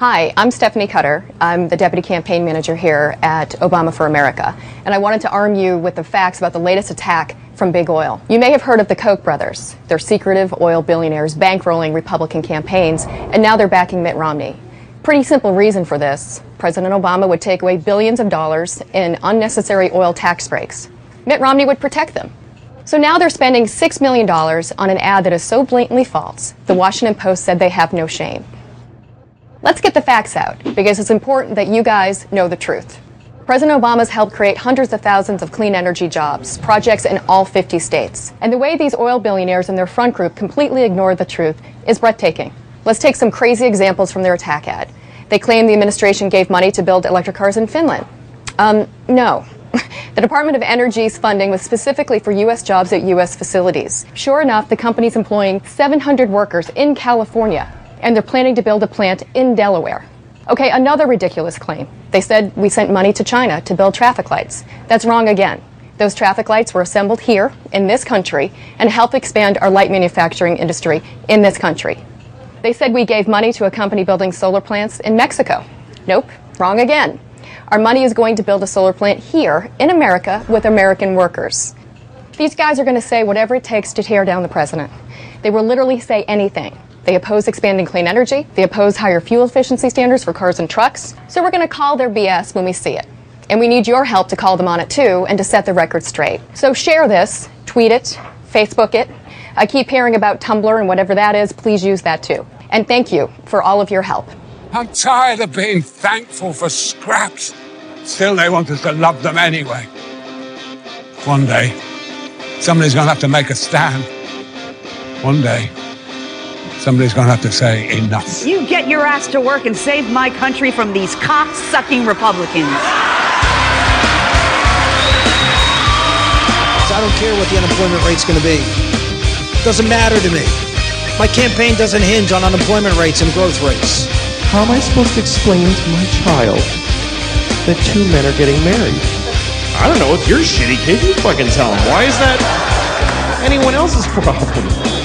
Hi, I'm Stephanie Cutter. I'm the Deputy Campaign Manager here at Obama for America, and I wanted to arm you with the facts about the latest attack from Big Oil. You may have heard of the Koch brothers. They're secretive oil billionaires bankrolling Republican campaigns, and now they're backing Mitt Romney. Pretty simple reason for this. President Obama would take away billions of dollars in unnecessary oil tax breaks. Mitt Romney would protect them. So now they're spending $6 million on an ad that is so blatantly false. The Washington Post said they have no shame. Let's get the facts out, because it's important that you guys know the truth. President Obama's helped create hundreds of thousands of clean energy jobs, projects in all 50 states. And the way these oil billionaires and their front group completely ignore the truth is breathtaking. Let's take some crazy examples from their attack ad. They claim the administration gave money to build electric cars in Finland. Um, no. The Department of Energy's funding was specifically for U.S. jobs at U.S. facilities. Sure enough, the company's employing 700 workers in California, and they're planning to build a plant in Delaware. Okay, another ridiculous claim. They said we sent money to China to build traffic lights. That's wrong again. Those traffic lights were assembled here in this country and help expand our light manufacturing industry in this country. They said we gave money to a company building solar plants in Mexico. Nope, wrong again. Our money is going to build a solar plant here in America with American workers. These guys are going to say whatever it takes to tear down the president. They will literally say anything. They oppose expanding clean energy. They oppose higher fuel efficiency standards for cars and trucks. So we're going to call their BS when we see it. And we need your help to call them on it too and to set the record straight. So share this, tweet it, Facebook it. I keep hearing about Tumblr and whatever that is. Please use that too. And thank you for all of your help. I'm tired of being thankful for scraps. Still, they want us to love them anyway. One day, somebody's going to have to make a stand. One day, somebody's going to have to say enough. You get your ass to work and save my country from these cock-sucking Republicans. I don't care what the unemployment rate's going to be. Doesn't matter to me. My campaign doesn't hinge on unemployment rates and growth rates. How am I supposed to explain to my child that two men are getting married? I don't know. If you're shitty kid, you fucking tell him. Why is that anyone else's problem?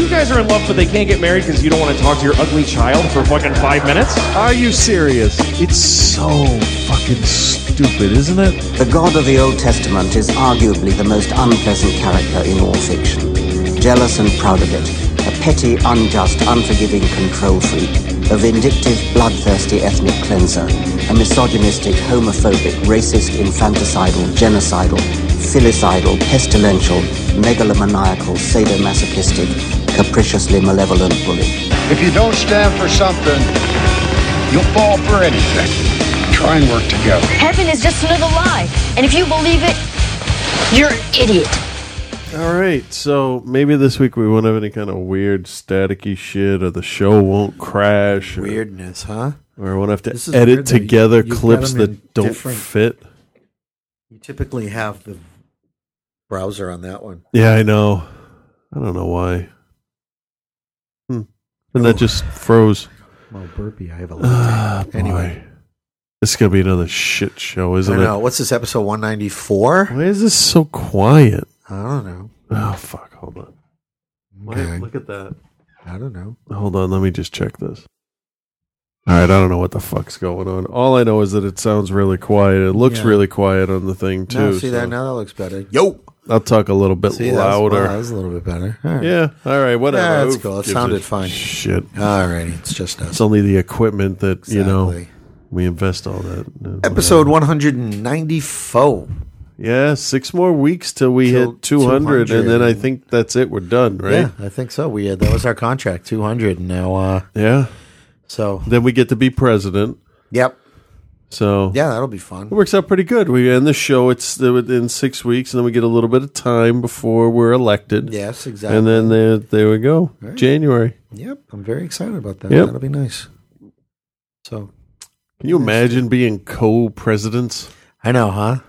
Two guys are in love, but they can't get married because you don't want to talk to your ugly child for fucking five minutes. Are you serious? It's so fucking stupid, isn't it? The God of the Old Testament is arguably the most unpleasant character in all fiction. Jealous and proud of it, a petty, unjust, unforgiving control freak, a vindictive, bloodthirsty ethnic cleanser, a misogynistic, homophobic, racist, infanticidal, genocidal, filicidal, pestilential, megalomaniacal, sadomasochistic, capriciously malevolent bully. If you don't stand for something, you'll fall for anything. Try and work together. Heaven is just another lie. And if you believe it, you're an idiot. All right, so maybe this week we won't have any kind of weird staticky shit, or the show won't crash. Or, Weirdness, huh? Or I won't have to This is edit weird that you- together you've got clips in that don't different- fit. You typically have the browser on that one. Yeah, I know. I don't know why. Hmm. And that just froze. Well, burpee, I have a Ah, little. anyway. This is gonna be another shit show, I isn't it? know. What's this episode one ninety four? Why is this so quiet? I don't know. Oh fuck! Hold on. Why- Okay. Look at that. I don't know. Hold on, let me just check this. All right, I don't know what the fuck's going on. All I know is that it sounds really quiet. It looks Yeah. really quiet on the thing too. No, see so that now that looks better. Yo, I'll talk a little bit see that was, louder. well, that was a little bit better. All right. Yeah. All right. Whatever. Yeah, that's Who cool. It gives sounded fine. Shit. All righty, it's just us. It's only the equipment that you know Exactly. we invest all that. Episode one hundred and ninety four. Yeah, six more weeks till we Till hit two hundred, 200. and then I think that's it. We're done, right? Yeah, I think so. We had that was our contract, two hundred. And now, uh, Yeah. so Then we get to be president. yep, So yeah, that'll be fun. It works out pretty good. We end the show. It's uh, in six weeks, and then we get a little bit of time before we're elected. Yes, exactly. And then there, there we go. Right. January. Yep, I'm very excited about that. Yep. That'll be nice. So Can you imagine being co-presidents? I know, huh?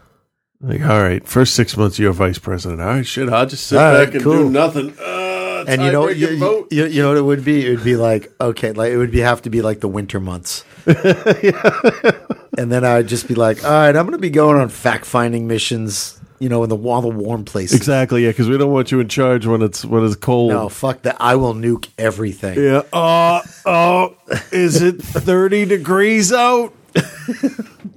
Like, all right, first six months you're vice president. All right, shit, I'll just sit All right, back and cool. do nothing. Uh, And you know, you, vote. you, you know what it would be? It would be like okay, like it would be have to be like the winter months. and then I'd just be like, all right, I'm going to be going on fact finding missions You know, in the all the warm places. Exactly, yeah, because we don't want you in charge when it's when it's cold. No, fuck that. I will nuke everything. Yeah. Oh, oh, is it 30 degrees out?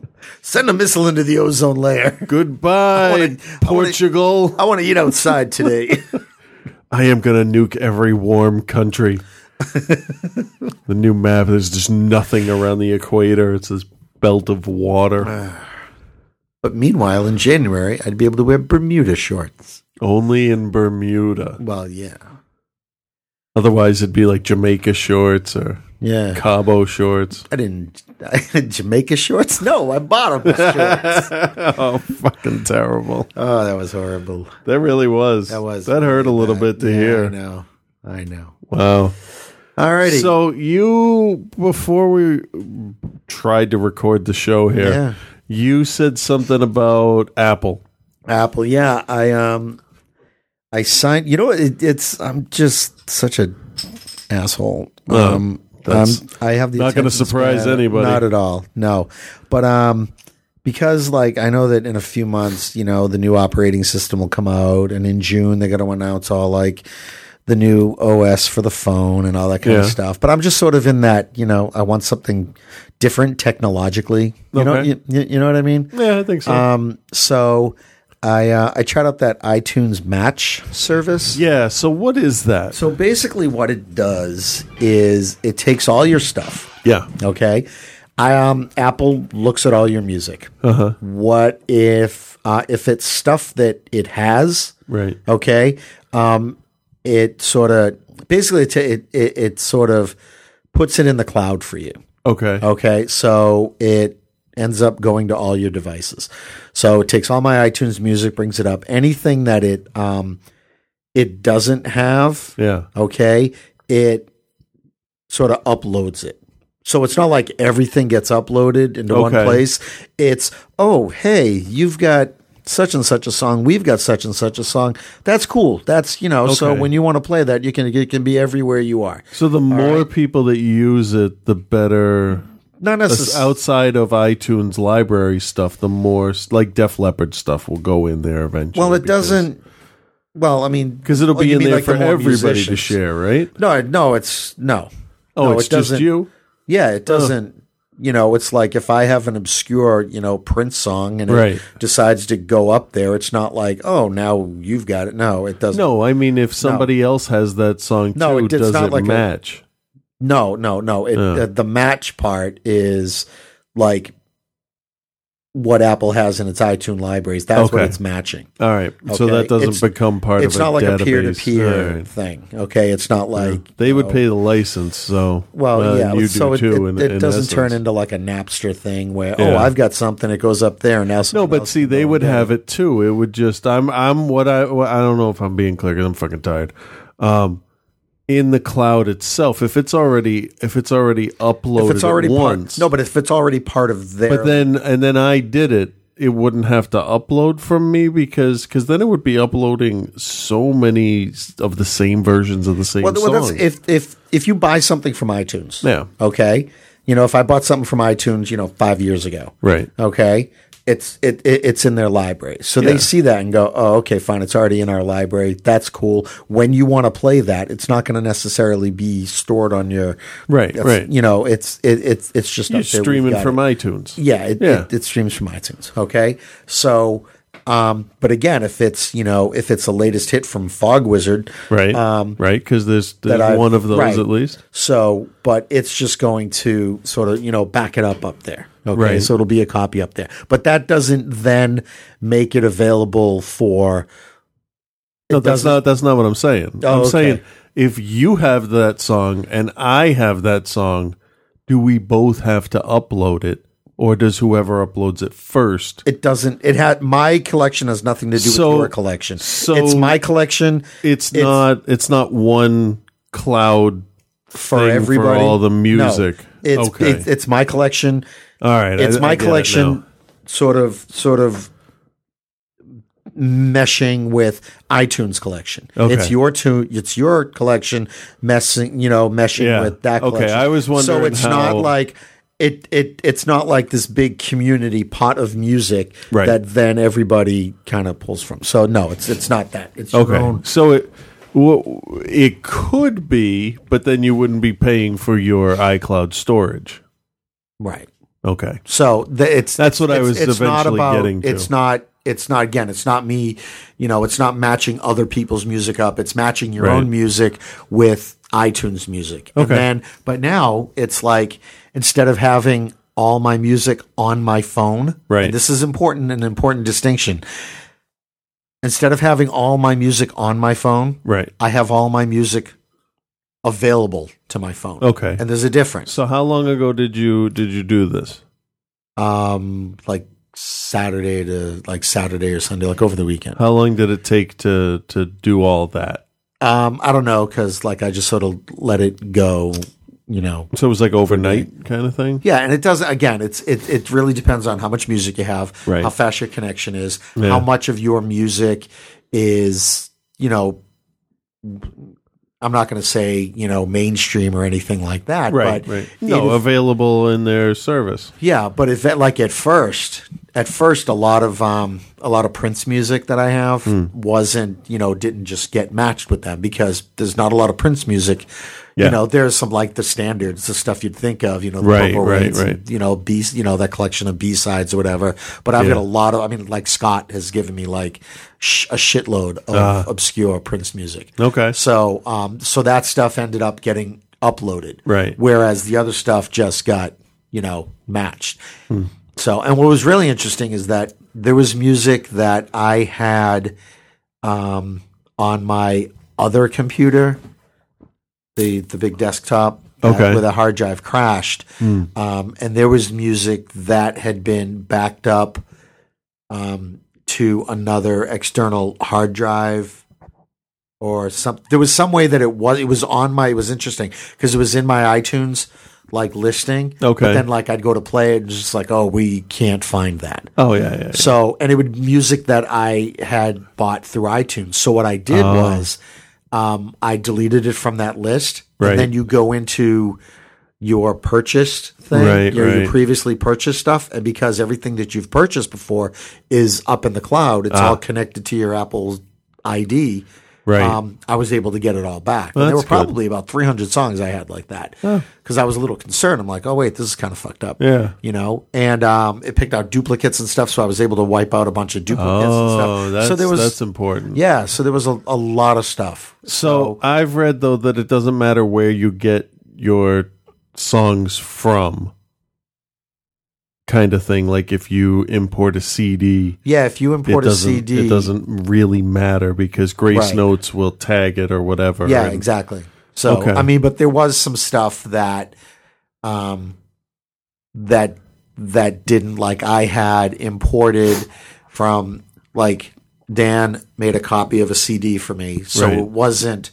Send a missile into the ozone layer. Goodbye, I wanna- Portugal. I want to eat outside today. I am going to nuke every warm country. the new map, there's just nothing around the equator. It's this belt of water. but meanwhile, in January, I'd be able to wear Bermuda shorts. Only in Bermuda. Well, yeah. Otherwise, it'd be like Jamaica shorts or Yeah. Cabo shorts. I didn't. Jamaica shorts? No, I bought them shorts. oh, fucking terrible. Oh, that was horrible. That really was. That was That hurt a little bit to Yeah, hear. I know. I know. Wow. Alrighty. So you before we tried to record the show here, Yeah. you said something about Apple. Apple, yeah. I um, I signed. You know, it, it's. I'm just such a asshole. Oh, Um, that's um, I have the not gonna surprise span. anybody. Not at all. No, but um, because like I know that in a few months, you know, the new operating system will come out, and in June they're going to announce all like the new OS for the phone and all that kind of stuff. But I'm just sort of in that, you know, I want something different technologically. You know, Okay. you, you you know what I mean? Yeah, I think so. Um, so I uh, I tried out that iTunes Match service. yeah. So what is that? So basically, what it does is it takes all your stuff. Yeah. Okay. I um Apple looks at all your music. Uh-huh. What if uh, if it's stuff that it has? Right. Okay. Um, it sort of basically it, it it it sort of puts it in the cloud for you. Okay. Okay, so it ends up going to all your devices. So it takes all my iTunes music, brings it up. Anything that it um it doesn't have, Yeah. okay, it sort of uploads it. So it's not like everything gets uploaded into one place. It's oh, hey, you've got such and such a song. We've got such and such a song. That's cool. That's you know. So when you want to play that, you can it can be everywhere you are. So the more people that use it, the better. Not necessarily. outside of iTunes library stuff, the more like Def Leppard stuff will go in there eventually. Well, it because- doesn't. Well, I mean, because it'll oh, be in there like for more everybody to share, right? No, no, it's no. Oh, No, it's it just you. Yeah, it doesn't. You know, it's like if I have an obscure, you know, Prince song and Right. it decides to go up there, it's not like, oh, now you've got it. No, it doesn't. No, I mean if somebody else has that song too, No, it- does not it like a- match? No, no, no. It, Yeah. uh, the match part is like what Apple has in its iTunes libraries. That's what it's matching. All right, so that doesn't It's- become part It's of a not like database. a peer-to-peer All right. thing. Okay, it's not like They would know, pay the license, so Well, yeah. you so do it, too. it, in, it in doesn't turn into like a Napster thing where oh, I've got something. It goes up there and now No, but see, they would have it. too. It would just I'm I'm what I I don't know if I'm being clear 'cause I'm fucking tired. Um, in the cloud itself, if it's already if it's already uploaded If it's already at part, once, no, but if it's already part of their, but then and then I did it, it wouldn't have to upload from me because because then it would be uploading so many of the same versions of the same well, well, song. if if if you buy something from iTunes, Yeah. okay. You know, if I bought something from iTunes, you know, five years ago, right. okay, it's it, it it's in their library, so Yeah. they see that and go, oh, okay, fine, it's already in our library. That's cool. When you want to play that, it's not going to necessarily be stored on your Right, right. You know, it's it, it's it's just there. Streaming from it. iTunes. Yeah, it, Yeah. It, it streams from iTunes. Okay, so. Um, but again, if it's you know if it's the latest hit from Fog Wizard, Right. Um, right. Because there's, there's one of those right. at least. So, but it's just going to sort of, you know, back it up up there. Okay. Right. So it'll be a copy up there. But that doesn't then make it available for. No, that's not that's not what I'm saying. Oh, I'm okay. saying if you have that song and I have that song, do we both have to upload it, or does whoever uploads it first? It doesn't. It had my collection has nothing to do So- with your collection. so it's my collection It's, It's- not. It's not one cloud for everybody. for all the No. music. it's, okay. it's it's my collection. all right. It's I- I my it collection. now. Sort of, sort of meshing with iTunes collection. Okay. It's your tune. It's your collection messing. You know, meshing Yeah. with that. Okay, Collection. I was wondering. So it's how- not like it it it's not like this big community pot of music Right. that then everybody kind of pulls from. So no, it's it's not that. It's your Okay, own. so it well, it could be, but then you wouldn't be paying for your iCloud storage. Right. Okay. So the, it's That's what I was it's not eventually about- getting to. It's not. It's not again. It's not me. You know. It's not matching other people's music up. It's matching your Right. own music with iTunes music. And Okay. then, but now it's like instead of having all my music on my phone, Right. and this is important, an important distinction. Instead of having all my music on my phone, Right. I have all my music available to my phone. Okay. and there's a difference. So how long ago did you did you do this? um like Saturday to like Saturday or Sunday, like over the weekend. How long did it take to to do all that? Um, I don't know because like I just sort of let it go, you know. So it was like overnight kind of thing. Yeah, and it doesn't. Again, it's it it really depends on how much music you have, Right. how fast your connection is, Yeah. how much of your music is, you know. I'm not going to say you know mainstream or anything like that, Right. but right. No, it- available in their service. Yeah, but if that like at first, at first a lot of um a lot of Prince music that I have Hmm. wasn't, you know, didn't just get matched with them because there's not a lot of Prince music. Yeah. You know, there's some like the standards, the stuff you'd think of, you know, the Right, Purple right, and, right. you know, B, you know, that collection of B sides or whatever. But I've Yeah. got a lot of, I mean, like Scott has given me like sh- a shitload of Ah. obscure Prince music. Okay. So, um, so that stuff ended up getting uploaded. Right. Whereas the other stuff just got, you know, matched. Hmm. So, and what was really interesting is that there was music that I had um, on my other computer, the the big desktop, Okay. where the hard drive crashed, Hmm. um, and there was music that had been backed up um, to another external hard drive or some there was some way that it was it was on my it was interesting because it was in my iTunes like listing Okay. but then like I'd go to play it and just like oh we can't find that Oh yeah, yeah. yeah. so and it would music that I had bought through iTunes so what I did Oh. was um, I deleted it from that list Right. and then you go into your purchased thing Right, your, your previously purchased stuff and because everything that you've purchased before is up in the cloud it's Ah. all connected to your Apple ID Right. um, I was able to get it all back. Well, and there were that's good. probably about 300 songs I had like that because I was a little concerned. I'm like, oh wait, this is kind of fucked up. Yeah. you know. And um, it picked out duplicates and stuff, so I was able to wipe out a bunch of duplicates and Oh, stuff. that's so there was that's important. yeah, so there was a, a lot of stuff. So I've read though that it doesn't matter where you get your songs from, kind of thing. Like if you import a CD, Yeah, if you import a CD, it doesn't really matter because Grace Right. Notes will tag it or whatever. Yeah, and- exactly. So Okay. I mean, but there was some stuff that um that that didn't like I had imported from like Dan made a copy of a CD for me. So Right. it wasn't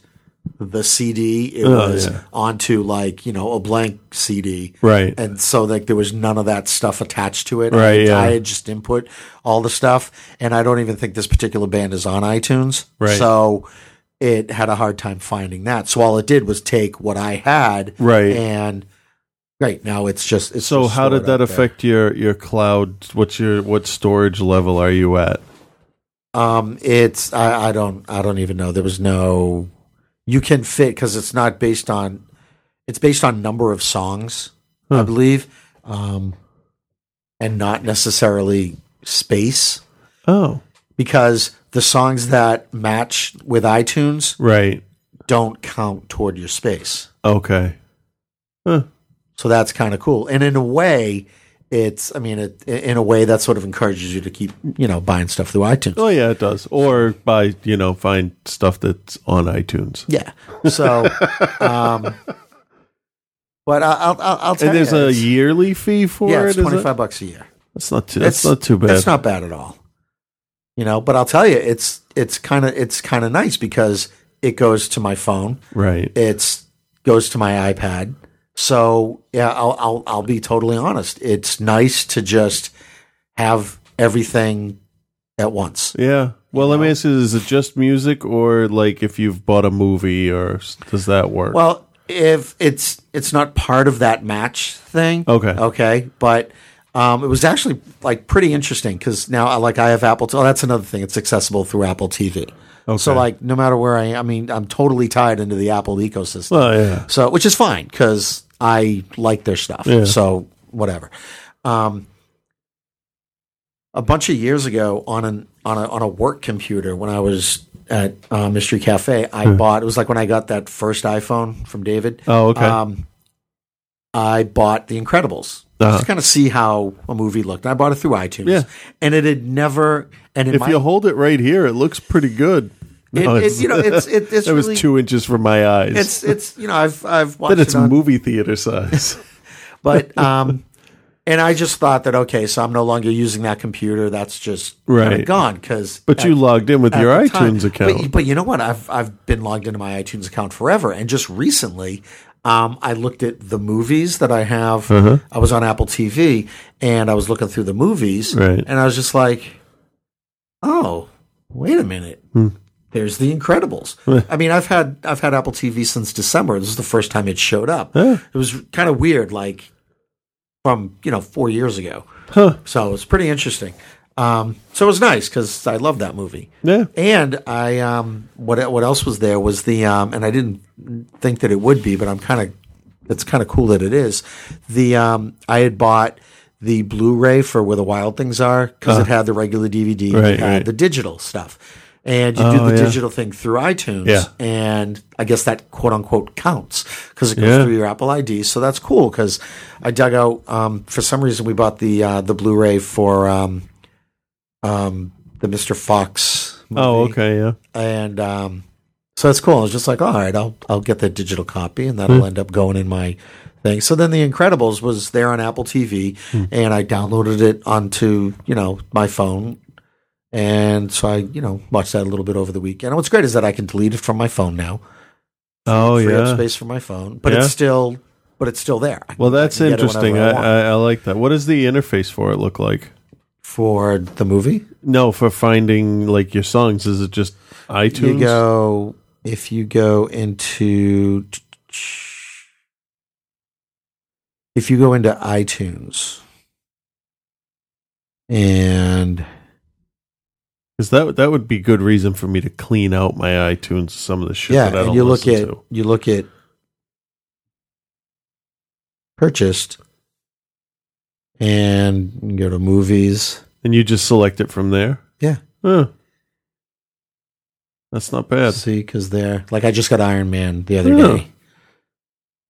the CD, it Oh, was yeah. onto like, you know, a blank CD. Right. And so like there was none of that stuff attached to it. Right, I, yeah. I had just input all the stuff and I don't even think this particular band is on iTunes. Right. So it had a hard time finding that. So all it did was take what I had, Right. and Right Now it's just it's So just how did that up there. affect your your cloud? What's your what storage level are you at? Um, it's I, I don't I don't even know. There was no you can fit because it's not based on it's based on number of songs, I believe, um, and not necessarily space Oh, because the songs that match with iTunes right. don't count toward your space. Okay. Huh. So that's kind of cool. And in a way, it's, I mean, it, in a way that sort of encourages you to keep, you know, buying stuff through iTunes. Oh yeah, it does. Or buy you know find stuff that's on iTunes. Yeah. So, um, but I'll, I'll, I'll tell And there's you. a it's- yearly fee for yeah, it. it's it? 25 bucks a year. That's not too. That's not too bad. It's not bad at all. You know, but I'll tell you, it's, it's kind of, it's kind of nice because it goes to my phone. right. It's goes to my iPad. So yeah, I'll, I'll, I'll be totally honest. It's nice to just have everything at once. Yeah. Well, let me ask you: Is it just music, or like if you've bought a movie, or does that work? Well, if it's it's not part of that match thing. Okay. Okay, but um, it was actually like pretty interesting because now like I have Apple. T- oh, that's another thing. It's accessible through Apple TV. So like no matter where I am, I mean, I'm totally tied into the Apple ecosystem. Well, yeah. So which is fine because I like their stuff. Yeah. So whatever. Um, a bunch of years ago on an on a on a work computer when I was at uh, Mystery Cafe, I Hmm. bought. It was like when I got that first iPhone from David. Oh, okay. Um, I bought The Incredibles Uh-huh. just kind of see how a movie looked. I bought it through iTunes. Yeah. and it had never. And if my, you hold it right here, it looks pretty good. It- it- you know, it's- it- it's that was two inches from my eyes. it's it's you know I've I've watched then it's it on, movie theater size. but um, and I just thought that okay, so I'm no longer using that computer. That's just Right. gone because. But you logged in with your iTunes account. But, but you know what? I've I've been logged into my iTunes account forever, and just recently, um, I looked at the movies that I have. Uh-huh. I was on Apple TV, and I was looking through the movies, Right. and I was just like, oh, wait a minute. Hmm. There's The Incredibles. I mean, I've had I've had Apple TV since December. This is the first time it showed up. Yeah. It was kind of weird, like from you know four years ago. Huh. So it was pretty interesting. Um, so it was nice because I love that movie. Yeah. And I um, what what else was there was the um, and I didn't think that it would be, but I'm kind of it's kind of cool that it is. The um, I had bought the Blu-ray for Where the Wild Things Are because Uh. it had the regular DVD, Right, had right. the digital stuff. And you Oh, do the yeah. digital thing through iTunes, Yeah. and I guess that quote unquote counts because it goes Yeah. through your Apple ID. So that's cool because I dug out. Um, for some reason, we bought the uh, the Blu-ray for um, um, the Mr. Fox. Movie. oh, okay, yeah. And um, so that's cool. I was just like, all right, I'll I'll get the digital copy, and that'll Hmm. end up going in my thing. So then, The Incredibles was there on Apple TV, Hmm. and I downloaded it onto you know my phone. And so I, you know, watched that a little bit over the weekend. And what's great is that I can delete it from my phone now. Oh, free up yeah. space for my phone, but Yeah. it's still, but it's still there. Well, that's can get it whenever interesting. I. I, I like that. What does the interface for it look like? For the movie. No, for finding like your songs, is it just iTunes? You go if you go into if you go into iTunes and Because that that would be good reason for me to clean out my iTunes. Some of the shit yeah, that I and don't you look at to. you look at purchased and go to movies. and you just select it from there. Yeah. Huh. That's not bad. See, because they're like I just got Iron Man the other Yeah. day.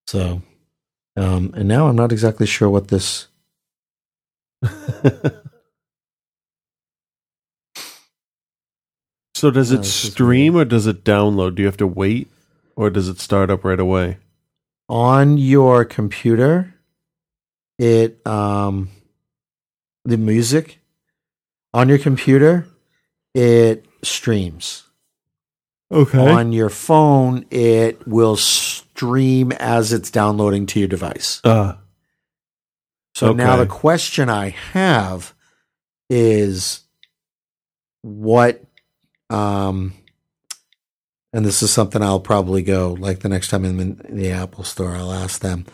So, um, and now I'm not exactly sure what this. So does No, it stream or does it download? Do you have to wait or does it start up right away? on your computer it um the music on your computer it streams Okay. on your phone it will stream as it's downloading to your device Uh, so now the question i have is what um and this is something I'll probably go like the next time I'm in the Apple store, I'll ask them.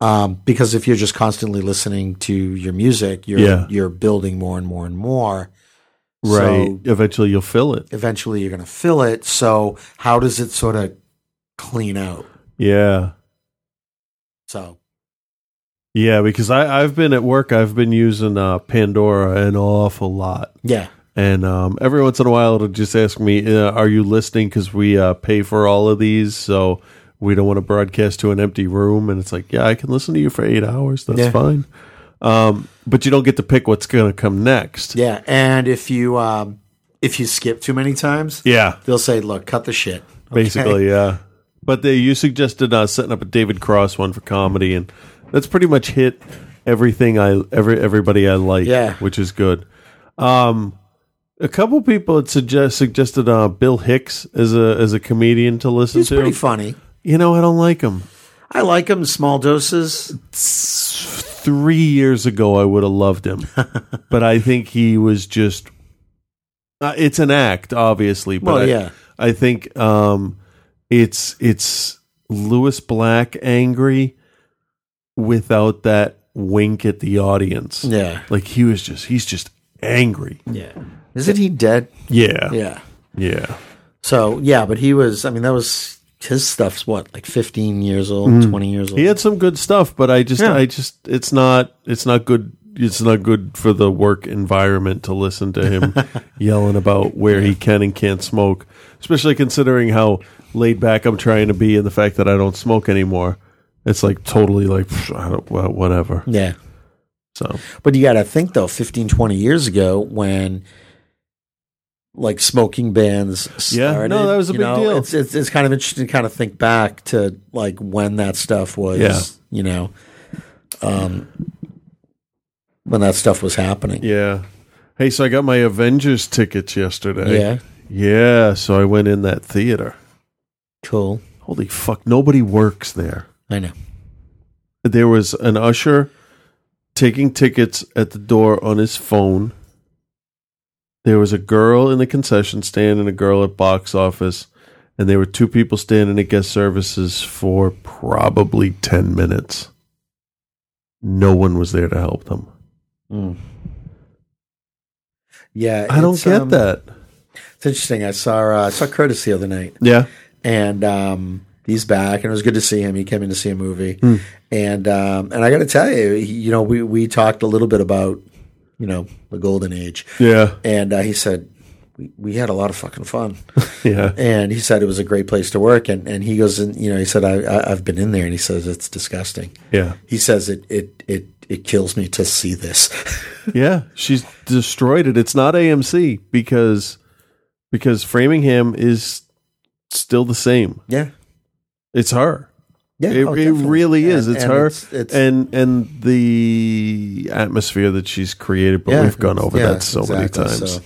Um, because if you're just constantly listening to your music, you're Yeah. you're building more and more and more. right. So Eventually you'll fill it. eventually you're gonna fill it. So how does it sort of clean out? Yeah. So Yeah, because I, I've been at work, I've been using uh, Pandora an awful lot. yeah. And um, every once in a while, it'll just ask me, uh, "Are you listening?" Because we uh, pay for all of these, so we don't want to broadcast to an empty room. And it's like, yeah, I can listen to you for eight hours. That's Yeah. fine. Um, but you don't get to pick what's going to come next. Yeah. And if you um if you skip too many times, Yeah, they'll say, Look, cut the shit. Okay? basically, yeah. But they, you suggested uh, setting up a David Cross one for comedy, and that's pretty much hit everything I every everybody I like. Yeah. which is good. Um, a couple people had suggest suggested uh, Bill Hicks as a as a comedian to listen to. He's to. pretty funny. You know, I don't like him. I like him small doses. Three years ago, I would have loved him, but I think he was just. Uh, it's an act, obviously, but Well, I, yeah. I think um, it's it's Lewis Black angry without that wink at the audience. Yeah. Like he was just he's just angry. Yeah. Isn't he dead? Yeah. Yeah. Yeah. So yeah, but he was. I mean, that was his stuff's what like fifteen years old, Mhm. twenty years old. He had some good stuff, but I just Yeah. I just it's not it's not good it's not good for the work environment to listen to him yelling about where he can and can't smoke, especially considering how laid back I'm trying to be and the fact that I don't smoke anymore. It's like totally like pff, I don't, well, whatever. Yeah. So, But you got to think though, 15, 20 years ago when like smoking bans Yeah, no, that was a you big know, deal. It's, it's it's kind of interesting to kind of think back to like when that stuff was, Yeah. you know, um, when that stuff was happening. yeah. Hey, so I got my Avengers tickets yesterday. Yeah. Yeah, so I went in that theater. Cool. Holy fuck, nobody works there. I know. there was an usher taking tickets at the door on his phone. There was a girl in the concession stand and a girl at box office, and there were two people standing at guest services for probably 10 minutes. No one was there to help them. Mm. Yeah, I don't get um, that. It's interesting. I saw uh, I saw Curtis the other night. Yeah. and um, he's back, and it was good to see him. He came in to see a movie, Hmm. and um, and I got to tell you, he, you know, we we talked a little bit about you know the golden age, Yeah. and uh, he said we, we had a lot of fucking fun, Yeah. and he said it was a great place to work, and and he goes and you know he said I, I I've been in there, and he says it's disgusting. Yeah. He says it it it it kills me to see this. yeah, she's destroyed it. It's not AMC because because Framingham is still the same. Yeah. It's her. Yeah, it, oh, it really is. And- It's and her, it's- it's- and and the atmosphere that she's created. But Yeah, we've gone over yeah, that so many times. so,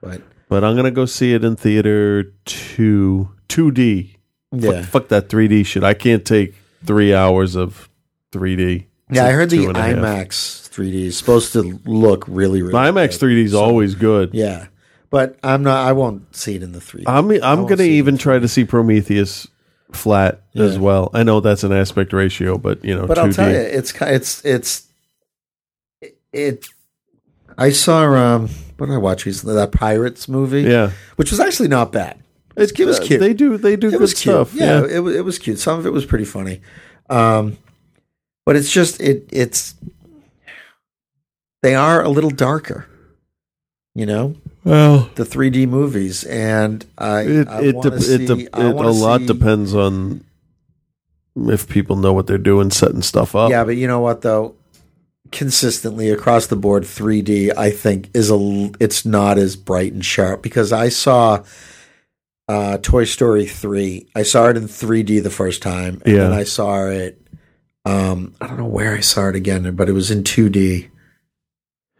but But I'm gonna go see it in theater two two D. Yeah. fuck, that 3D shit. I can't take three hours of 3D. yeah, I heard the and a half. IMAX 3D is supposed to look really really. The IMAX 3D is always good. Yeah, but I'm not. I won't see it in the 3D. I'm I'm gonna even try to see Prometheus flat as well. I know that's an aspect ratio, but you know, but 2D. I'll tell you, it's it's it's it. it I saw um what did I watch recently? That Pirates movie, Yeah. which was actually not bad. It, was uh, cute. they do- they do It good was cute. stuff, Yeah, yeah. It, it was cute. Some of it was pretty funny, um, but it's just it it's they are a little darker, you know. Well, the 3D movies, and I it I it, it, see- dep- I it a lot see- depends on if people know what they're doing, setting stuff up. Yeah, but you know what though? Consistently across the board, 3D I think is a it's not as bright and sharp because I saw uh, Toy Story three. I saw it in 3D the first time, and Yeah. then I saw it. Um, I don't know where I saw it again, but it was in 2D.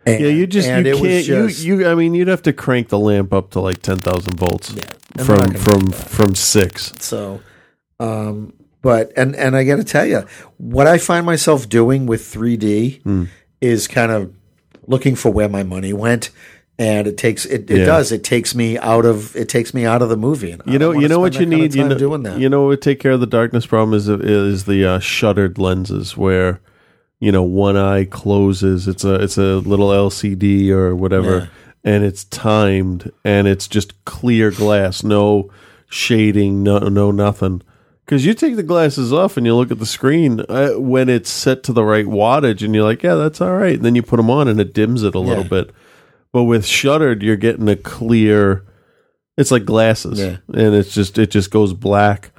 And, yeah, you just you can't just- you you. I mean, you'd have to crank the lamp up to like ten thousand volts they're from from from six. So, um, but and and I got to tell you, what I find myself doing with 3D Hmm. is kind of looking for where my money went, and it takes it, it Yeah. does it takes me out of it takes me out of the movie. And You know, you know what you spend that kind need. You know, doing that. you know what would take care of the darkness problem is is the uh, shuttered lenses where you know one eye closes. It's a it's a little LCD or whatever, Yeah. and it's timed and it's just clear glass, no shading, no no nothing. Because you take the glasses off and you look at the screen uh, when it's set to the right wattage, and you're like, yeah, that's all right. And then you put them on and it dims it a little Yeah. bit. But with shuttered, you're getting a clear. It's like glasses, Yeah. and it's just it just goes black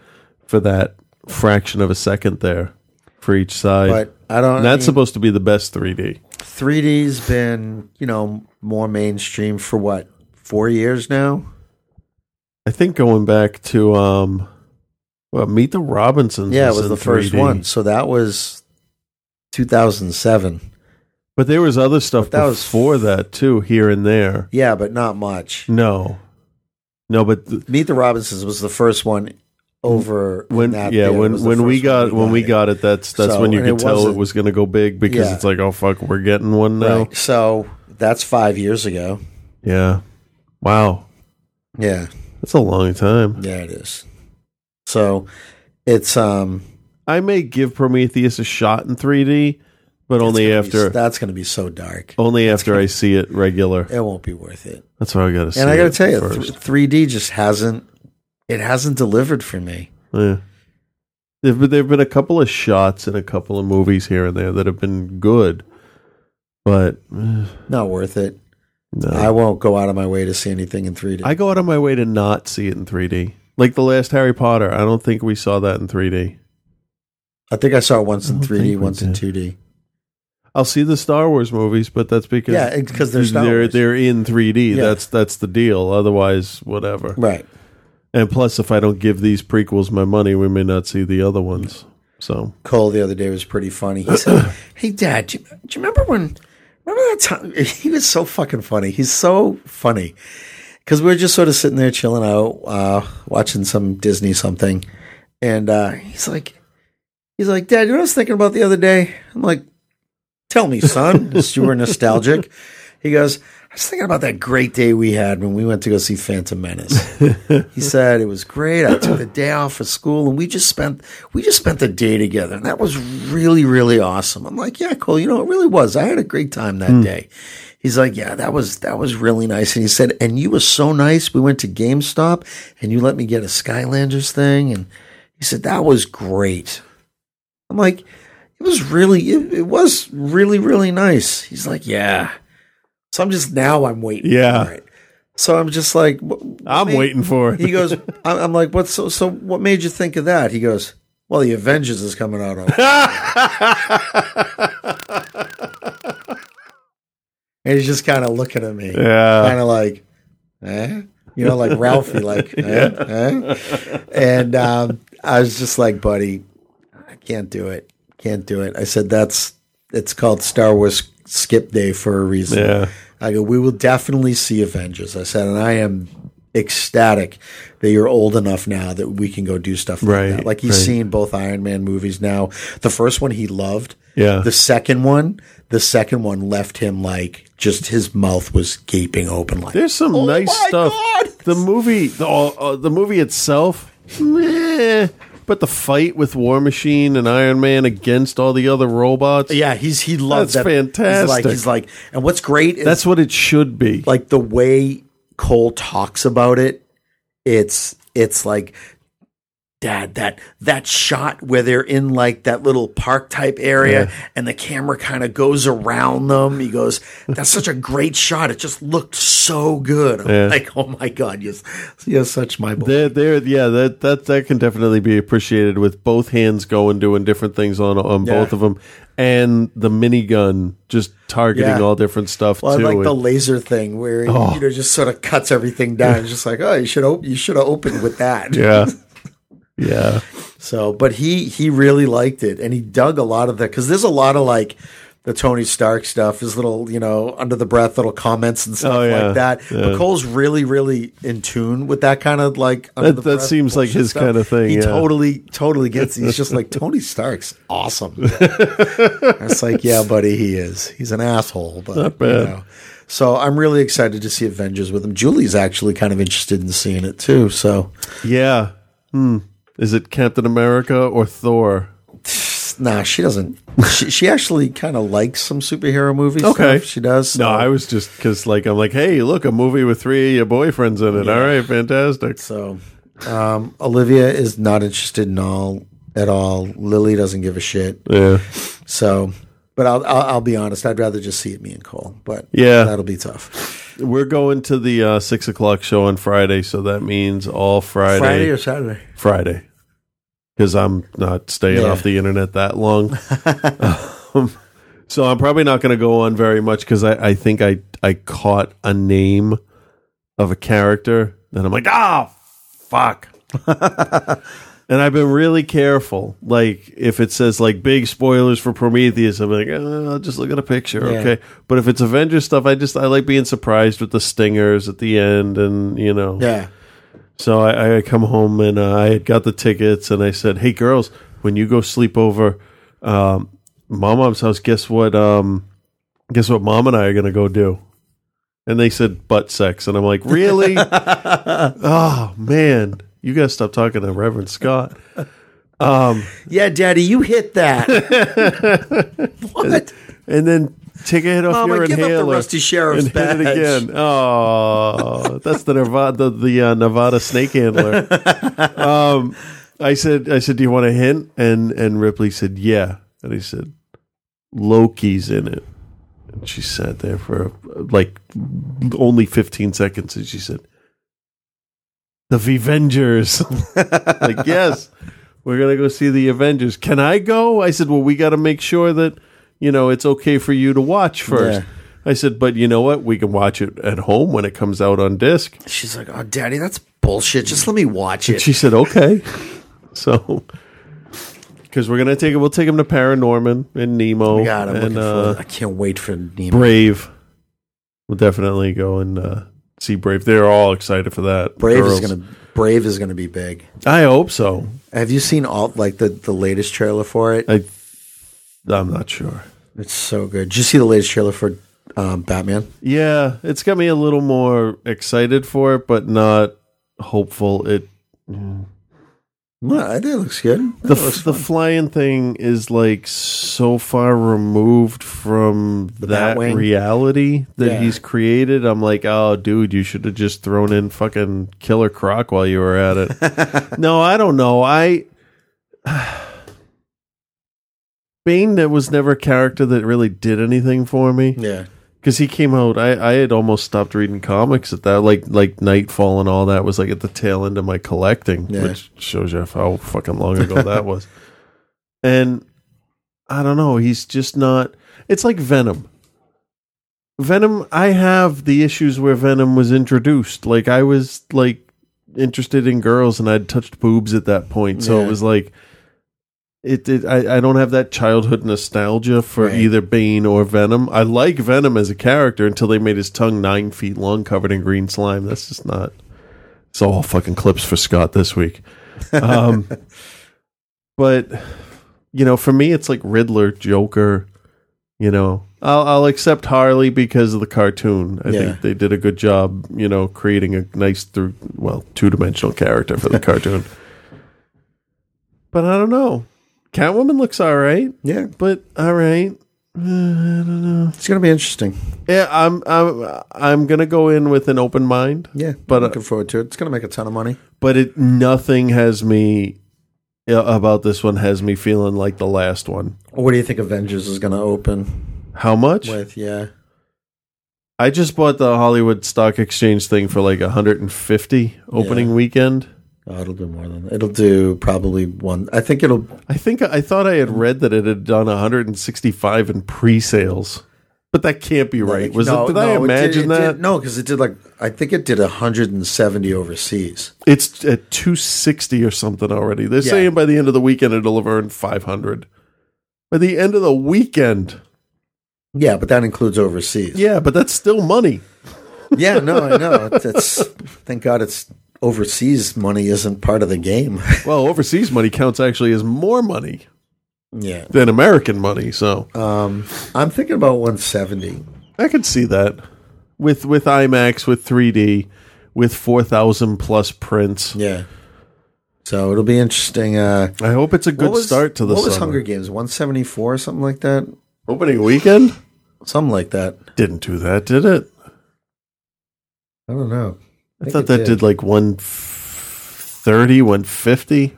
for that fraction of a second there for each side. But I don't- that's I mean- supposed to be the best 3D. 3D's been you know more mainstream for what four years now. I think going back to um, well, Meet the Robinsons. Yeah, it was was in the first 3D. one. So that was 2007. But there was other stuff But that was- before that too, here and there. Yeah, but not much. No, no, but th- Meet the Robinsons was the first one over when that yeah when when we got when we got it, that's that's So, when you could tell it wasn't- going to go big because Yeah. it's like oh fuck, we're getting one now. Right. So that's five years ago. Yeah, wow, Yeah. that's a long time. Yeah, it is. So It's um I may give Prometheus a shot in 3D, but only gonna be- after that's going to be so dark. only after I see it regular. It won't be worth it. That's what I got to see. And I got to tell you, first. th- 3D just hasn't it hasn't delivered for me. Yeah. There've been, a couple of shots in a couple of movies here and there that have been good, but eh, Not worth it. no. I won't go out of my way to see anything in 3D. I go out of my way to not see it in 3D. Like the last Harry Potter, I don't think we saw that in 3D. I think I saw it once in 3D, once in 2D. I'll see the Star Wars movies, but that's because Yeah, it's 'cause they're Star they're, they're in 3D. Yeah. That's that's the deal. Otherwise, whatever. Right. And plus, if I don't give these prequels my money, we may not see the other ones. So Cole the other day was pretty funny. He said, "Hey, Dad, do you, do you remember when? Remember that time? He was so fucking funny. He's so funny because we were just sort of sitting there chilling out, uh, watching some Disney something, and uh, he's like, he's like, Dad, you know what I was thinking about the other day? I'm like, Tell me, son. You were nostalgic. He goes, I was thinking about that great day we had when we went to go see Phantom Menace. he said it was great. I took the day off of school and we just spent we just spent the day together. And that was really, really awesome. I'm like, yeah, Cole, you know, it really was. I had a great time that hmm. day. He's like, yeah, that was that was really nice. And he said, and you were so nice. We went to GameStop and you let me get a Skylanders thing. And he said, that was great. I'm like, it was really, it, it was really, really nice. He's like, yeah. So I'm just now I'm waiting. Yeah. For it. So I'm just like, what, what I'm made- waiting for it. He goes, I'm I'm like, what's so, so what made you think of that? He goes, well, the Avengers is coming out. And he's just kind of looking at me. Yeah. Kind of like, eh? You know, like Ralphie, like, eh? eh? And um, I was just like, buddy, I can't do it. Can't do it. I said, that's, it's called Star Wars Skip Day for a reason. Yeah. I go, we will definitely see Avengers. I said, and I am ecstatic that you're old enough now that we can go do stuff like Right, that. Like he's right. seen both Iron Man movies now. The first one he loved. Yeah. The second one, the second one left him like just his mouth was gaping open. Like There's some "Oh nice stuff. God!" The movie, the, uh, the movie itself, meh. But the fight with War Machine and Iron Man against all the other robots, Yeah, he's he loves That's that. fantastic. He's like, he's like, and what's great is that's what it should be. like the way Cole talks about it, it's it's like dad that that shot where they're in like that little park type area Yeah. and the camera kind of goes around them. He goes, "That's such a great shot. It just looked so good." Yeah. like, "Oh my god, you're, you're such my boy." They're, they're, yeah, that, that that can definitely be appreciated with both hands going doing different things on on Yeah. both of them, and the minigun just targeting Yeah. all different stuff Well, I too. like the laser thing where Oh. you know just sort of cuts everything down. It's just like, oh, you should op- you should have opened with that. yeah, yeah, So, but he he really liked it, and he dug a lot of that because there's a lot of like the Tony Stark stuff, his little you know under the breath little comments and stuff Oh, yeah. like that. Yeah. But Cole's really really in tune with that kind of like under That- the that seems like his stuff. kinda thing, He yeah. totally totally gets. it. He's just like Tony Stark's awesome. it's like yeah, buddy, he is. He's an asshole, but Not bad. You know. So I'm really excited to see Avengers with him. Julie's actually kind of interested in seeing it too. So yeah. Hmm. Is it Captain America or Thor? Nah, she doesn't. she, she actually kind of likes some superhero movies. Okay. stuff. she does. No, I was just because like I'm like, hey, look, a movie with three of your boyfriends in it. All right, fantastic. So, um, Olivia is not interested in all at all. Lily doesn't give a shit. Yeah, So, but I'll, I'll I'll be honest. I'd rather just see it me and Cole. But Yeah. that'll be tough. we're going to the uh, six o'clock show on Friday, so that means all Friday. Friday or Saturday? Friday, because I'm not staying Yeah. off the internet that long. um, so I'm probably not going to go on very much because I, I think I I caught a name of a character, and I'm like, ah, fuck. and I've been really careful. Like if it says like big spoilers for Prometheus, I'm like, oh, I'll just look at a picture, Yeah. okay. But if it's Avengers stuff, I just I like being surprised with the stingers at the end, and you know, Yeah. So I, I come home and uh, I had got the tickets and I said, "Hey girls, when you go sleep over, um, my mom's house, guess what? Um, guess what? Mom and I are gonna go do." And they said butt sex, and I'm like, "Really? oh man, you gotta stop talking to Reverend Scott." Um, yeah, Daddy, you hit that. what? And then take a hit off Mama, your give up the inhaler. Rusty Sheriff's and hit it again. Oh, that's the Nevada, the, the uh, Nevada snake handler. um, I said, I said, do you want a hint? And and Ripley said, yeah. And he said, Loki's in it. And she sat there for like only 15 seconds, and she said, the Avengers. like, yes, we're gonna go see the Avengers. Can I go? I said, well, we got to make sure that you know it's okay for you to watch first. Yeah. I said, but you know what? We can watch it at home when it comes out on disc. She's like, "Oh, Daddy, that's bullshit. Just let me watch And it." she said, okay. so, because we're gonna take it, we'll take him to Paranorman and Nemo God, I'm and looking uh, for. I can't wait for Nemo. Brave. We'll definitely go and uh, see Brave. They're all excited for that. Brave Girls. is gonna. Brave is gonna be big. I hope so. Have you seen all like the the latest trailer for it? I, I'm not sure. It's so good. Did you see the latest trailer for um, Batman? Yeah, it's got me a little more excited for it, but not hopeful. It No, I think it looks good. the the flying thing is like so far removed from that Batwing? reality that Yeah. he's created. I'm like, oh, dude, you should have just thrown in fucking Killer Croc while you were at it. no, I don't know. I Bane that was never a character that really did anything for me. Yeah. because he came out. I, I had almost stopped reading comics at that, like like Knightfall and all that was like at the tail end of my collecting, Yeah. which shows you how fucking long ago that was. And I don't know, he's just not. It's like Venom. Venom. I have the issues where Venom was introduced. Like I was like interested in girls, and I'd touched boobs at that point, so Yeah. it was like. It, it I, I don't have that childhood nostalgia for Right. either Bane or Venom. I like Venom as a character until they made his tongue nine feet long, covered in green slime. That's just not. It's all fucking clips for Scott this week. Um, but you know, for me, it's like Riddler, Joker. You know, I'll I'll accept Harley because of the cartoon. I Yeah. think they did a good job. You know, creating a nice through well two dimensional character for the cartoon. But I don't know. Catwoman looks all right. Yeah. But all right. Uh, I don't know. It's gonna be interesting. Yeah, I'm I'm I'm gonna go in with an open mind. Yeah, but uh, looking forward to it. It's gonna make a ton of money. but it nothing has me uh, about this one has me feeling like the last one. What do you think Avengers is gonna open How much? with? Yeah. I just bought the Hollywood Stock Exchange thing for like 150 opening Yeah. weekend. Oh, it'll do more than that. It'll do probably one. I think it'll. I think I thought I had read that it had done 165 in pre-sales, but that can't be right. Was No, it? Did I no, it imagine it that? Did, no, because it did like I think it did 170 overseas. It's at 260 or something already. They're Yeah. saying by the end of the weekend it'll have earned 500. By the end of the weekend. Yeah, but that includes overseas. Yeah, but that's still money. yeah, no, I know. It's thank God it's overseas money isn't part of the game. Well, overseas money counts actually as more money yeah. than American money, so Um, I'm thinking about 170. I could see that with with IMAX, with 3D, with 4,000 plus prints. Yeah. So it'll be interesting. Uh, I hope it's a good was- start to the What was. Hunger Games? 174 or something like that? Opening weekend Something like that. didn't do that, did it? I don't know. I, think thought that did. like 130, 150.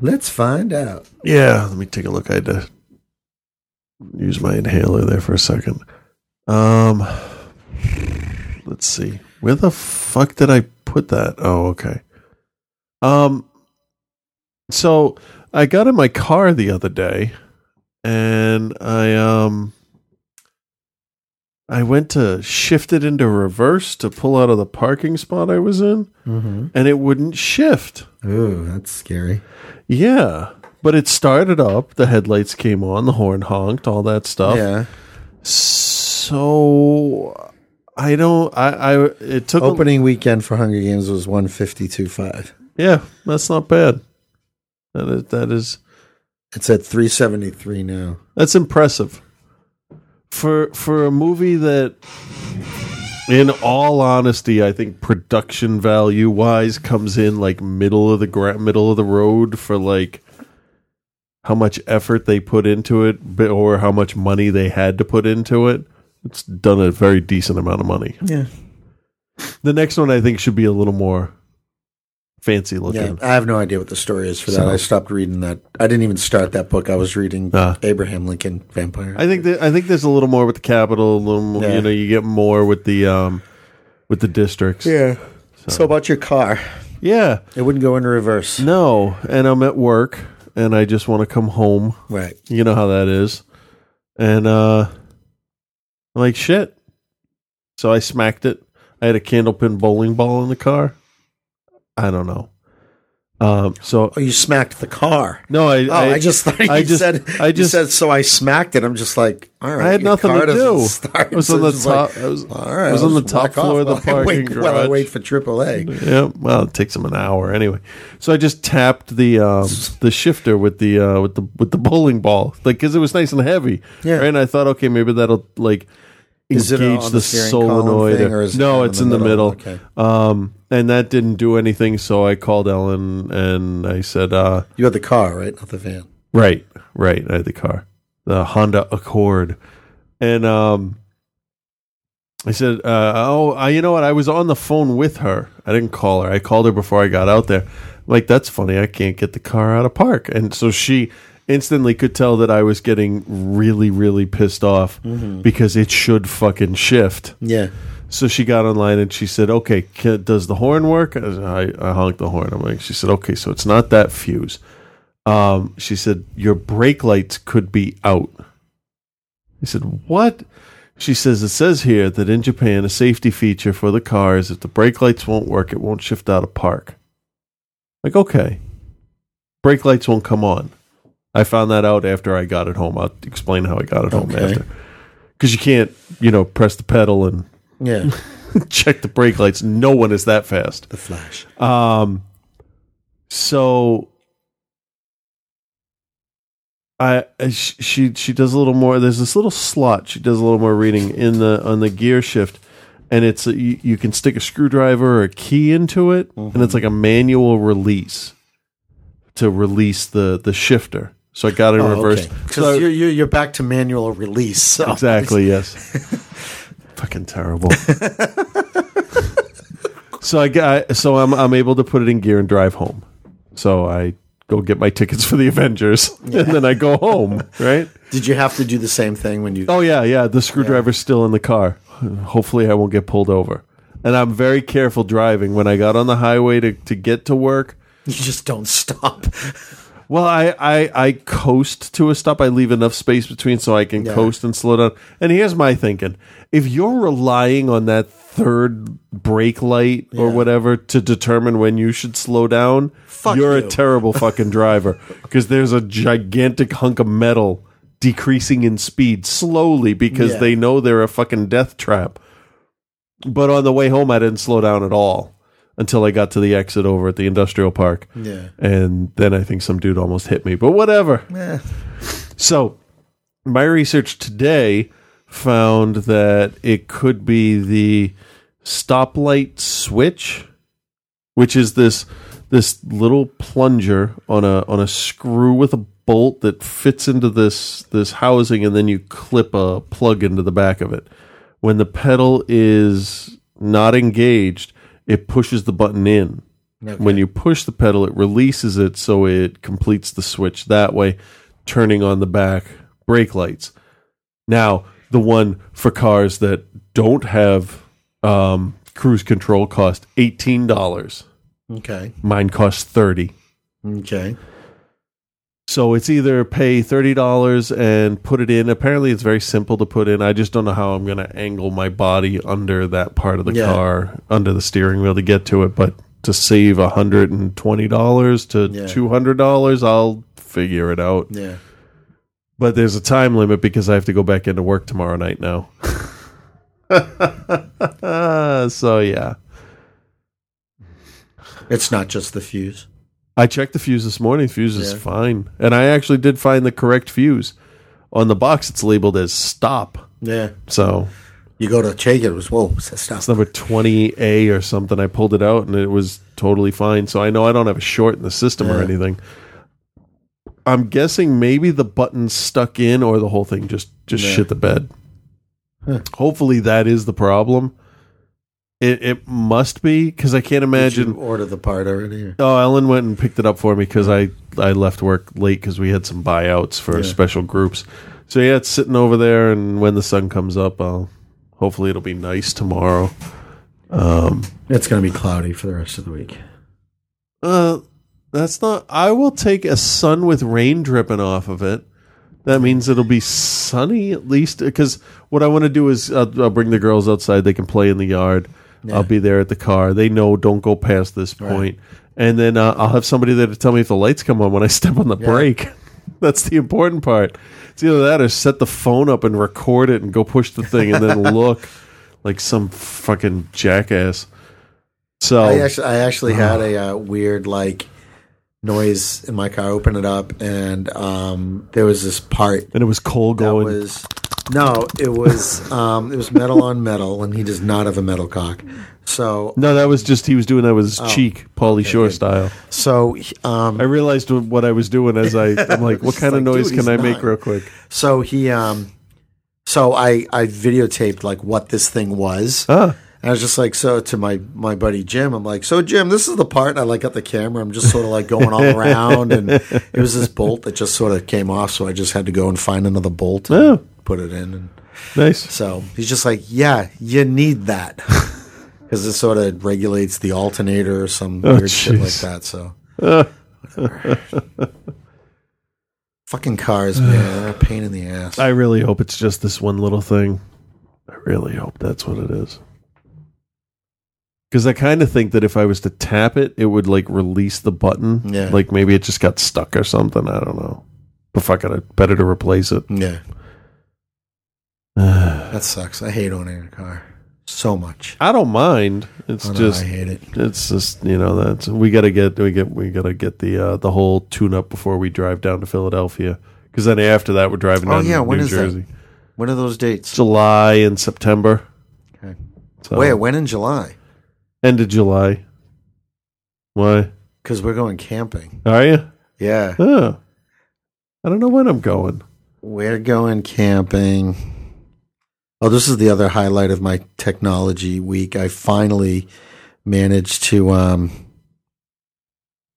Let's find out. Yeah, let me take a look. I had to use my inhaler there for a second. Um, let's see. Where the fuck did I put that? Oh, okay. Um, so I got in my car the other day, and I um, I went to shift it into reverse to pull out of the parking spot I was in, Mm-hmm. and it wouldn't shift. Ooh, that's scary. Yeah. But it started up, the headlights came on, the horn honked, all that stuff. Yeah. So I don't I I it took a- Opening weekend for Hunger Games was 152.5. yeah, that's not bad. That is that is It's at 373 now. that's impressive. For for a movie that in all honesty, I think production value wise comes in like middle of the gra- middle of the road for like how much effort they put into it, or how much money they had to put into it. It's done a very decent amount of money. Yeah. The next one I think should be a little more fancy looking. Yeah. I have no idea what the story is for that. So- I stopped reading that. I didn't even start that book. I was reading Ah. Abraham Lincoln Vampire. I think that I think there's a little more with the capital. A little more, Yeah. you know, you get more with the um with the districts. yeah. So. about your car, Yeah. it wouldn't go into reverse. No, and I'm at work and I just want to come home. Right. You know how that is. And uh I'm like shit. So I smacked it. I had a candlepin bowling ball in the car. I don't know. Um so Oh, you smacked the car. no, I Oh, I, just thought you I just said. I just said so. I smacked it. I'm just like, all right. I had nothing to do. Start. I was So on the it's like, top- I was- all right. I was on the top floor of the I parking wait, While I garage. wait for AAA. Yeah, well, it takes them an hour anyway. So I just tapped the um, the shifter with the uh, with the with the bowling ball, like because it was nice and heavy. Yeah. right? And I thought, okay, maybe that'll like engage the, the solenoid. thing, or no, it's in in the the middle? middle. Okay. Um, and that didn't do anything. So I called Ellen and I said, uh, You had the car, right? Not the van. Right, right. I had the car, the Honda Accord, and um, I said, uh, "Oh, I, you know what? I was on the phone with her. I didn't call her. I called her before I got out there. Like that's funny. I can't get the car out of park." And so she instantly could tell that I was getting really, really pissed off because it should fucking shift. Yeah. So she got online and she said, "Okay, can, does the horn work?" I, I honked the horn. I'm like, she said, "Okay, so it's not that fuse." Um, she said, "Your brake lights could be out." I said, "What?" She says, "It says here that in Japan, a safety feature for the car is if the brake lights won't work, it won't shift out of park." Like, okay, brake lights won't come on. I found that out after I got it home. I'll explain how I got it home Okay. after. Because you can't, you know, press the pedal and Yeah. check the brake lights. No one is that fast. the flash. Um, so I I- sh- she she does a little more. There's this little slot. She does a little more reading in the on the gear shift, and it's a, you, you can stick a screwdriver or a key into it, and it's like a manual release to release the the shifter. So I got it oh, in reverse. Because So- Oh, you're, you're back to manual release. So Exactly. Yes. Fucking terrible. so I got. So I'm I'm able to put it in gear and drive home. So I go get my tickets for the Avengers, and then I go home. Right. Did you have to do the same thing when you? Oh yeah, yeah. The screwdriver's still in the car. Hopefully, I won't get pulled over. And I'm very careful driving. When I got on the highway to, to get to work, You just don't stop. Well, I, I, I coast to a stop. I leave enough space between so I can Yeah. coast and slow down. And here's my thinking: if you're relying on that third brake light or whatever to determine when you should slow down, Fuck you're you. a terrible fucking driver because there's a gigantic hunk of metal decreasing in speed slowly because Yeah. they know they're a fucking death trap. But on the way home, I didn't slow down at all until I got to the exit over at the industrial park. Yeah. And then I think some dude almost hit me, but whatever. Eh. So, my research today found that it could be the stoplight switch, which is this this little plunger on a on a screw with a bolt that fits into this this housing and then you clip a plug into the back of it. When the pedal is not engaged, it pushes the button in. When you push the pedal, it releases it so it completes the switch that way, turning on the back brake lights. Now, the one for cars that don't have um, cruise control cost eighteen dollars. Okay. Mine costs thirty. Okay. So it's either pay thirty dollars and put it in. Apparently, it's very simple to put in. I just don't know how I'm going to angle my body under that part of the Yeah. car, under the steering wheel to get to it. But to save hundred and twenty dollars to Yeah. two hundred dollars, I'll figure it out. Yeah. But there's a time limit because I have to go back into work tomorrow night now. so yeah, It's not just the fuse. I checked the fuse this morning. Fuse is Yeah. fine, and I actually did find the correct fuse on the box. It's labeled as stop. Yeah. So You go to check it, it was whoa, what's that stuff? It's number 20A or something. I pulled it out and it was totally fine. So I know I don't have a short in the system or Yeah. anything. I'm guessing maybe the button stuck in or the whole thing just just Yeah. shit the bed. Hopefully that is the problem. It it must be because I can't imagine. order the part already? or- Oh, Ellen went and picked it up for me because I I left work late because we had some buyouts for Yeah. special groups. So yeah, it's sitting over there, and when the sun comes up, I'll hopefully it'll be nice tomorrow. Um, It's going to be cloudy for the rest of the week. uh, that's not. I will take a sun with rain dripping off of it. That means it'll be sunny at least. Because what I want to do is I'll, I'll bring the girls outside. They can play in the yard. Yeah. I'll be there at the car. They know don't go past this point. And then uh, I'll have somebody there to tell me if the lights come on when I step on the Yeah. brake. That's the important part. It's either that or set the phone up and record it and go push the thing and then look like some fucking jackass. So I actually, I actually had a uh, weird like noise in my car. Open it up, and um, there was this part and it was cold that going. was no, it was um, it was metal on metal, and he does not have a metal cock. So No, that was just he was doing that with his Oh, cheek, Pauly Shore style. so um, I realized what I was doing as I I'm like, what kind of like, noise dude, can I make not. real quick? So he, um, so I, I videotaped like what this thing was. Ah. And I was just like, so to my, my buddy Jim, I'm like, so Jim, this is the part. And I like got the camera. I'm just sort of like going all around. And it was this bolt that just sort of came off. So I just had to go and find another bolt and Oh. Put it in. And Nice. so he's just like, yeah, you need that. Because it sort of regulates the alternator or some Oh, weird shit like that. So fucking cars, man, they're a pain in the ass. I really hope it's just this one little thing. I really hope that's what it is. Because I kind of think that if I was to tap it, it would like release the button. Yeah. Like maybe it just got stuck or something. I don't know. But fuck it, better to replace it. yeah. That sucks. I hate owning a car so much. I don't mind. It's Oh, no, just I hate it. It's just you know that's we gotta get we get we gotta get the uh, the whole tune up before we drive down to Philadelphia. Because then after that we're driving Oh down yeah, to when New is Jersey. that? When are those dates? July and September. Okay. So, Wait, when in July? End of July. Why? Because we're going camping. Are you? Yeah, Oh. I don't know when I'm going. we're going camping. Oh, this is the other highlight of my technology week. I finally managed to um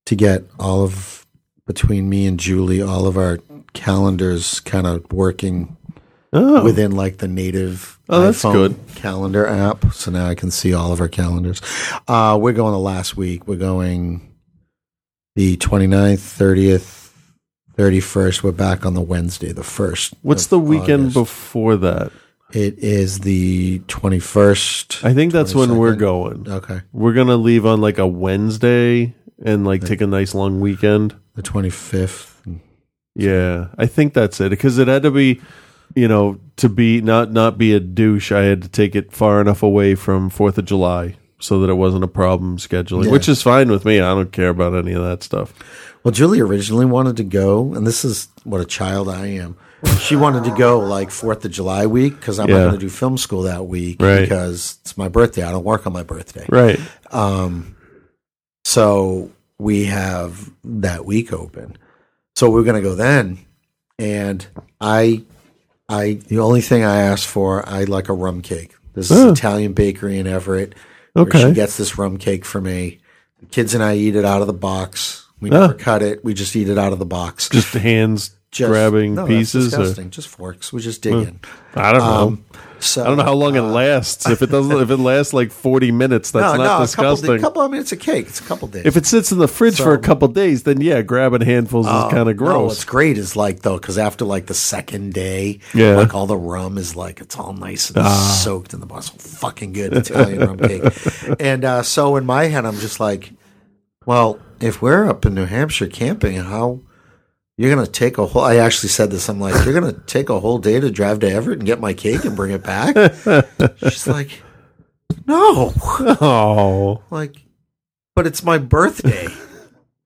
to get all of between me and Julie all of our calendars kind of working Oh. within like the native Oh, that's good. calendar app. So now I can see all of our calendars. Uh, we're going the last week. We're going the 29th, 30th, 31st. We're back on the Wednesday, the 1st. What's the weekend August. before that? It is the 21st. I think that's when we're 22nd. going. Okay. We're gonna leave on like a Wednesday and like take a nice long weekend. The 25th. Yeah, I think that's it because it had to be, you know, to be not not be a douche. I had to take it far enough away from Fourth of July so that it wasn't a problem scheduling, Yeah. which is fine with me. I don't care about any of that stuff. Well, Julie originally wanted to go, and this is what a child I am. She wanted to go like Fourth of July week because I'm Yeah. not going to do film school that week Right. because it's my birthday. I don't work on my birthday. Right. Um, so we have that week open. So we're going to go then, and I, I the only thing I asked for, I like a rum cake. This is Oh. Italian bakery in Everett. where Okay. she gets this rum cake for me. The kids and I eat it out of the box. We never cut it. We just eat it out of the box. Just the hands Just- grabbing no, pieces. or- Just forks. We just dig in. I don't know. Um, so I don't know how long it lasts. If it doesn't, if it lasts like forty minutes, that's no, not no, a couple, disgusting. a couple. I mean, it's a cake. It's a couple days. if it sits in the fridge for a So- couple days, then yeah, grabbing handfuls Oh, is kind of No, gross. what's great is like though, because after like the second day, Yeah. like all the rum is like it's all nice and Ah. soaked in the bottle. Fucking good Italian rum cake. And uh, so in my head, I'm just like, well, if we're up in New Hampshire camping, how you're gonna take a whole? I actually said this. I'm like, you're gonna take a whole day to drive to Everett and get my cake and bring it back. She's like, no, oh, like, but it's my birthday.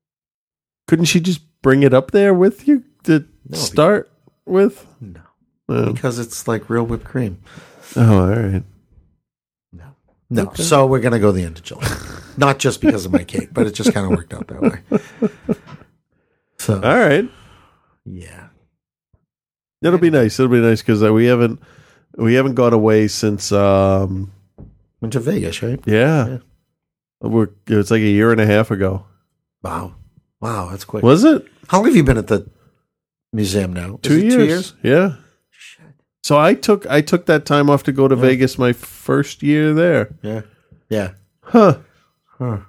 couldn't she just bring it up there with you to No, start with? No. No. because it's like real whipped cream. Oh, all right. No. No. So we're gonna go the end of July. Not just because of my cake, but it just kind of worked out that way. So All right. Yeah. It'll be nice. It'll be nice because uh, we haven't we haven't gone away since um Went to Vegas, right? yeah. We're it's like a year and a half ago. Wow. Wow, that's quick. Was it? How long have you been at the museum now? Two years. Two years? Yeah. So I took I took that time off to go to Vegas my first year there. Yeah. Yeah. Huh. Huh.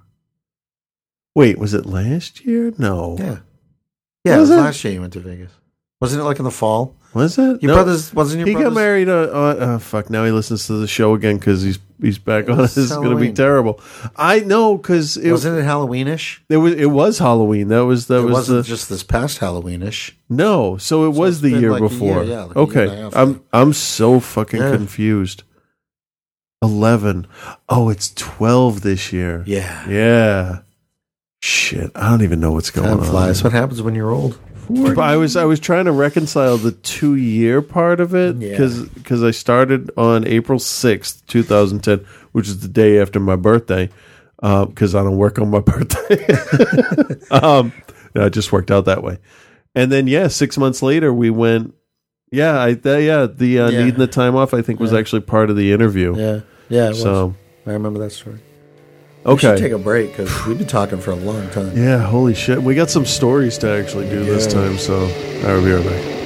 Wait, was it last year? No. Yeah. Yeah, Was it was it? last year you went to Vegas. Wasn't it like in the fall? Was it? Your No. brothers wasn't your he brothers? got married. Uh, uh, oh, fuck! Now he listens to the show again because he's he's back on. This is going to be terrible. I know because it Wasn't it Halloweenish? It was it was Halloween. That was that it was wasn't the just this past Halloweenish. no. So it was the year like before. year, yeah, like year okay, half I'm I'm so fucking Yeah. confused. Eleven. Oh, it's twelve this year. Yeah. Yeah. Shit, I don't even know what's going Time on. flies. What happens when you're old? But I was I was trying to reconcile the two year part of it Yeah. because I started on April sixth, two thousand ten, which is the day after my birthday. Because I don't work on my birthday. um, no, it just worked out that way. And then yeah, six months later we went. Yeah, I th- yeah the uh, Yeah. needing the time off I think was Yeah. actually part of the interview. Yeah. Yeah. It was. So I remember that story. We should okay, take a break because we've been talking for a long time. yeah, holy shit, we got some stories to actually do this time. So I will be right back.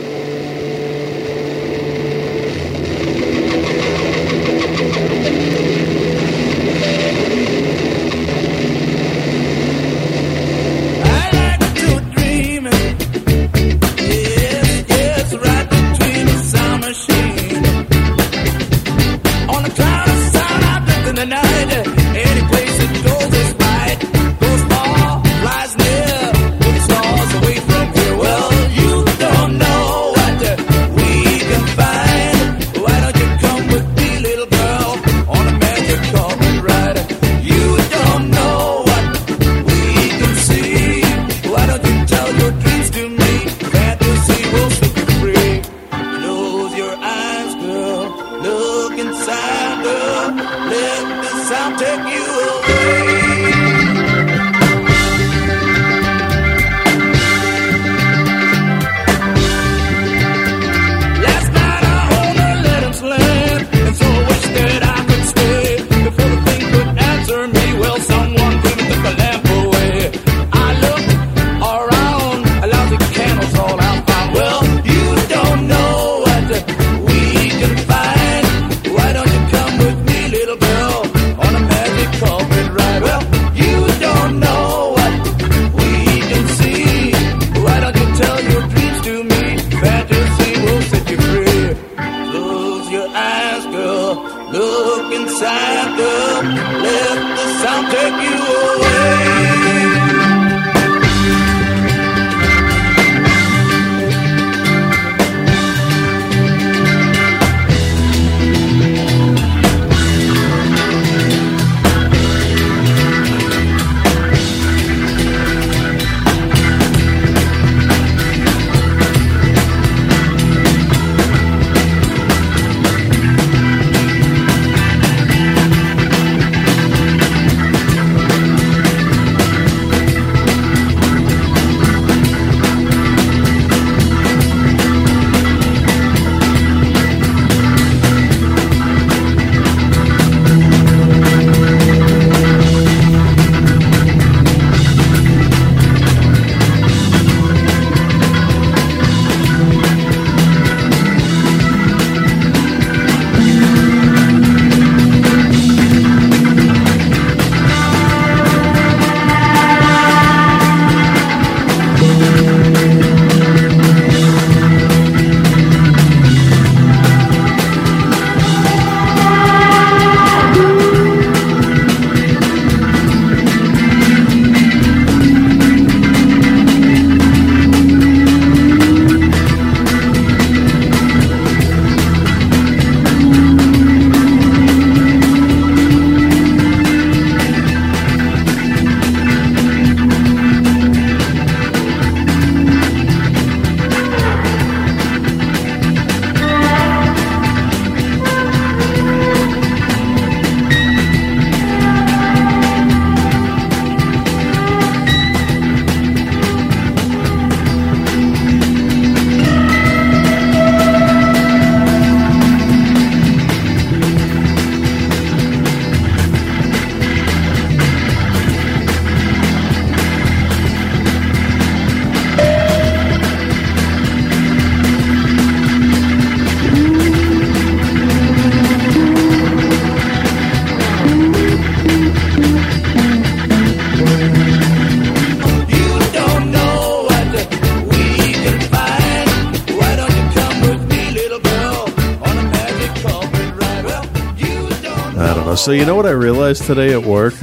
So you know what I realized today at work?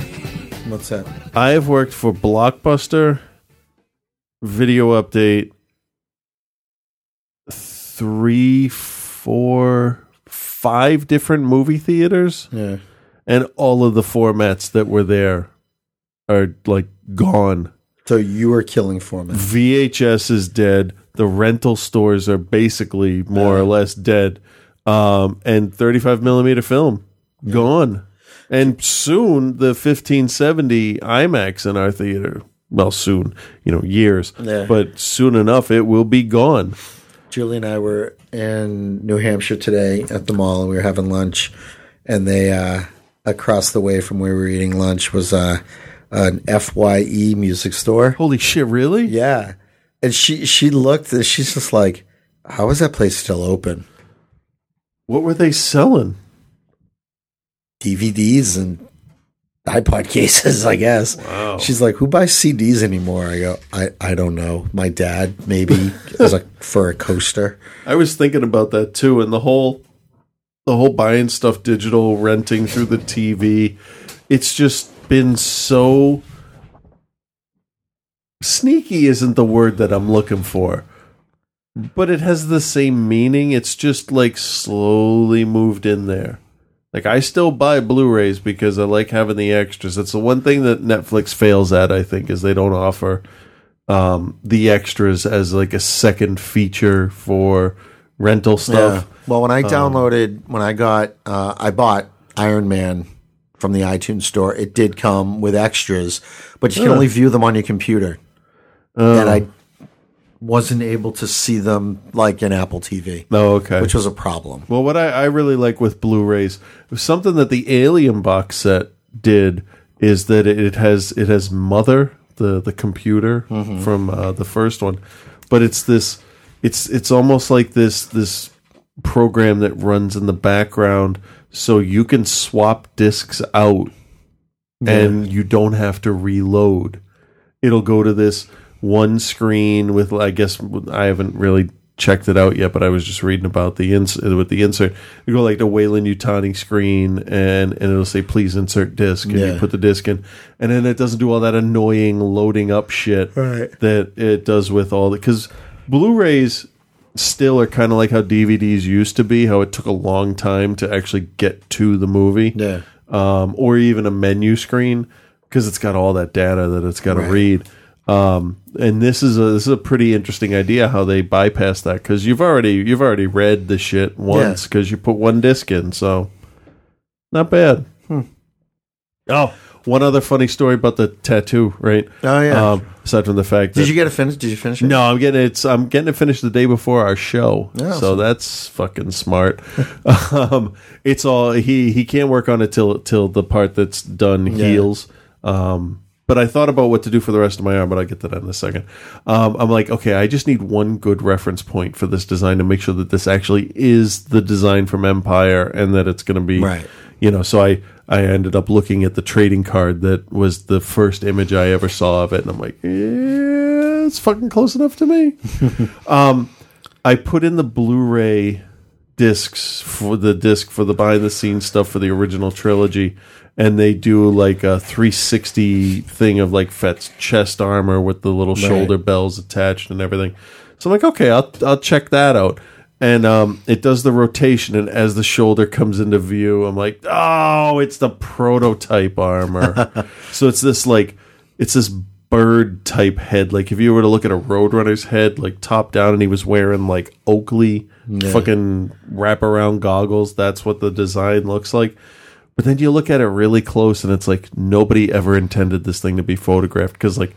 What's that? I have worked for Blockbuster, Video Update, three, four, five different movie theaters, Yeah. and all of the formats that were there are like gone. So you were killing Foreman. VHS is dead. The rental stores are basically more or less dead. Um, and 35 millimeter film gone. And soon the 1570 IMAX in our theater. Well, soon, you know, years. Yeah. But soon enough, it will be gone. Julie and I were in New Hampshire today at the mall, and we were having lunch. And they uh, across the way from where we were eating lunch was uh, an Fye music store. Holy shit! Really? Yeah. And she she looked, and she's just like, "How is that place still open?" What were they selling? DVDs and iPod cases, I guess. Wow. She's like, "Who buys CDs anymore?" I go, "I I don't know. My dad maybe as a for a coaster." I was thinking about that too, and the whole the whole buying stuff digital, renting through the TV. It's just been so sneaky isn't the word that I'm looking for. But it has the same meaning. It's just like slowly moved in there. Like I still buy Blu-rays because I like having the extras. That's the one thing that Netflix fails at, I think, is they don't offer um, the extras as like a second feature for rental stuff. Well, when I Um, downloaded, when I got, uh, I bought Iron Man from the iTunes store. It did come with extras, but you can Huh. only view them on your computer, Oh. and I wasn't able to see them like in Apple TV. Oh, okay. which was a problem. Well, what I, I really like with Blu-rays, something that the Alien box set did is that it has it has Mother, the the computer Mhm. from uh, the first one, but it's this it's it's almost like this this program that runs in the background, so you can swap discs out, and you don't have to reload. It'll go to this one screen with I guess I haven't really checked it out yet, but I was just reading about the ins with the insert. You go like the Weyland-Yutani screen, and and it'll say please insert disc, and you put the disc in, and then it doesn't do all that annoying loading up shit Right. that it does with all the because Blu-rays still are kind of like how DVDs used to be, how it took a long time to actually get to the movie, Yeah. um, or even a menu screen because it's got all that data that it's got to Right. read. Um, and this is a this is a pretty interesting idea how they bypass that because you've already you've already read the shit once because you put one disc in, so not bad. Hmm. Oh, one other funny story about the tattoo, right? Oh, yeah. Um, aside from the fact, Did that- you get it finished? Did you finish it? no, I'm getting it. I'm getting it finished the day before our show, Yeah, so so- that's fucking smart. um, it's all he he can't work on it till till the part that's done Yeah. heals. Um, but I thought about what to do for the rest of my arm, but I'll get to that in a second. Um, I'm like, okay, I just need one good reference point for this design to make sure that this actually is the design from Empire and that it's going to be Right. You know, so I I ended up looking at the trading card that was the first image I ever saw of it, and I'm like, yeah, it's fucking close enough to me. um, I put in the Blu-ray discs for the disc for the behind the scenes stuff for the original trilogy, and they do like a 360 thing of like Fett's chest armor with the little Right. shoulder bells attached and everything. So I'm like, okay, I'll I'll check that out. And um, it does the rotation, and as the shoulder comes into view, I'm like, oh, it's the prototype armor. so it's this like, it's this bird type head. Like if you were to look at a Roadrunner's head, like top down, and he was wearing like Oakley Yeah. fucking wraparound goggles, that's what the design looks like. But then you look at it really close, and it's like nobody ever intended this thing to be photographed because like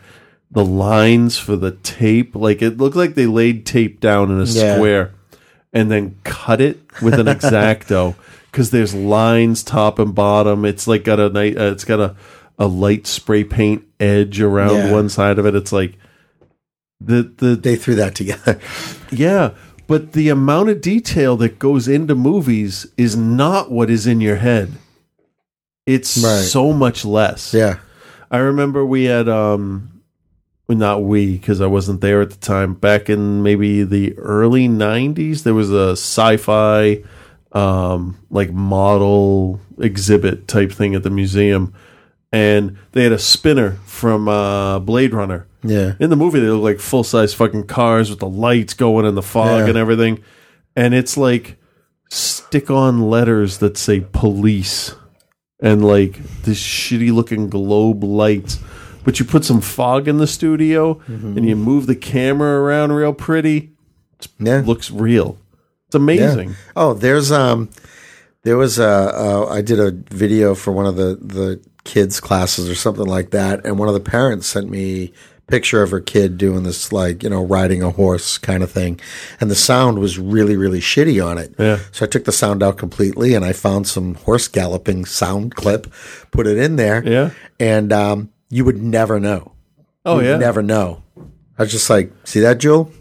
the lines for the tape, like it looked like they laid tape down in a Yeah. square and then cut it with an X-Acto because there's lines top and bottom. It's like got a night. Uh, it's got a a light spray paint edge around Yeah. one side of it. It's like the the They threw that together. yeah, but the amount of detail that goes into movies is not what is in your head. It's Right. so much less. Yeah. I remember we had um not we because I wasn't there at the time. Back in maybe the early '90s, there was a sci-fi um, like model exhibit type thing at the museum, and they had a spinner from uh, Blade Runner. Yeah. In the movie, they look like full size fucking cars with the lights going and the fog Yeah. and everything, and it's like stick on letters that say police and like this shitty looking globe lights. But you put some fog in the studio Mm-hmm. and you move the camera around real pretty. Yeah. looks real. It's amazing. Yeah. Oh, there's um, there was a uh, I did a video for one of the the kids classes or something like that, and one of the parents sent me picture of her kid doing this like you know riding a horse kind of thing, and the sound was really really shitty on it. Yeah. So I took the sound out completely, and I found some horse galloping sound clip, put it in there. Yeah. And um, you would never know. Oh, You'd yeah? never know. I was just like, see that, Jewel?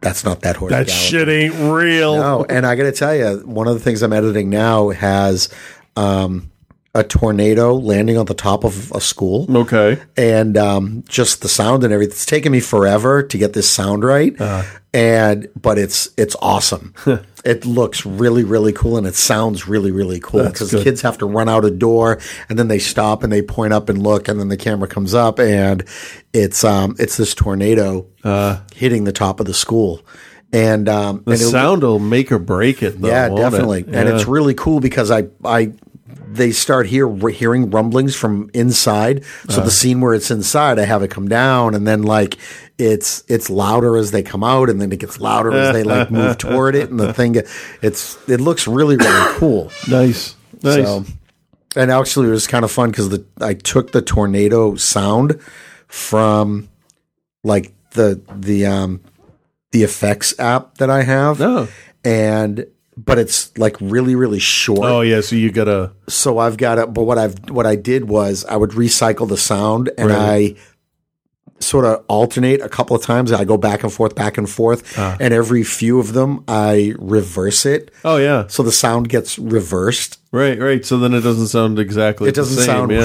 That's not that horse. That galloping. shit ain't real. No, and I got to tell you, one of the things I'm editing now has um, a tornado landing on the top of a school. Okay. And um, just the sound and everything. It's taken me forever to get this sound right. Uh-huh. And but it's it's awesome. it looks really really cool and it sounds really really cool because kids have to run out a door and then they stop and they point up and look and then the camera comes up and it's um it's this tornado hitting the top of the school and um Uh. The and sound will make or break it, though. yeah, won't it? definitely. And it's really cool because I I they start hear hearing rumblings from inside. So Uh-huh. the scene where it's inside, I have it come down, and then like it's it's louder as they come out, and then it gets louder as they like move toward it, and the thing it's it looks really really cool. nice. Nice. So, and actually, it was kind of fun because the I took the tornado sound from like the the um the effects app that I have, Oh. and but it's like really really short. oh yeah, so you gotta So I've got it. But what I've what I did was I would recycle the sound and Right. I sort of alternate a couple of times. I go back and forth, back and forth, Ah. and every few of them I reverse it. Oh yeah. So the sound gets reversed. Right, right. So then it doesn't sound exactly It doesn't the same. sound yeah.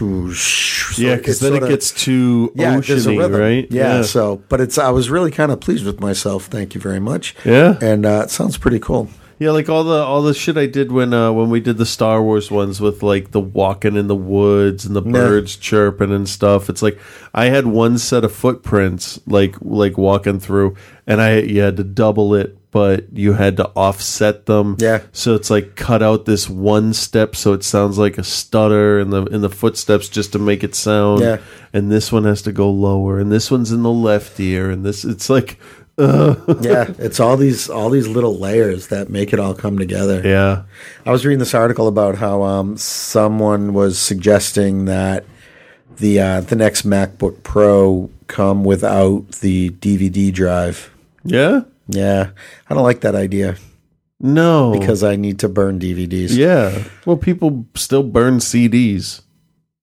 whoosh. So yeah, because then it sorta- gets too yeah, there's a oceany, rhythm. right? Yeah, So, but it's I was really kind of pleased with myself. Thank you very much. Yeah. and uh, it sounds pretty cool. Yeah, like all the all the shit I did when uh when we did the Star Wars ones with like the walking in the woods and the birds chirping and stuff. It's like I had one set of footprints like like walking through and I you had to double it but you had to offset them. Yeah. So it's like cut out this one step so it sounds like a stutter in the in the footsteps just to make it sound. Yeah. And this one has to go lower and this one's in the left ear and this it's like yeah, it's all these all these little layers that make it all come together. Yeah. I was reading this article about how um, someone was suggesting that the uh, the next MacBook Pro come without the DVD drive. Yeah? Yeah, I don't like that idea No. because I need to burn DVDs. Yeah. Well, people still burn CDs.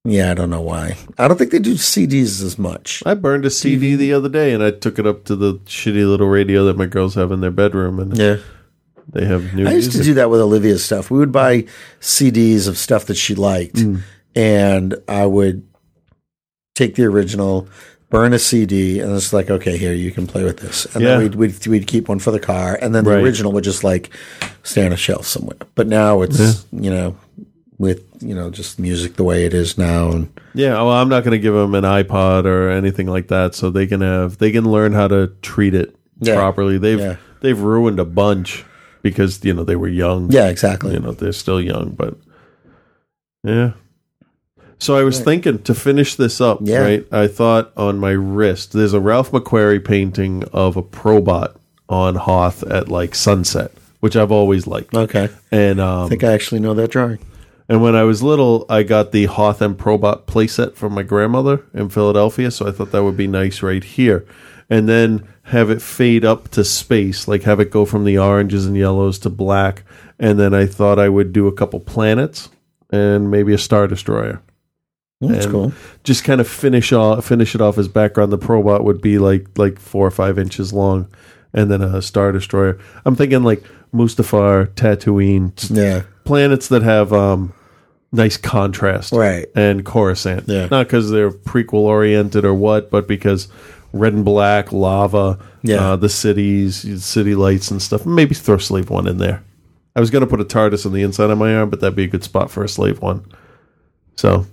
Yeah, I don't know why. I don't think they do CDs as much. I burned a CD the other day and I took it up to the shitty little radio that my girls have in their bedroom and Yeah. they have new I used to do that with Olivia's stuff. We would buy CDs of stuff that she liked, Mm. and I would take the original, burn a CD, and it's like, okay, here you can play with this, and Yeah. then we'd, we'd we'd keep one for the car, and then the Right. original would just like stay on a shelf somewhere. But now it's you know with you know just music the way it is now, and Yeah, well, I'm not going to give them an iPod or anything like that so they can have they can learn how to treat it Yeah. properly. They've Yeah. they've ruined a bunch because, you know, they were young. yeah, exactly. You know, they're still young, but yeah. So I was thinking to finish this up, Yeah. right? I thought on my wrist, there's a Ralph McQuarrie painting of a Probot on Hoth at like sunset, which I've always liked. Okay, And I um, think I actually know that drawing. And when I was little, I got the Hoth and Probot playset from my grandmother in Philadelphia, so I thought that would be nice right here. And then have it fade up to space, like have it go from the oranges and yellows to black. And then I thought I would do a couple planets and maybe a star destroyer. That's cool. Just kind of finish off finish it off as background. The Probot would be like like four or five inches long, and then a star destroyer. I'm thinking like Mustafar, Tatooine, Yeah, planets that have um nice contrast Right. and Coruscant Yeah. not because they're prequel oriented or what but because red and black lava Yeah. uh, the cities city lights and stuff maybe throw slave one in there I was going to put a TARDIS on the inside of my arm, but that'd be a good spot for a slave one. So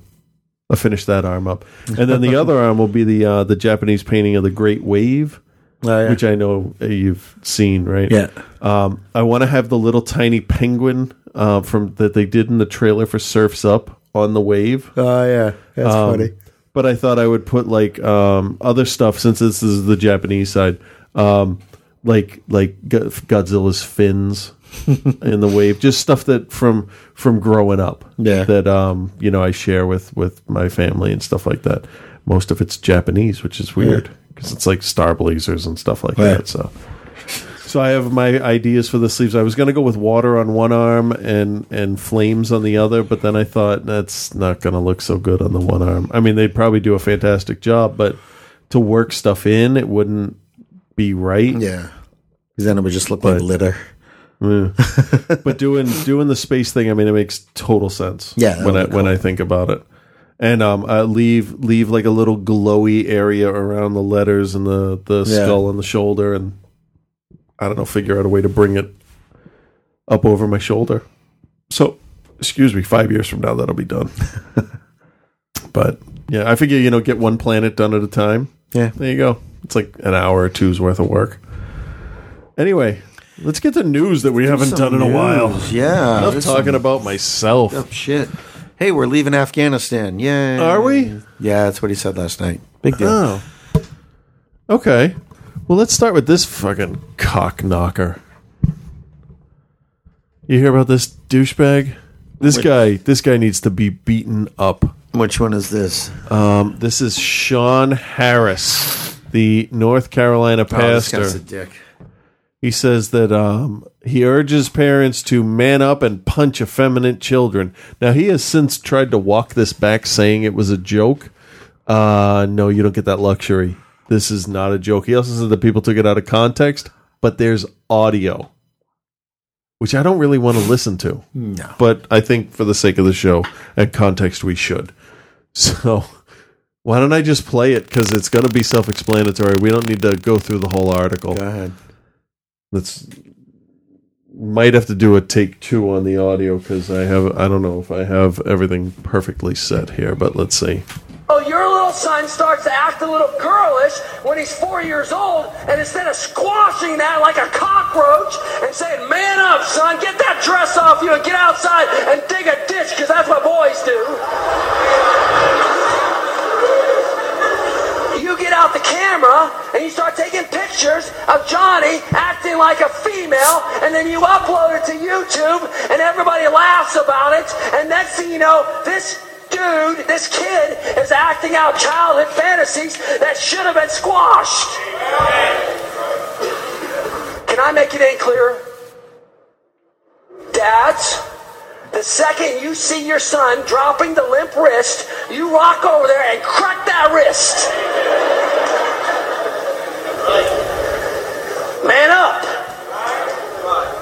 I'll finish that arm up, and then the other arm will be the uh, the Japanese painting of the Great Wave, which I know uh, you've seen, right? Yeah. Um, I want to have the little tiny penguin uh, from that they did in the trailer for Surfs Up on the wave. Oh yeah, that's Um, funny. But I thought I would put like um, other stuff since this is the Japanese side, um, like like Go- Godzilla's fins in the wave, just stuff that from from growing up. Yeah. that um, you know I share with with my family and stuff like that. Most of it's Japanese, which is weird because it's like Star Blazers and stuff like Right. that. So. So I have my ideas for the sleeves. I was going to go with water on one arm and and flames on the other, but then I thought that's not going to look so good on the one arm. I mean, they'd probably do a fantastic job, but to work stuff in, it wouldn't be right. Yeah, because then it would just look like litter. But doing doing the space thing, I mean, it makes total sense. Yeah, that when I would be when. I think about it, and um, I leave leave like a little glowy area around the letters and the the Yeah. skull and the shoulder, and I don't know, figure out a way to bring it up over my shoulder. So, excuse me, five years from now that'll be done. but yeah, I figure you know get one planet done at a time. Yeah. there you go. It's like an hour or two's worth of work. Anyway, let's get to news that we haven't done in a while. yeah. enough talking some- about myself. Oh shit! Hey, we're leaving Afghanistan. Yay! Are we? Yeah, that's what he said last night. Big deal. Oh, okay. Well, let's start with this fucking cock knocker. You hear about this douchebag? This Which- guy, this guy needs to be beaten up. Which one is this? Um, this is Sean Harris, the North Carolina Oh, this pastor. guy's a dick. He says that um, he urges parents to man up and punch effeminate children. Now, he has since tried to walk this back, saying it was a joke. Uh, no, you don't get that luxury. This is not a joke. He also said that people took it out of context, but there's audio, which I don't really want to listen to. No. But I think for the sake of the show and context, we should. So why don't I just play it? Because it's going to be self explanatory. We don't need to go through the whole article. Go ahead. Let's might have to do a take two on the audio because I have I don't know if I have everything perfectly set here, but let's see. Oh, your little son starts to act a little girlish when he's four years old, and instead of squashing that like a cockroach and saying, Man up, son, get that dress off you and get outside and dig a ditch, because that's what boys do. Out the camera and you start taking pictures of Johnny acting like a female, and then you upload it to YouTube, and everybody laughs about it. And next thing you know, this dude, this kid, is acting out childhood fantasies that should have been squashed. Can I make it any clearer? Dads, the second you see your son dropping the limp wrist, you walk over there and crack that wrist. Man up.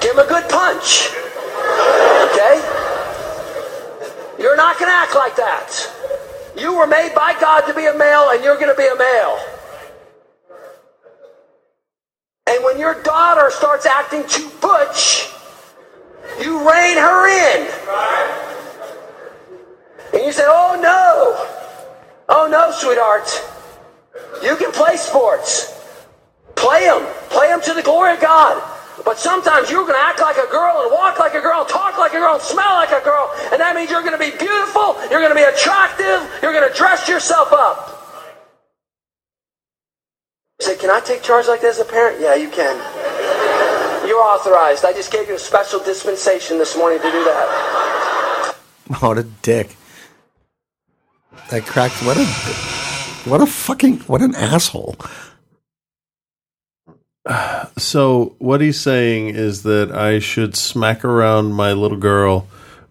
Give him a good punch. Okay? You're not going to act like that. You were made by God to be a male, and you're going to be a male. And when your daughter starts acting too butch, you rein her in. And you say, oh no. Oh no, sweetheart. You can play sports. Play them. Play them to the glory of God. But sometimes you're going to act like a girl and walk like a girl talk like a girl smell like a girl. And that means you're going to be beautiful. You're going to be attractive. You're going to dress yourself up. You say, can I take charge like that as a parent? Yeah, you can. You're authorized. I just gave you a special dispensation this morning to do that. What a dick. That cracked. What a. What a fucking. What an asshole. So what he's saying is that I should smack around my little girl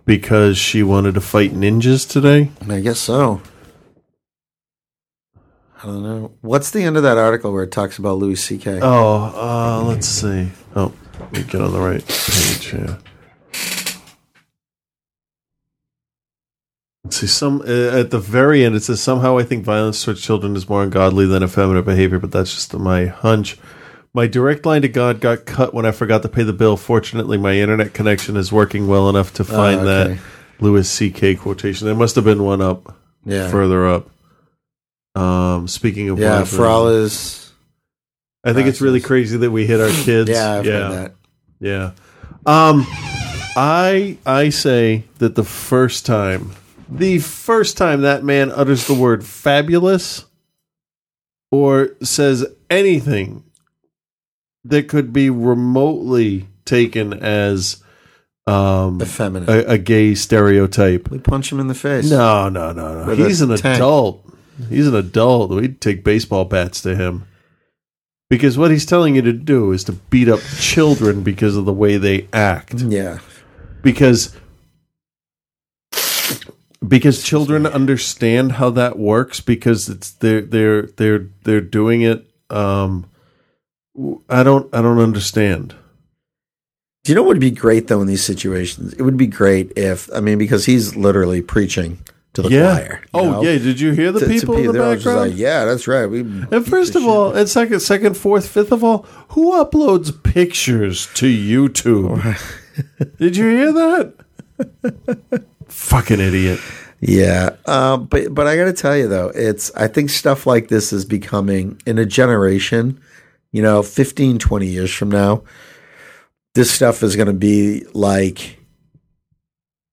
because she wanted to fight ninjas today. I guess so. I don't know. What's the end of that article where it talks about Louis C.K.? Oh, uh, let's see. Oh, let me get on the right page here. Let's see. Some uh, at the very end, it says somehow I think violence towards children is more ungodly than effeminate behavior, but that's just my hunch. My direct line to God got cut when I forgot to pay the bill. Fortunately, my internet connection is working well enough to find Oh, okay. that Louis C.K. quotation. There must have been one up Yeah. further up. Um, speaking of Yeah, live for all version. his. I think it's really crazy that we hit our kids. Yeah, I've yeah. heard that. Yeah. Um I I say that the first time the first time that man utters the word fabulous or says anything that could be remotely taken as um Effeminate. a, a gay stereotype. We punch him in the face. No, no, no, no. With a He's an tank. adult. He's an adult. We'd take baseball bats to him. Because what he's telling you to do is to beat up children because of the way they act. Yeah. Because because children understand how that works because it's they're they're they're they're doing it um I don't I don't understand. Do you know what would be great though in these situations? It would be great if I mean because he's literally preaching to the Yeah. choir. Oh, know? yeah, did you hear the To- to people in the they're all just background? like, yeah, that's right. We And first of all, and second, second, fourth, fifth of all, who uploads pictures to YouTube? Did you hear that? Fucking idiot. Yeah, um, but but I got to tell you though, it's I think stuff like this is becoming in a generation, you know, 15, 20 years from now, this stuff is going to be like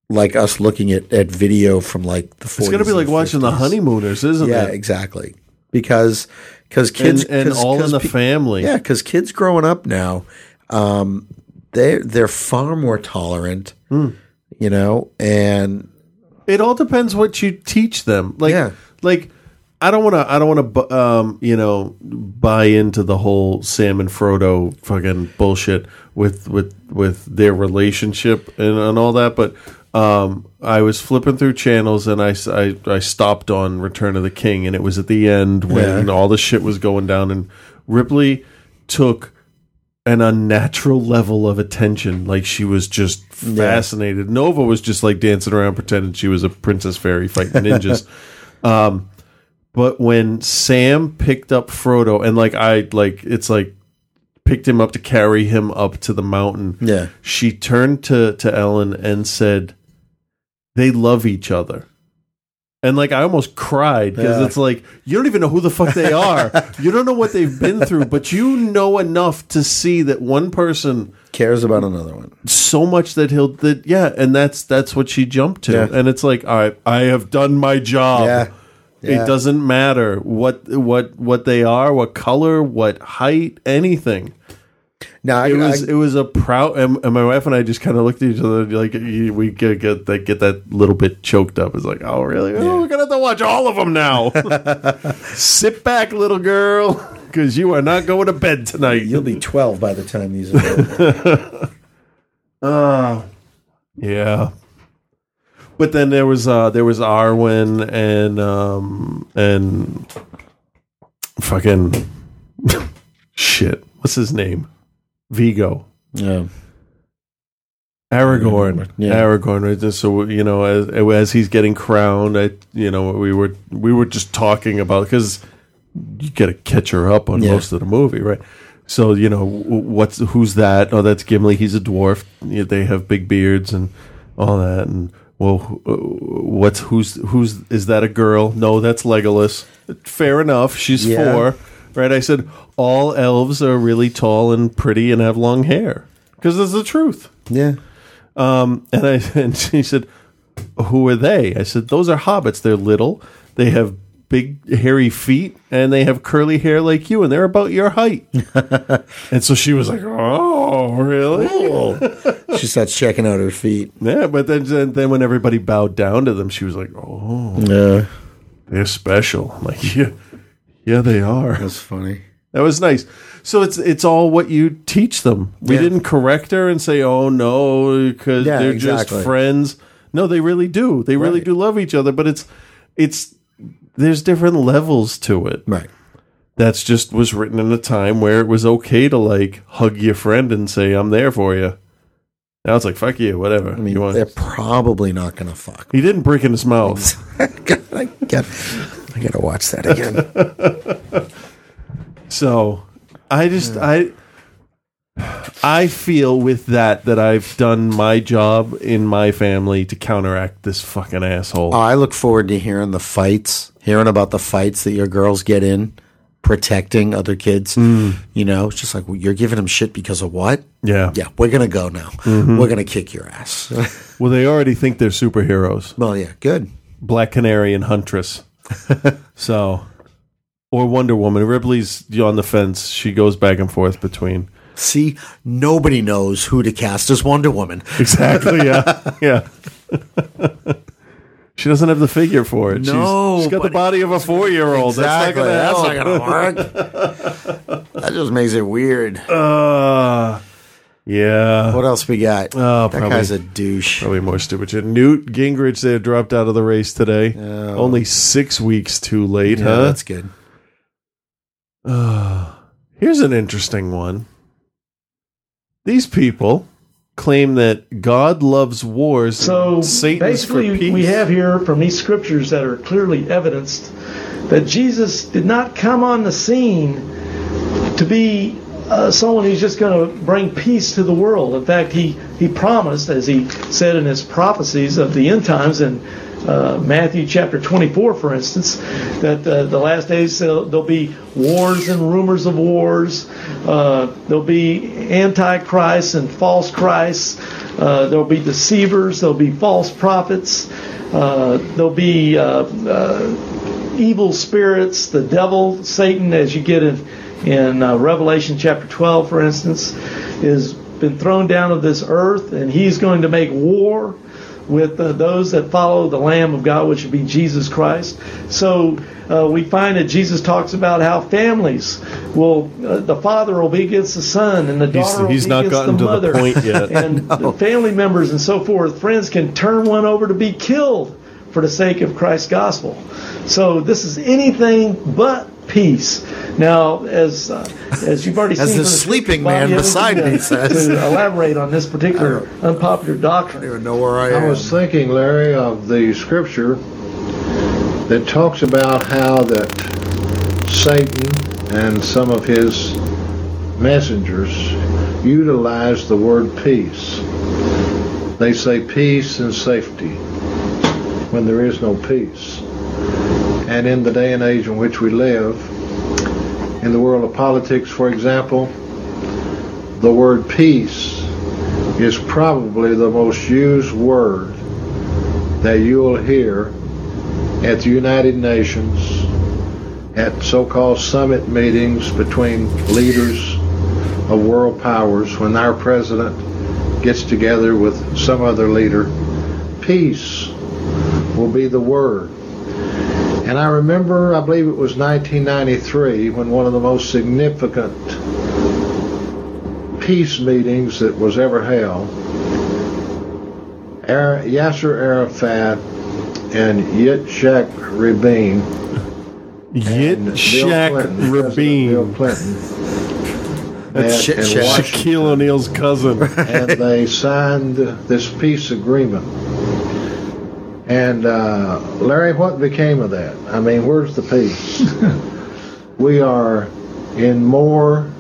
like us looking at, at video from like the 40s. It's going to be like and watching the honeymooners, isn't yeah, it? Yeah, exactly. Because because kids And- and 'cause- all in the pe- family. Yeah, because kids growing up now, um, they they're far more tolerant. Hmm. You know, and It all depends what you teach them. Like, like I don't want to. I don't want to. Um, you know, buy into the whole Sam and Frodo fucking bullshit with with with their relationship and, and all that. But um, I was flipping through channels and I, I, I, stopped on Return of the King and it was at the end when Yeah. all the shit was going down and Ripley took an unnatural level of attention. Like she was just Yeah. fascinated. Nova was just like dancing around pretending she was a princess fairy fighting ninjas. um, but when Sam picked up Frodo and like I like it's like picked him up to carry him up to the mountain. Yeah. She turned to to Ellen and said, "They love each other." And like I almost cried because Yeah. it's like you don't even know who the fuck they are. you don't know what they've been through, but you know enough to see that one person cares about another one so much that he'll that yeah, and that's that's what she jumped to. Yeah. And it's like I I have done my job. Yeah. It doesn't matter what what what they are, what color, what height, anything. No, it I- was I- it was a proud, and, and my wife and I just kind of looked at each other like we get get that get that little bit choked up. It's like, oh really? Oh, we're gonna have to watch all of them now. Sit back, little girl, because you are not going to bed tonight. You'll be twelve by the time these are over. Uh, yeah. But then there was uh there was Arwen and um and fucking shit. What's his name? Viggo. Yeah. Aragorn. Yeah. Aragorn. Right? So you know, as as he's getting crowned, I you know we were we were just talking about because you got to catch her up on Yeah. most of the movie, right? So you know what's who's that? Oh, that's Gimli. He's a dwarf. They have big beards and all that. And well, uh, what's who's who's is that a girl? No, that's Legolas. Fair enough. She's Yeah. four, right? I said all elves are really tall and pretty and have long hair because that's the truth. Yeah. Um, and I and she said, "Who are they?" I said, "Those are hobbits. They're little. They have big hairy feet, and they have curly hair like you, and they're about your height." and so she was like, "Oh, really?" she starts checking out her feet. Yeah, but then then- then when everybody bowed down to them, she was like, "Oh, Yeah. they're special." I'm like, "Yeah, yeah, they are." That's funny. That was nice. So it's it's all what you teach them. We Yeah. didn't correct her and say, "Oh no," because Yeah, they're exactly. just friends. No, they really do. They really Right. do love each other. But it's it's there's different levels to it. Right. That's just was written in a time where it was okay to like hug your friend and say, "I'm there for you." Now it's like, "Fuck you," whatever. I mean, you want. they're probably not going to fuck. He didn't break in his mouth. I got, I got to watch that again. So, I just I I feel with that that I've done my job in my family to counteract this fucking asshole. Oh, I look forward to hearing the fights, hearing about the fights that your girls get in, protecting other kids. Mm. You know, it's just like well, you're giving them shit because of what? Yeah. Yeah, we're gonna go now. Mhm. We're gonna kick your ass. Well, they already think they're superheroes. Well, yeah, good. Black Canary and Huntress. so, or Wonder Woman. Ripley's on the fence. She goes back and forth between. See, nobody knows who to cast as Wonder Woman. Exactly. Yeah. yeah. she doesn't have the figure for it. No, she's, she's got the body of a four-year-old. Exactly. That's not going to gonna work. that just makes it weird. Uh, yeah. What else we got? Oh, that probably, guy's a douche. Probably more stupid shit. Newt Gingrich, they have dropped out of the race today. Only six weeks too late, Yeah, huh? that's good. Uh, here's an interesting one. These people claim that God loves wars. So and Satan's for basically, peace. we have here from these scriptures that are clearly evidenced that Jesus did not come on the scene to be uh, someone who's just going to bring peace to the world. In fact, he, he promised, as he said in his prophecies of the end times in uh, Matthew chapter 24, for instance, that uh, the last days uh, there'll be wars and rumors of wars. Uh, there'll be antichrists and false Christs. Uh, there'll be deceivers. There'll be false prophets. There'll be evil spirits, the devil, Satan, as you get in in uh, Revelation chapter 12, for instance, is been thrown down of this earth, and he's going to make war with uh, those that follow the Lamb of God, which would be Jesus Christ. So uh, we find that Jesus talks about how families will, uh, the father will be against the son, and the He's- daughter will he's be not against gotten the to the mother, point yet. and the family members and so forth. Friends can turn one over to be killed for the sake of Christ's gospel. So this is anything but peace. Now, as uh, as you've already As seen, the sleeping man you beside me to- says. to elaborate on this particular unpopular doctrine. I don't even know where I, I was thinking, Larry, of the scripture that talks about how that Satan and some of his messengers utilize the word peace. They say peace and safety when there is no peace. And in the day and age in which we live, in the world of politics, for example, the word peace is probably the most used word that you'll hear at the United Nations, at so-called summit meetings between leaders of world powers, when our president gets together with some other leader, peace will be the word. And I remember, I believe it was 1993, when one of the most significant peace meetings that was ever held, Yasser Arafat and Yitzhak Rabin, Yitzhak Rabin. Bill Clinton, That's in Sha- Shaquille O'Neal's cousin. and they signed this peace agreement. And uh, Larry, what became of that? I mean, where's the peace? we are in more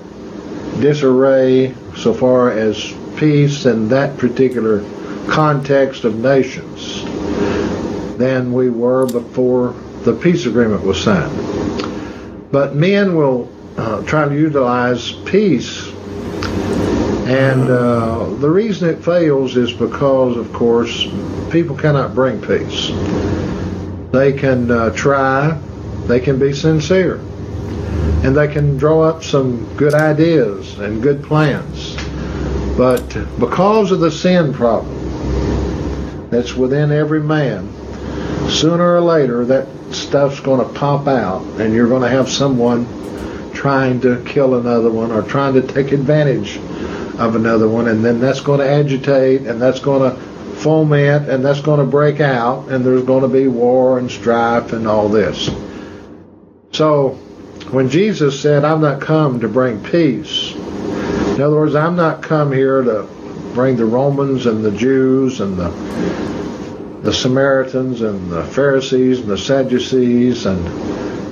disarray so far as peace in that particular context of nations than we were before the peace agreement was signed. But men will uh, try to utilize peace and uh, the reason it fails is because, of course, people cannot bring peace. They can uh, try, they can be sincere, and they can draw up some good ideas and good plans. But because of the sin problem that's within every man, sooner or later that stuff's going to pop out, and you're going to have someone trying to kill another one or trying to take advantage of another one, and then that's going to agitate, and that's going to foment, and that's going to break out, and there's going to be war and strife and all this. So, when Jesus said, "I'm not come to bring peace," in other words, I'm not come here to bring the Romans and the Jews and the the Samaritans and the Pharisees and the Sadducees and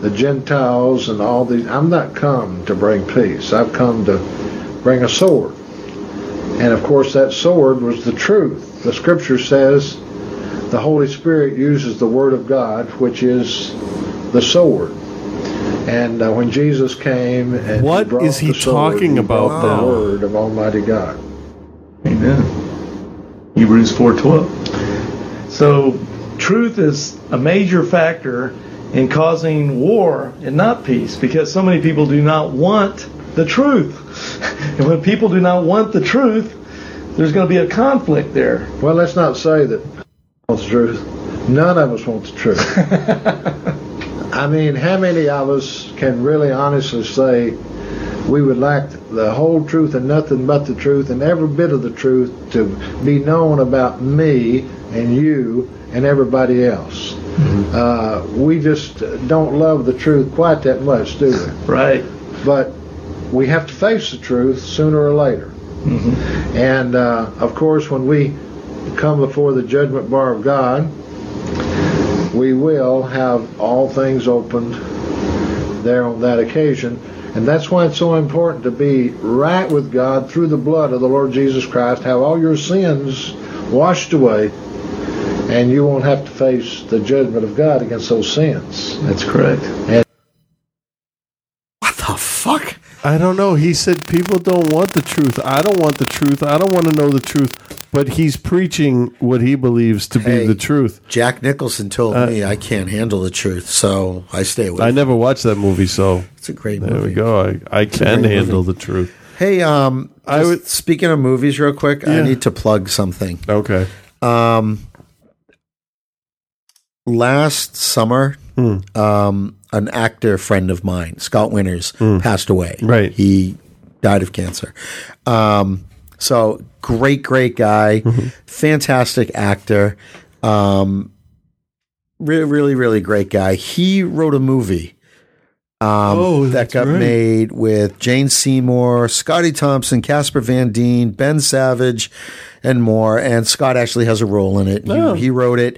the Gentiles and all these. I'm not come to bring peace. I've come to bring a sword. And of course, that sword was the truth. The scripture says the Holy Spirit uses the Word of God, which is the sword. And uh, when Jesus came and What he brought is he the sword, talking he about brought then? The Word of Almighty God. Amen. Hebrews 4:12. So truth is a major factor in causing war and not peace because so many people do not want the truth. And when people do not want the truth, there's going to be a conflict there. Well, let's not say that wants the truth. None of us want the truth. I mean, how many of us can really honestly say we would like the whole truth and nothing but the truth and every bit of the truth to be known about me and you and everybody else? Uh, we just don't love the truth quite that much, do we? Right. But we have to face the truth sooner or later. And uh, of course, when we come before the judgment bar of God, we will have all things opened there on that occasion. And that's why it's so important to be right with God through the blood of the Lord Jesus Christ, have all your sins washed away, and you won't have to face the judgment of God against those sins. That's correct. And the fuck? I don't know. He said people don't want the truth. I don't want the truth. I don't want to know the truth. But he's preaching what he believes to Hey, be the truth. Jack Nicholson told Uh, me I can't handle the truth, so I stay away. I never watched that movie, so it's a great movie. there we go. I, I can great handle the truth. Hey, um, I would- speaking of movies, real quick, I Yeah. need to plug something. Okay. Um, last summer, Hmm. um, an actor friend of mine, Scott Winters, passed away. Right. He died of cancer. Um, so great, great guy, Mm-hmm. fantastic actor. Um, really, really, really great guy. He wrote a movie. Um, Oh, that got right. made with Jane Seymour, Scottie Thompson, Casper Van Dien, Ben Savage, and more. And Scott actually has a role in it. He, Oh. he wrote it,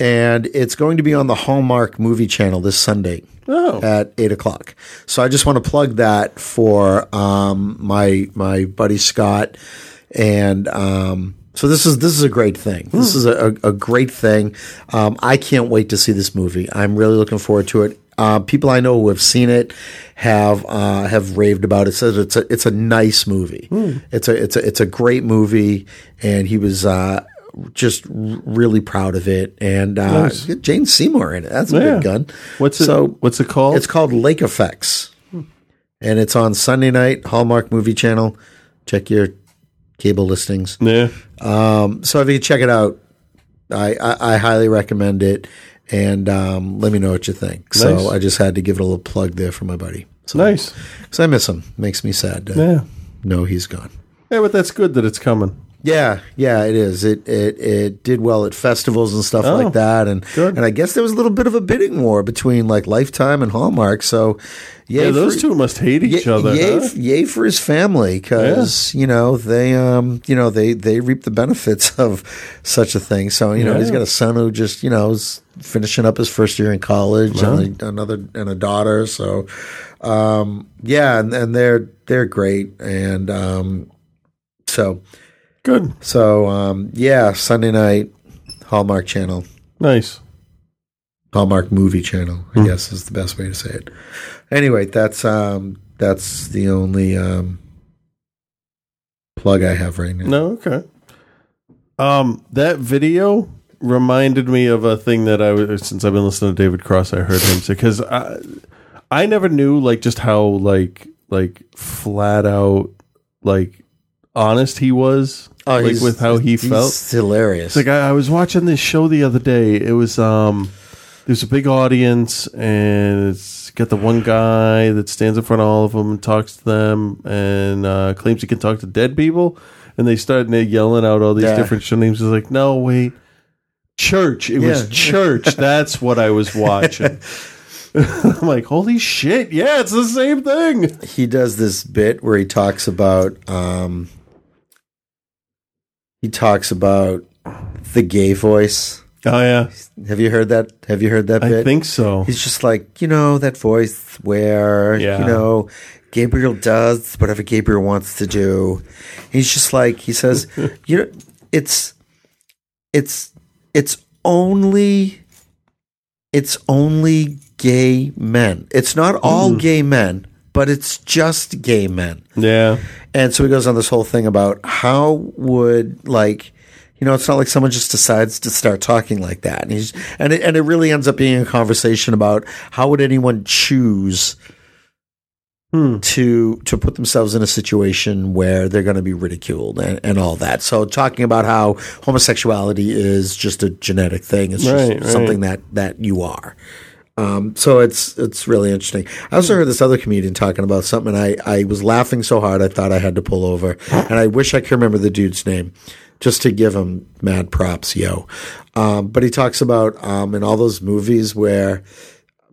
and it's going to be on the Hallmark Movie Channel this Sunday Oh. at eight o'clock. So I just want to plug that for um, my my buddy Scott, and um, so this is this is a great thing. This is a, a, great thing. Um, I can't wait to see this movie. I'm really looking forward to it. Uh, people I know who have seen it have uh, have raved about it. Says it's a it's a nice movie. It's a it's a it's a great movie, and he was. Uh, just really proud of it, and uh, Nice. Jane Seymour in it. That's a Yeah. good gun. What's it? So what's it called? it's called Lake Effects, and it's on Sunday night Hallmark Movie Channel. Check your cable listings. yeah. Um, so if you check it out, I, I, I highly recommend it, and um, let me know what you think. So I just had to give it a little plug there for my buddy. So, Nice. because I miss him. Makes me sad to Yeah. know he's gone. Yeah, but that's good that it's coming. Yeah, yeah, it is. It it it did well at festivals and stuff Oh, like that, and good. and I guess there was a little bit of a bidding war between like Lifetime and Hallmark. So, Yeah, those for- two must hate each Yay, other. yay, huh? yay for his family because you know they um you know they they reap the benefits of such a thing. So you know he's got a son who just you know is finishing up his first year in college and a- another and a daughter. So um yeah, and, and they're they're great and um so Good. so um yeah Sunday night Hallmark Channel Nice. Hallmark Movie Channel, Hmm. I guess is the best way to say it. Anyway, that's um that's the only um plug I have right now. No, okay. Um, that video reminded me of a thing that I was since I've been listening to David Cross. I heard him say because I, I never knew like just how like like flat out like honest he was. Oh, like he's- with how he he's felt. hilarious. It's like I, I was watching this show the other day. It was um, there's a big audience, and it's got the one guy that stands in front of all of them and talks to them, and uh, claims he can talk to dead people. And they started yelling out all these Yeah. different show names. It's like, no, wait, church. It was Yeah. church. That's what I was watching. I'm like, holy shit! Yeah, it's the same thing. he does this bit where he talks about um he talks about the gay voice Oh yeah. Have you heard that? Have you heard that I bit? think so. He's just like, you know, that voice where, Yeah. you know, Gabriel does whatever Gabriel wants to do. He's just like, he says, you know, it's, it's, it's only, it's only gay men. It's not all mm. gay men, but it's just gay men. Yeah. And so he goes on this whole thing about how would like you know, it's not like someone just decides to start talking like that. And he's and it, and it really ends up being a conversation about how would anyone choose hmm. to to put themselves in a situation where they're going to be ridiculed and, and all that. So talking about how homosexuality is just a genetic thing. It's Right, just right. something that that you are. Um, so it's it's really interesting. I also heard this other comedian talking about something. And I I was laughing so hard I thought I had to pull over, and I wish I could remember the dude's name, just to give him mad props, yo. Um, but he talks about um, in all those movies where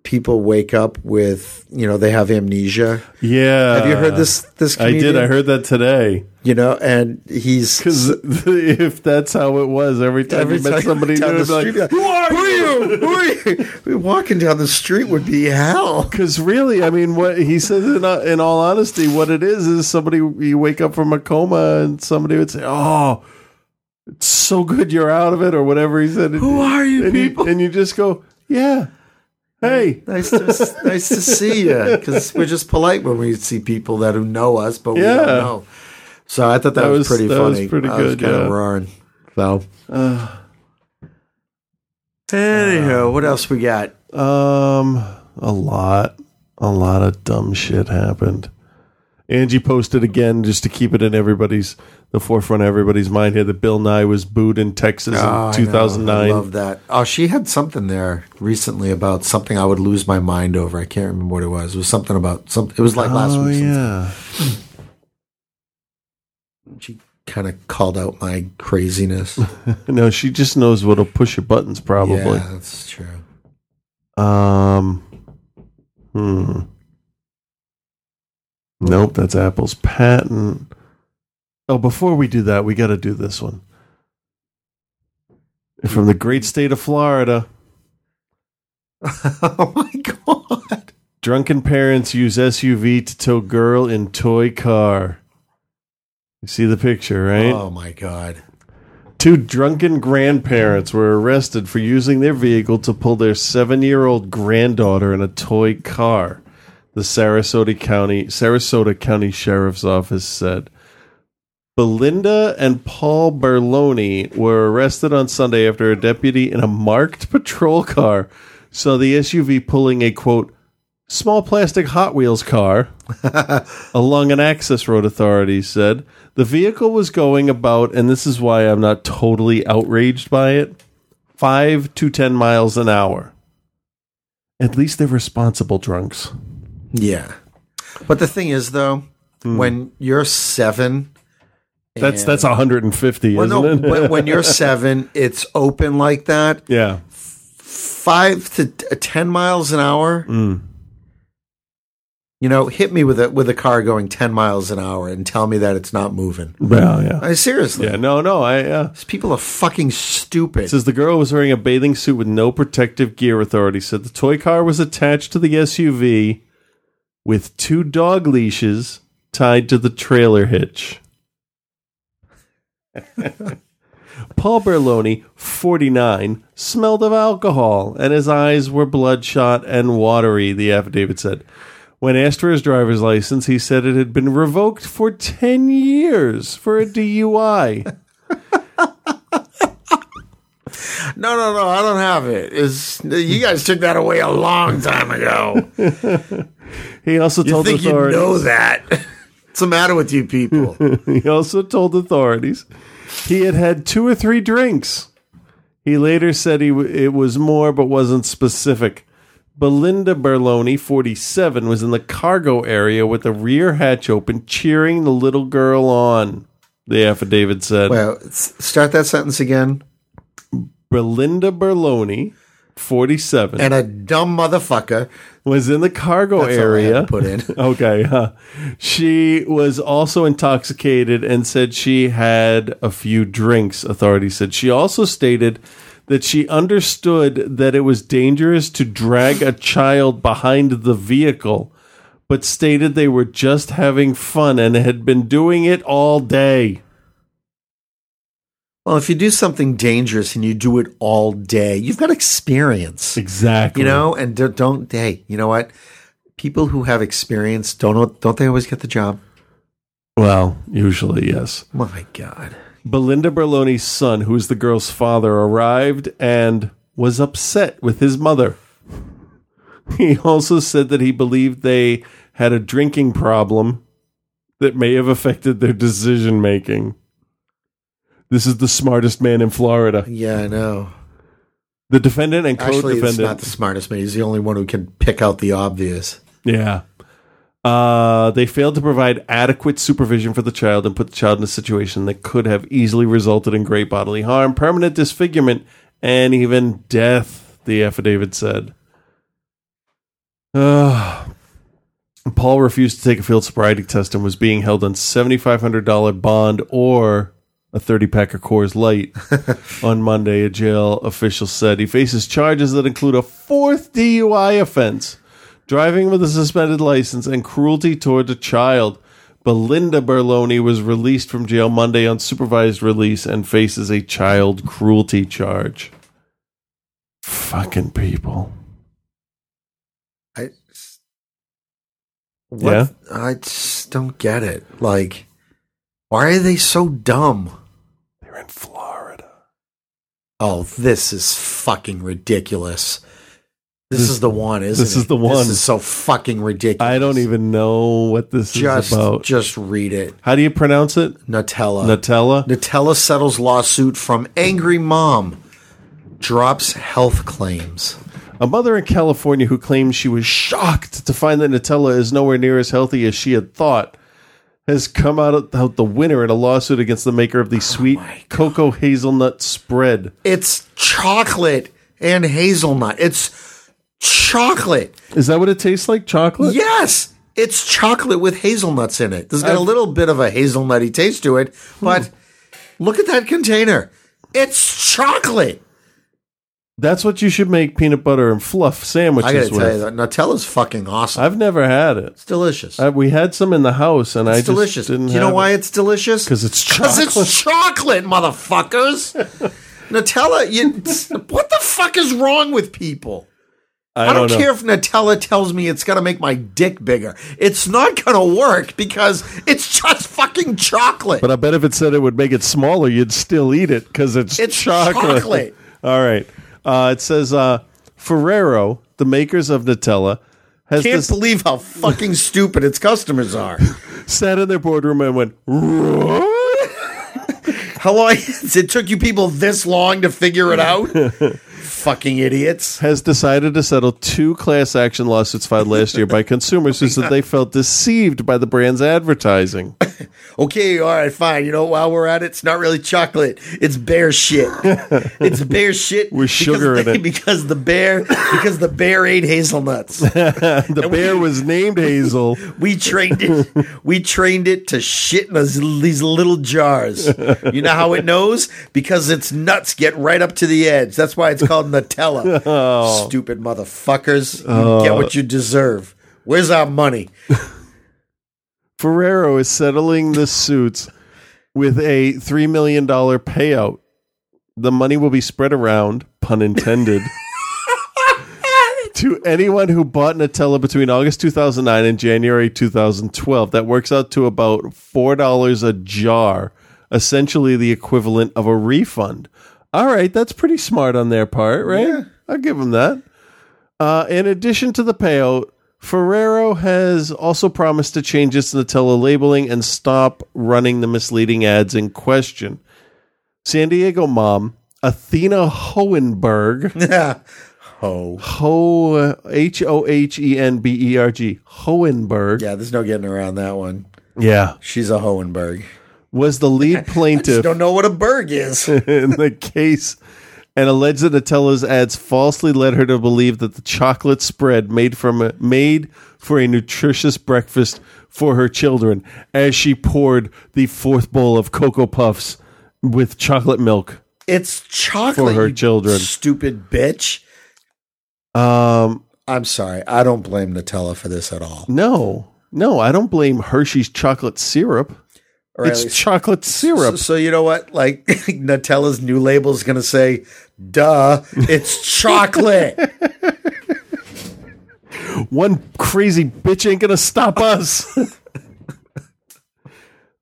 people wake up with you know they have amnesia. Yeah. Have you heard this? This I did. I heard that today. You know, and he's because if that's how it was, every time Every you met time somebody down new, the it'd like, street, who are you? Who are you? We walking down the street would be hell. Because really, I mean, what he says in, in all honesty, what it is is somebody you wake up from a coma and somebody would say, "Oh, it's so good you're out of it," or whatever he said. Who are you and people? You, and you just go, "Yeah, hey, nice to nice to see you." Because we're just polite when we see people that who know us, but we Yeah. don't know. So I thought that, That was, was- pretty that was pretty I was good, kind of yeah. roaring. So Uh, anyhow, what else we got? Um, a lot, a lot of dumb shit happened. Angie posted again just to keep it in everybody's the forefront of everybody's mind here that Bill Nye was booed in Texas Oh, in 2009. I love that. Oh, she had something there recently about something I would lose my mind over. I can't remember what it was. It was something about some. It was like last oh, week. yeah. She kind of called out my craziness. no, she just knows what'll push your buttons, probably. Yeah, that's true. Um, hmm. Nope, that's Apple's patent. Oh, before we do that, we got to do this one. From the great state of Florida. oh my god! Drunken parents use SUV to tow girl in toy car. You see the picture, right? Oh my god! Two drunken grandparents were arrested for using their vehicle to pull their seven-year-old granddaughter in a toy car. The Sarasota County Sarasota County Sheriff's Office said. Belinda and Paul Berloni were arrested on Sunday after a deputy in a marked patrol car saw the SUV pulling a quote small plastic Hot Wheels car along an access road. Authorities said the vehicle was going about, and this is why I'm not totally outraged by it, five to ten miles an hour. At least they're responsible drunks. Yeah, but the thing is, though, hmm. when you're seven. That's and- that's 150, Well, no, when, when you're seven, it's open like that. yeah. Five to ten miles an hour. Mm. You know, hit me with a with a car going ten miles an hour and tell me that it's not moving. Well, yeah. I, seriously, Yeah, no, no, I uh, these people are fucking stupid. It says the girl was wearing a bathing suit with no protective gear. Authorities said the toy car was attached to the SUV with two dog leashes tied to the trailer hitch. Paul Berloni, 49, smelled of alcohol and his eyes were bloodshot and watery, the affidavit said. When asked for his driver's license, he said it had been revoked for 10 years for a DUI. No, no, no, I don't have it. Is you guys took that away a long time ago? He also you told think you authorities. know that? What's the matter with you people? he also told authorities he had had two or three drinks. He later said he w- it was more, but wasn't specific. Belinda Berloni, 47, was in the cargo area with the rear hatch open, cheering the little girl on. The affidavit said. well, start that sentence again. Belinda Berloni, 47, And a dumb motherfucker. Was in the cargo That's all I had area. put in. okay. Huh. She was also intoxicated and said she had a few drinks, authorities said. She also stated that she understood that it was dangerous to drag a child behind the vehicle, but stated they were just having fun and had been doing it all day. Well, if you do something dangerous and you do it all day, you've got experience. Exactly. You know, and don't, don't hey, you know what? People who have experience don't don't they always get the job? Well, usually, yes. My God. Belinda Berloni's son, who is the girl's father, arrived and was upset with his mother. He also said that he believed they had a drinking problem that may have affected their decision making. This is the smartest man in Florida. Yeah, I know. The defendant and Actually, it's co-defendant. not the smartest man. He's the only one who can pick out the obvious. Yeah. Uh, they failed to provide adequate supervision for the child and put the child in a situation that could have easily resulted in great bodily harm, permanent disfigurement, and even death, the affidavit said. Uh, Paul refused to take a field sobriety test and was being held on $7,500 bond or a 30 pack of Coors Light on Monday, a jail official said. He faces charges that include a fourth DUI offense, driving with a suspended license, and cruelty toward a child. Belinda Berloni was released from jail Monday on supervised release and faces a child cruelty charge. Fucking people. I what? Yeah? I just don't get it. Like, why are they so dumb? They're in Florida. Oh, this is fucking ridiculous. This, This- is the one, isn't it? this it? is the one. This is so fucking ridiculous. I don't even know what this just, is about. Just read it. How do you pronounce it? Nutella. Nutella? Nutella settles lawsuit from angry mom. Drops health claims. A mother in California who claims she was shocked to find that Nutella is nowhere near as healthy as she had thought has come out, out the winner in a lawsuit against the maker of the oh sweet cocoa hazelnut spread. It's chocolate and hazelnut. It's chocolate. Is that what it tastes like? Chocolate? Yes, it's chocolate with hazelnuts in it. There's got a I've- little bit of a hazelnutty taste to it, but hmm. look at that container. It's chocolate. That's what you should make peanut butter and fluff sandwiches I gotta with. tell you that Nutella's fucking awesome. I've never had it. It's delicious. I, we had some in the house, and I It's just delicious. didn't. Do you know why it. it's delicious? Because it's Because chocolate. it's chocolate, motherfuckers. Nutella, you, what the fuck is wrong with people? I, don't, know. care if Nutella tells me it's going to make my dick bigger. It's not going to work because it's just fucking chocolate. But I bet if it said it would make it smaller, you'd still eat it because it's, It's chocolate. chocolate. All right. Uh, it says uh, Ferrero, the makers of Nutella, has Can't this, believe how fucking stupid its customers are. sat in their boardroom and went? How long? It took you people this long to figure it out? fucking idiots. has decided to settle two class action lawsuits filed last year by consumers who said they felt deceived by the brand's advertising. Okay, all right, fine. You know, while we're at it, it's not really chocolate. It's bear shit. it's bear shit With sugar because in it. because the bear because the bear ate hazelnuts. the bear was named Hazel. We trained it. We trained it to shit in these little jars. You know how it knows? Because its nuts get right up to the edge. That's why it's called Nutella. Oh. Stupid motherfuckers! You Oh. get what you deserve. Where's our money? Ferrero is settling the suits with a $3 million payout. The money will be spread around, pun intended, to anyone who bought Nutella between August 2009 and January 2012. That works out to about $4 a jar, essentially the equivalent of a refund. All right, that's pretty smart on their part, right? I'll give them that. Uh, in addition to the payout, Ferrero has also promised to change its Nutella labeling and stop running the misleading ads in question. San Diego mom Athena Hohenberg, Ho. Ho H O H E N B E R G Hohenberg, Yeah, there's no getting around that one. yeah, She's a Hohenberg. Was the lead plaintiff don't know what a berg is. in the case and alleged that Nutella's ads falsely led her to believe that the chocolate spread made from a, made for a nutritious breakfast for her children as she poured the fourth bowl of cocoa puffs with chocolate milk It's chocolate for her you children. Stupid bitch. Um, I'm sorry. I don't blame Nutella for this at all. no, no, I don't blame Hershey's chocolate syrup. It's least- chocolate syrup. So, so you know what? Like Nutella's new label is going to say, "Duh, it's chocolate." One crazy bitch ain't gonna stop us.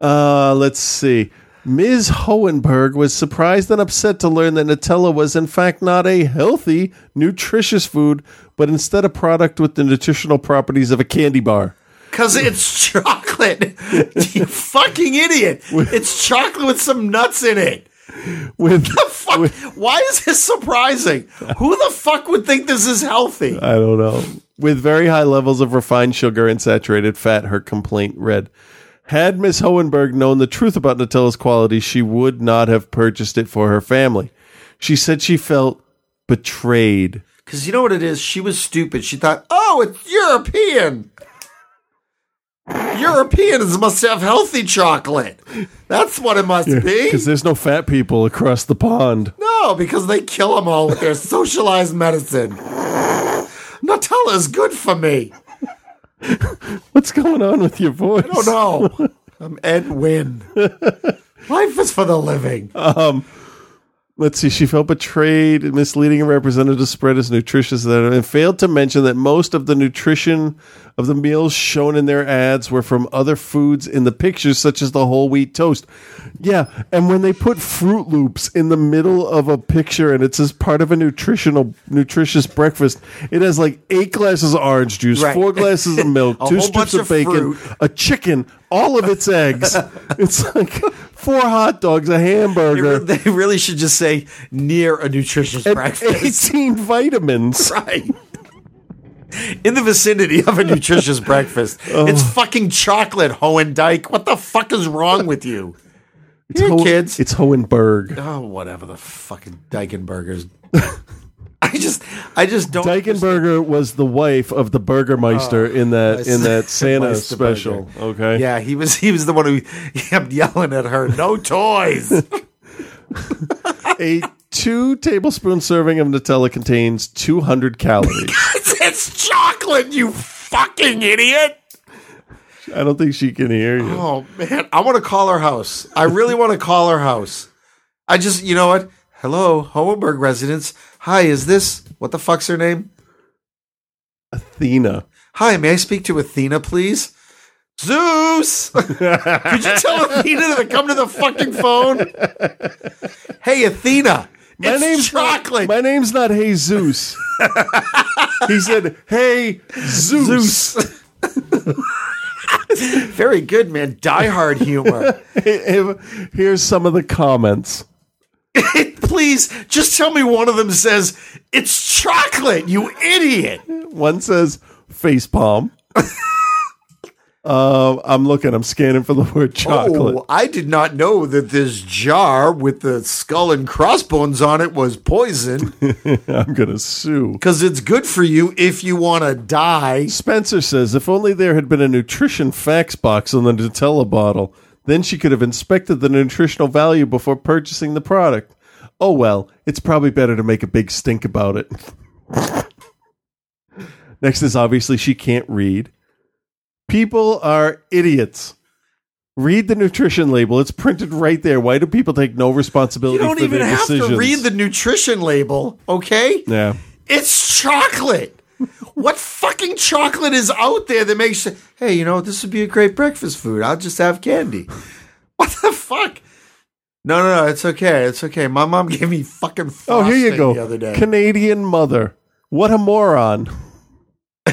uh, let's see. Ms. Hohenberg was surprised and upset to learn that Nutella was, in fact, not a healthy, nutritious food, but instead a product with the nutritional properties of a candy bar. Because it's chocolate. you fucking idiot. It's chocolate with some nuts in it. With the fuck? Why is this surprising? Who the fuck would think this is healthy? I don't know. With very high levels of refined sugar and saturated fat, her complaint read. Had Miss Hohenberg known the truth about Nutella's quality, she would not have purchased it for her family. She said she felt betrayed. Because you know what it is? She was stupid. She thought, oh, it's European. Europeans must have healthy chocolate. That's what it must be. Because there's no fat people across the pond. No, because they kill them all with their socialized medicine. Nutella is good for me. What's going on with your voice? I don't know. I'm Ed Wynn. Life is for the living. Um, let's see. She felt betrayed, misleading and represented a representative spread as nutritious that and failed to mention that most of the nutrition of the meals shown in their ads were from other foods in the pictures, such as the whole wheat toast. Yeah, and when they put Fruit Loops in the middle of a picture and it says part of a nutritional nutritious breakfast, it has like eight glasses of orange juice, Right. four glasses of milk, two strips of of bacon, fruit. a chicken, all of its eggs. it's like four hot dogs, a They, hamburger. re- they really should just say near a nutritious and breakfast. 18 vitamins. Right. In the vicinity of a nutritious breakfast. Oh. It's fucking chocolate, Hohen Dyke. What the fuck is wrong with you? It's, Here, Ho- kids. it's Hohenberg. Oh, whatever the fucking Dykenburgers. I just, I just don't. Dykenberger was the wife of the Burgermeister oh, in that in that Santa special. Okay. Yeah, he was. He was the one who kept yelling at her, "No toys." A two tablespoon serving of Nutella contains 200 calories. it's chocolate, you fucking idiot. I don't think she can hear you. Oh man, I want to call her house. I really want to call her house. I just, you know what? Hello, Hohenberg residents. Hi, is this what the fuck's her name? Athena. Hi, may I speak to Athena, please? Zeus! Could you tell Athena to come to the fucking phone? Hey, Athena. My it's name's chocolate. Not, my name's not Jesus. he said, "Hey, Zeus." Very good, man. Die hard humor. Here's some of the comments. Please, just tell me one of them says, It's chocolate, you idiot. One says face palm. uh, I'm looking. I'm scanning for the word chocolate. Oh, I did not know that this jar with the skull and crossbones on it was poison. I'm gonna sue because it's good for you if you want to die. Spencer says, if only there had been a nutrition facts box on the Nutella bottle, then she could have inspected the nutritional value before purchasing the product. Oh well, it's probably better to make a big stink about it. Next is obviously she can't read. People are idiots. Read the nutrition label. It's printed right there. Why do people take no responsibility? You don't even have decisions? to read the nutrition label, okay? yeah. It's chocolate. what fucking chocolate is out there that makes hey, you know, this would be a great breakfast food. I'll just have candy. What the fuck? No, no, no, it's okay. It's okay. My mom gave me fucking Oh, here you go. the other day. Canadian mother. What a moron.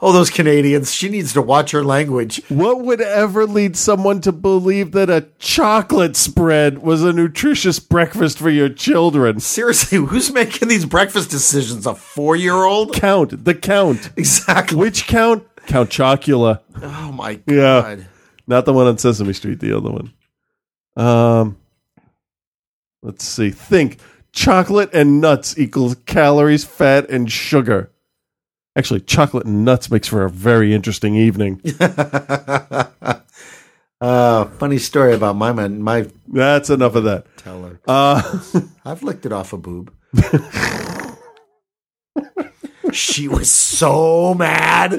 oh, those Canadians. She needs to watch her language. What would ever lead someone to believe that a chocolate spread was a nutritious breakfast for your children? Seriously, who's making these breakfast decisions? A four year old? Count. The count. Exactly. Which count? Count Chocula. Oh my god. Yeah. Not the one on Sesame Street, the other one. Um let's see. Think chocolate and nuts equals calories, fat, and sugar. Actually, chocolate and nuts makes for a very interesting evening. Uh, funny story about my man, my That's enough of that. Nutella. Uh, I've licked it off a boob. she was so mad.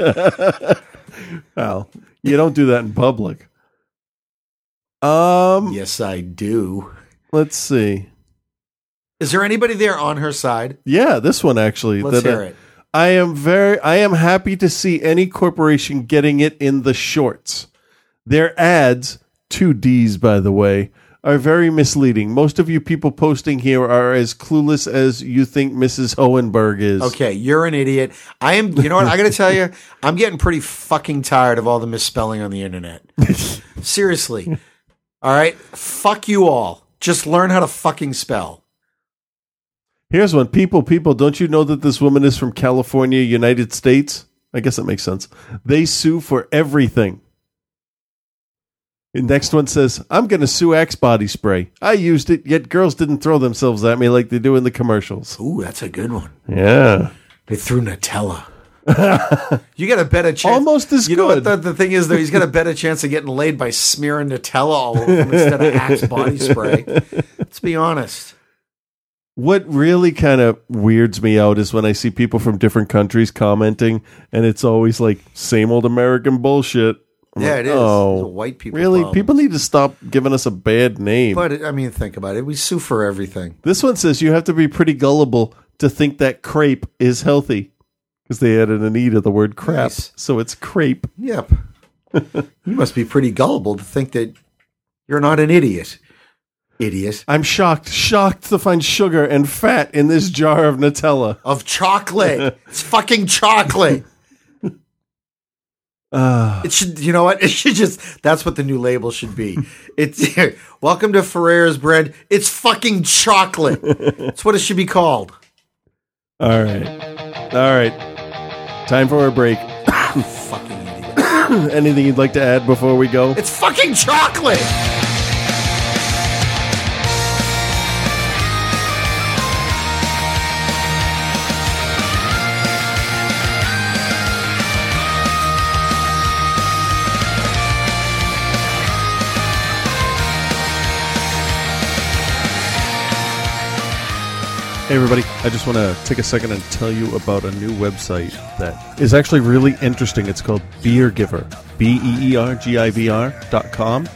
well, you don't do that in public. Um. Yes, I do. Let's see. Is there anybody there on her side? Yeah, this one actually. Let's that, hear uh, it. I am very I am happy to see any corporation getting it in the shorts. Their ads, two D's by the way, are very misleading. Most of you people posting here are as clueless as you think Mrs. Hohenberg is. Okay, you're an idiot. I am. You know what? I got to tell you, I'm getting pretty fucking tired of all the misspelling on the internet. Seriously. All right, fuck you all. Just learn how to fucking spell. Here's one. People, people, don't you know that this woman is from California, United States? I guess that makes sense. They sue for everything. The next one says, I'm going to sue Axe body spray. I used it, yet girls didn't throw themselves at me like they do in the commercials. Ooh, that's a good one. Yeah. They threw Nutella. you got a better chance. Almost as you know good. the, the thing is, though? He's got a better chance of getting laid by smearing Nutella all over him instead of Axe body spray. Let's be honest. What really kind of weirds me out is when I see people from different countries commenting, and it's always like same old American bullshit. I'm Yeah, like, it is. Oh, white people Really, problems. people need to stop giving us a bad name. But I mean, think about it. We sue for everything. This one says you have to be pretty gullible to think that crepe is healthy because they added an e to the word crap, so it's crepe. Yep. you must be pretty gullible to think that you're not an idiot. Idiot. I'm shocked, shocked to find sugar and fat in this jar of Nutella. Of chocolate. it's fucking chocolate. Uh, It should, you know what? It should just, that's what the new label should be. It's, welcome to Ferrero's bread. It's fucking chocolate. That's what it should be called. all right, all right. Time for a break. Ah, fucking idiot. Anything you'd like to add before we go? It's fucking chocolate. Hey, everybody. I just want to take a second and tell you about a new website that is actually really interesting. It's called Beer Giver, B E E R G I V R dot com.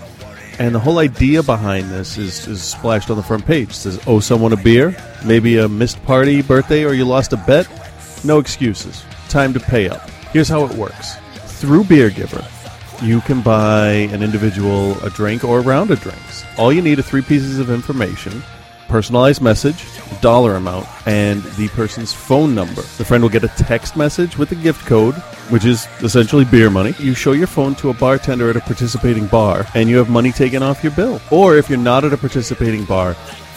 And the whole idea behind this is, is splashed on the front page. It says, Oh, someone a beer? Maybe a missed party, birthday, or you lost a bet? No excuses. Time to pay up. Here's how it works through Beer Giver, you can buy an individual a drink or a round of drinks. All you need are three pieces of information personalized message, dollar amount, and the person's phone number. The friend will get a text message with a gift code, which is essentially beer money. You show your phone to a bartender at a participating bar, and you have money taken off your bill. Or if you're not at a participating bar,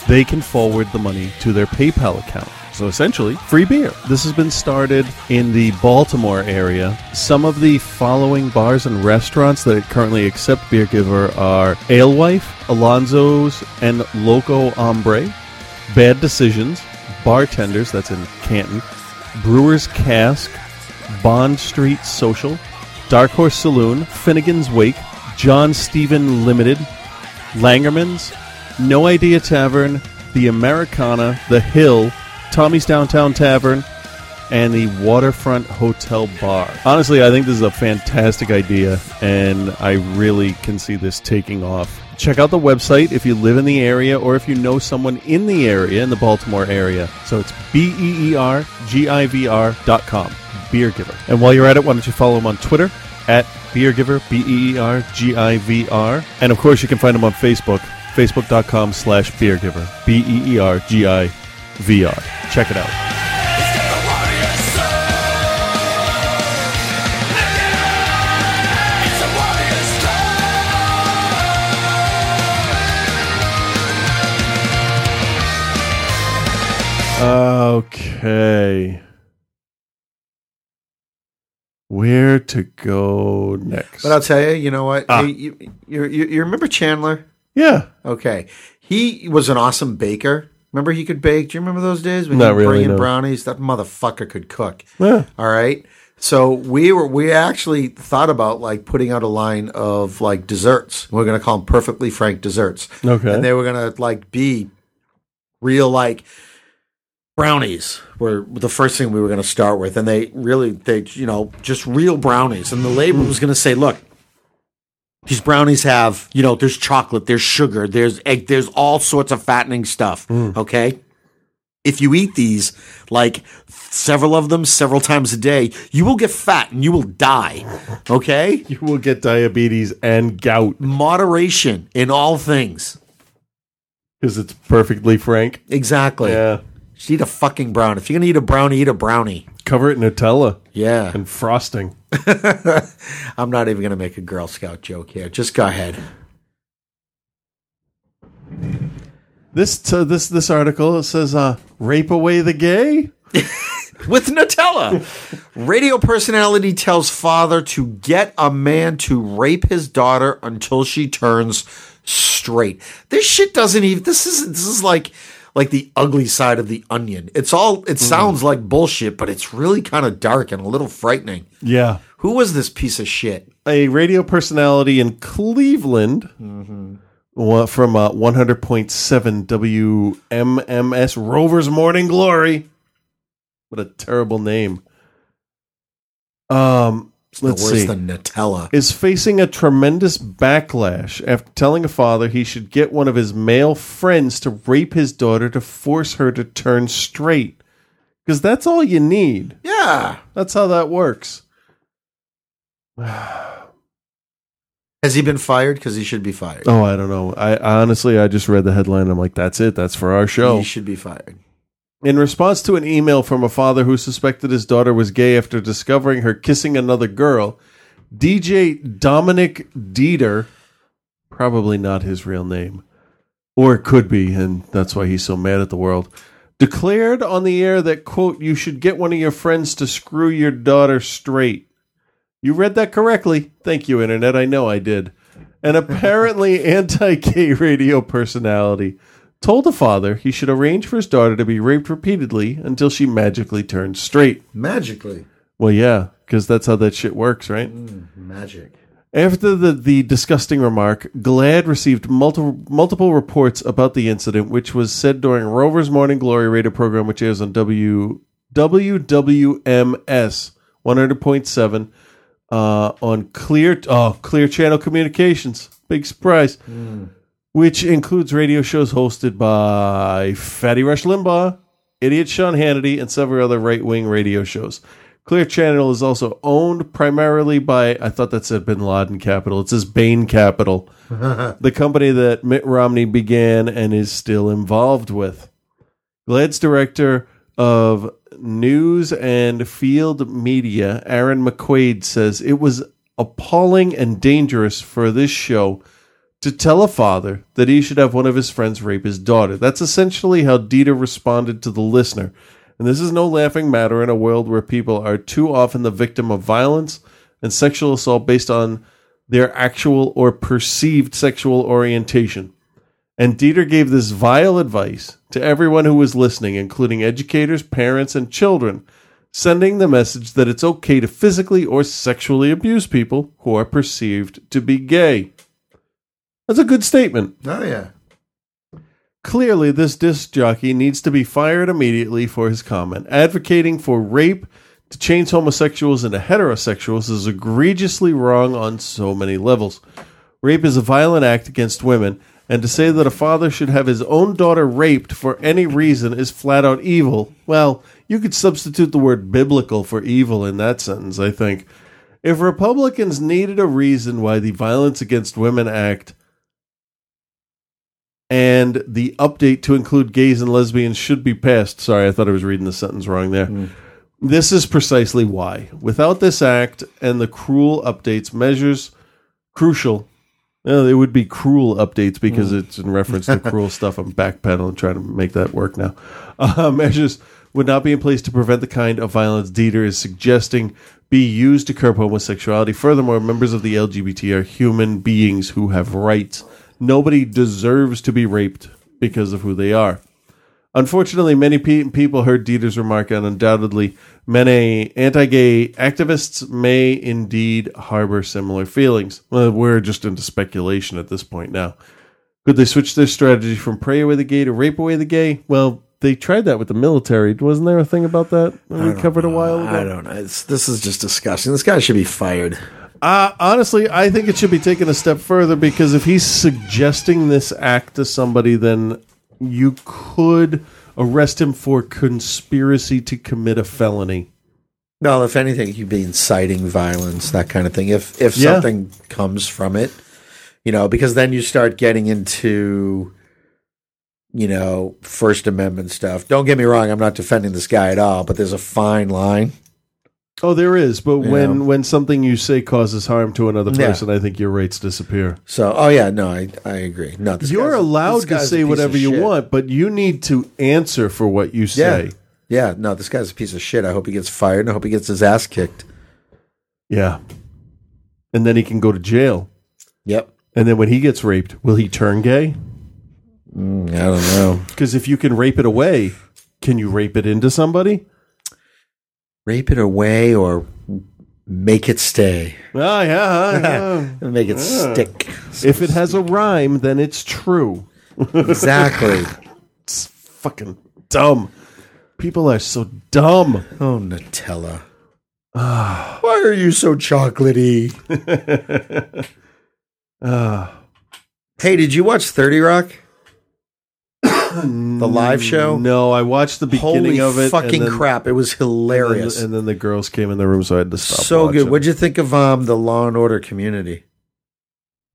they can forward the money to their PayPal account. So essentially, free beer. This has been started in the Baltimore area. Some of the following bars and restaurants that currently accept Beer Giver are Alewife, Alonzo's, and Loco Hombre. Bad Decisions, Bartenders, that's in Canton, Brewer's Cask, Bond Street Social, Dark Horse Saloon, Finnegan's Wake, John Steven Limited, Langermann's, No Idea Tavern, The Americana, The Hill, Tommy's Downtown Tavern, and the Waterfront Hotel Bar. Honestly, I think this is a fantastic idea, and I really can see this taking off. Check out the website if you live in the area or if you know someone in the area, in the Baltimore area. So it's B E E R G I V R dot com, Beer Giver. And while you're at it, why don't you follow him on Twitter at Beer Giver, B E E R G I V R. And of course, you can find him on Facebook, facebook.com slash Beer Giver, B E E R G I V R. Check it out. Okay. Where to go next? But I'll tell you, you know what? Ah. You, you, you, you remember Chandler? Yeah. Okay. He was an awesome baker. Remember he could bake? Do you remember those days when Not he really, in no. brownies? That motherfucker could cook. Yeah. All right. So we were we actually thought about like putting out a line of like desserts. We're gonna call them perfectly frank desserts. Okay. And they were gonna like be real like brownies were the first thing we were gonna start with. And they really they you know, just real brownies. And the label was gonna say, look, these brownies have, you know, there's chocolate, there's sugar, there's egg, there's all sorts of fattening stuff. Mm. Okay. If you eat these, like several of them, several times a day, you will get fat and you will die. Okay. You will get diabetes and gout. Moderation in all things. Because it's perfectly frank. Exactly. Yeah. Just eat a fucking brown. If you're gonna eat a brownie, eat a brownie. Cover it in Nutella. Yeah. And frosting. I'm not even gonna make a Girl Scout joke here. Just go ahead. This t- this this article says uh rape away the gay with Nutella. Radio personality tells father to get a man to rape his daughter until she turns straight. This shit doesn't even. This is this is like like the ugly side of the onion. It's all. It sounds like bullshit, but it's really kind of dark and a little frightening. Yeah. Who was this piece of shit? A radio personality in Cleveland wa- from uh, 100.7 WMMS Rover's Morning Glory. What a terrible name. Um, let's worse see. than Nutella. Is facing a tremendous backlash after telling a father he should get one of his male friends to rape his daughter to force her to turn straight. Because that's all you need. Yeah. That's how that works. Has he been fired? Because he should be fired. Oh, I don't know. I honestly, I just read the headline. I'm like, that's it. That's for our show. He should be fired. In response to an email from a father who suspected his daughter was gay after discovering her kissing another girl, DJ Dominic Dieter, probably not his real name, or it could be, and that's why he's so mad at the world, declared on the air that, quote, you should get one of your friends to screw your daughter straight. You read that correctly. Thank you, Internet. I know I did. An apparently anti gay radio personality told the father he should arrange for his daughter to be raped repeatedly until she magically turns straight. Magically. Well, yeah, because that's how that shit works, right? Magic. After the, the disgusting remark, GLAAD received multiple multiple reports about the incident, which was said during Rover's Morning Glory radio program, which airs on W WWMS 100.7 uh, on Clear oh Clear Channel Communications. Big surprise. Which includes radio shows hosted by Fatty Rush Limbaugh, Idiot Sean Hannity, and several other right wing radio shows. Clear Channel is also owned primarily by, I thought that said Bin Laden Capital. It says Bain Capital, the company that Mitt Romney began and is still involved with. GLAAD's director of news and field media, Aaron McQuade, says it was appalling and dangerous for this show to tell a father that he should have one of his friends rape his daughter. That's essentially how Dieter responded to the listener. And this is no laughing matter in a world where people are too often the victim of violence and sexual assault based on their actual or perceived sexual orientation. And Dieter gave this vile advice to everyone who was listening, including educators, parents, and children, sending the message that it's okay to physically or sexually abuse people who are perceived to be gay. That's a good statement. Oh yeah. Clearly, this disc jockey needs to be fired immediately for his comment. Advocating for rape to change homosexuals into heterosexuals is egregiously wrong on so many levels. Rape is a violent act against women, and to say that a father should have his own daughter raped for any reason is flat out evil. Well, you could substitute the word biblical for evil in that sentence, I think. If Republicans needed a reason why the Violence Against Women Act and the update to include gays and lesbians should be passed. Sorry, I thought I was reading the sentence wrong there. This is precisely why. Without this act and the cruel updates, measures crucial. It would be cruel updates because it's in reference to cruel stuff. I'm backpedaling, trying to make that work now. Uh, measures would not be in place to prevent the kind of violence Dieter is suggesting be used to curb homosexuality. Furthermore, members of the LGBT are human beings who have rights. Nobody deserves to be raped because of who they are. Unfortunately, many pe- people heard Dieter's remark, and undoubtedly, many anti-gay activists may indeed harbor similar feelings. Well, we're just into speculation at this point now. Could they switch their strategy from pray away the gay to rape away the gay? Well, they tried that with the military. Wasn't there a thing about that we covered a while ago? I don't know. It's, this is just disgusting. This guy should be fired. Uh, honestly, I think it should be taken a step further because if he's suggesting this act to somebody, then you could arrest him for conspiracy to commit a felony. No, if anything, you'd be inciting violence, that kind of thing. If if Yeah. something comes from it, you know, because then you start getting into, you know, First Amendment stuff. Don't get me wrong; I'm not defending this guy at all, but there's a fine line. Oh, there is, but You when know. when something you say causes harm to another Yeah. person, I think your rates disappear. So, oh yeah, no, I I agree. No, this You're guy's- allowed this to guy's a say piece of whatever you shit. want, but you need to answer for what you Yeah, say. yeah. No, this guy's a piece of shit. I hope he gets fired. and I hope he gets his ass kicked. Yeah. And then he can go to jail. Yep. And then when he gets raped, will he turn gay? Mm, I don't know. Because if you can rape it away, can you rape it into somebody? Rape it away or make it stay. Oh, yeah. Ah, yeah. Make it Yeah. stick. If it has a rhyme, then it's true. Exactly. it's fucking dumb. People are so dumb. Oh, Nutella. Why are you so chocolatey? Ah. hey, did you watch 30 Rock? The live show? No, I watched the beginning Holy of it. and fucking then- crap. It was hilarious. And then, and then the girls came in the room, so I had to stop. so watching. good. What'd you think of um, the Law and Order community?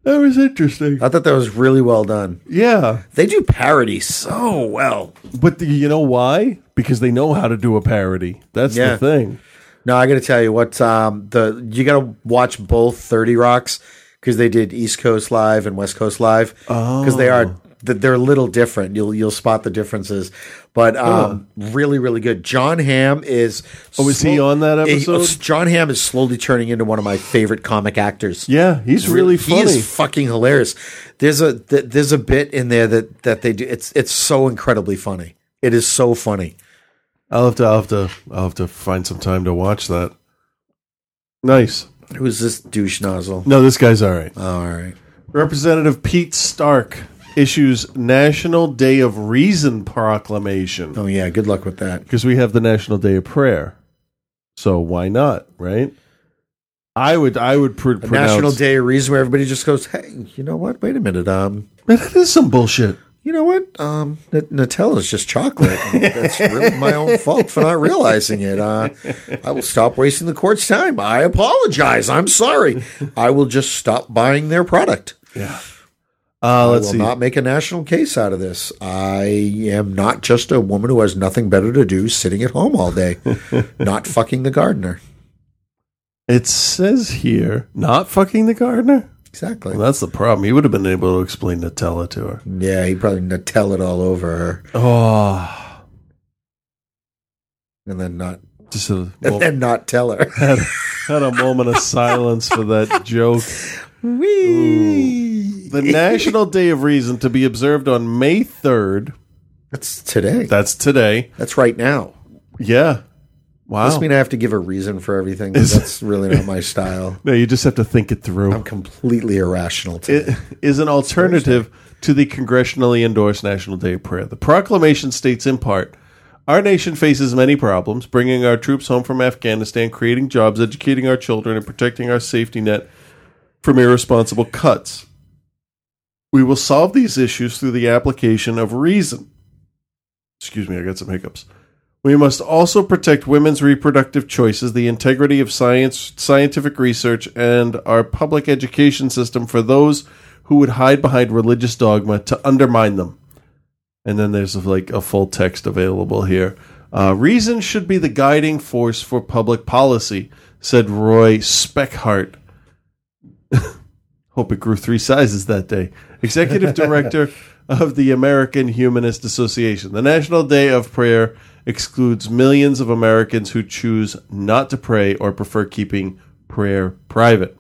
That was interesting. I thought that was really well done. Yeah, They do parody so well. but the, you know why? Because they know how to do a parody. That's Yeah. the thing. No, I got to tell you what um, the you got to watch both Thirty Rocks because they did East Coast Live and West Coast Live because they are th- they're a little different. You'll you'll spot the differences, but um, really really good. Jon Hamm is Oh, is he on that he- episode? Jon Hamm is slowly turning into one of my favorite comic actors. Yeah, he's really funny. He is fucking hilarious. There's a th- there's a bit in there that that they do. It's it's so incredibly funny. It is so funny. I'll have to, I'll have to, I'll have to find some time to watch that. Nice. Who's this douche nozzle? No, this guy's all right. Oh, all right. Representative Pete Stark issues National Day of Reason proclamation Oh yeah, good luck with that. because we have the National Day of Prayer. So why not, right? I would, I would pr- pronounce National Day of Reason where everybody just goes, "Hey, you know what? Wait a minute. Um, Man, that is some bullshit. you know what? Um, N- Nutella is just chocolate. That's really my own fault for not realizing it. Uh, I will stop wasting the court's time. I apologize. I'm sorry. I will just stop buying their product. Yeah. Uh, I let's will see. not make a national case out of this. I am not just a woman who has nothing better to do sitting at home all day, not fucking the gardener. It says here, not fucking the gardener. Exactly. Well, that's the problem. He would have been able to explain Nutella to her. Yeah, he probably Nutella it all over her, Oh, and then not, just a, and well, then not tell her. had, had a moment of silence for that joke. Ooh. The National Day of Reason to be observed on May 3rd. That's today. That's today. That's right now. Yeah. Wow. Does this mean I have to give a reason for everything? 'Cause That's really not my style. no, you just have to think it through. I'm completely irrational today. it is an alternative to the congressionally endorsed National Day of Prayer. The proclamation states in part Our nation faces many problems, bringing our troops home from Afghanistan, creating jobs, educating our children, and protecting our safety net from irresponsible cuts. We will solve these issues through the application of reason. Excuse me, I got some hiccups. We must also protect women's reproductive choices, the integrity of science, scientific research, and our public education system for those who would hide behind religious dogma to undermine them. And then there's like a full text available here. Uh, reason should be the guiding force for public policy, said Roy Speckhardt. Hope it grew three sizes that day. Executive Director of the American Humanist Association. The National Day of Prayer excludes millions of Americans who choose not to pray or prefer keeping prayer private.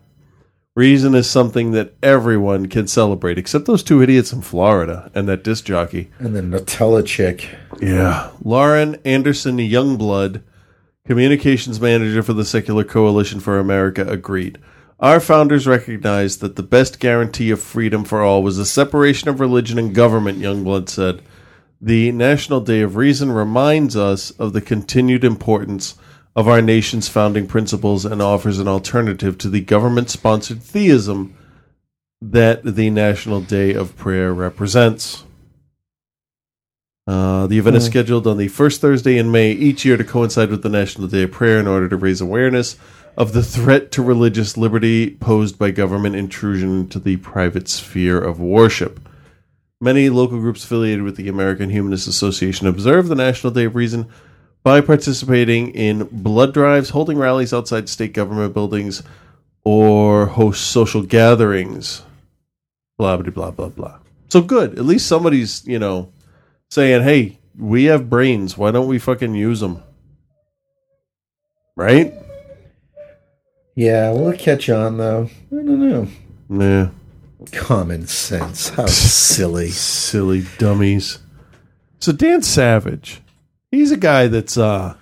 Reason is something that everyone can celebrate, except those two idiots in Florida and that disc jockey. And the Nutella chick. Yeah. Lauren Anderson Youngblood, communications manager for the Secular Coalition for America, agreed. Our founders recognized that the best guarantee of freedom for all was the separation of religion and government, Youngblood said. The National Day of Reason reminds us of the continued importance of our nation's founding principles and offers an alternative to the government sponsored theism that the National Day of Prayer represents. Uh, the event is Hmm. scheduled on the first Thursday in May each year to coincide with the National Day of Prayer in order to raise awareness of the threat to religious liberty posed by government intrusion into the private sphere of worship. Many local groups affiliated with the American Humanist Association observe the National Day of Reason by participating in blood drives, holding rallies outside state government buildings, or host social gatherings. Blah, blah, blah, blah, blah. So good. At least somebody's, you know, saying, hey, we have brains. Why don't we fucking use them? Right? Yeah, we'll it catch on though? I don't know. Yeah. Common sense. How silly. Silly dummies. So Dan Savage, he's a guy that's uh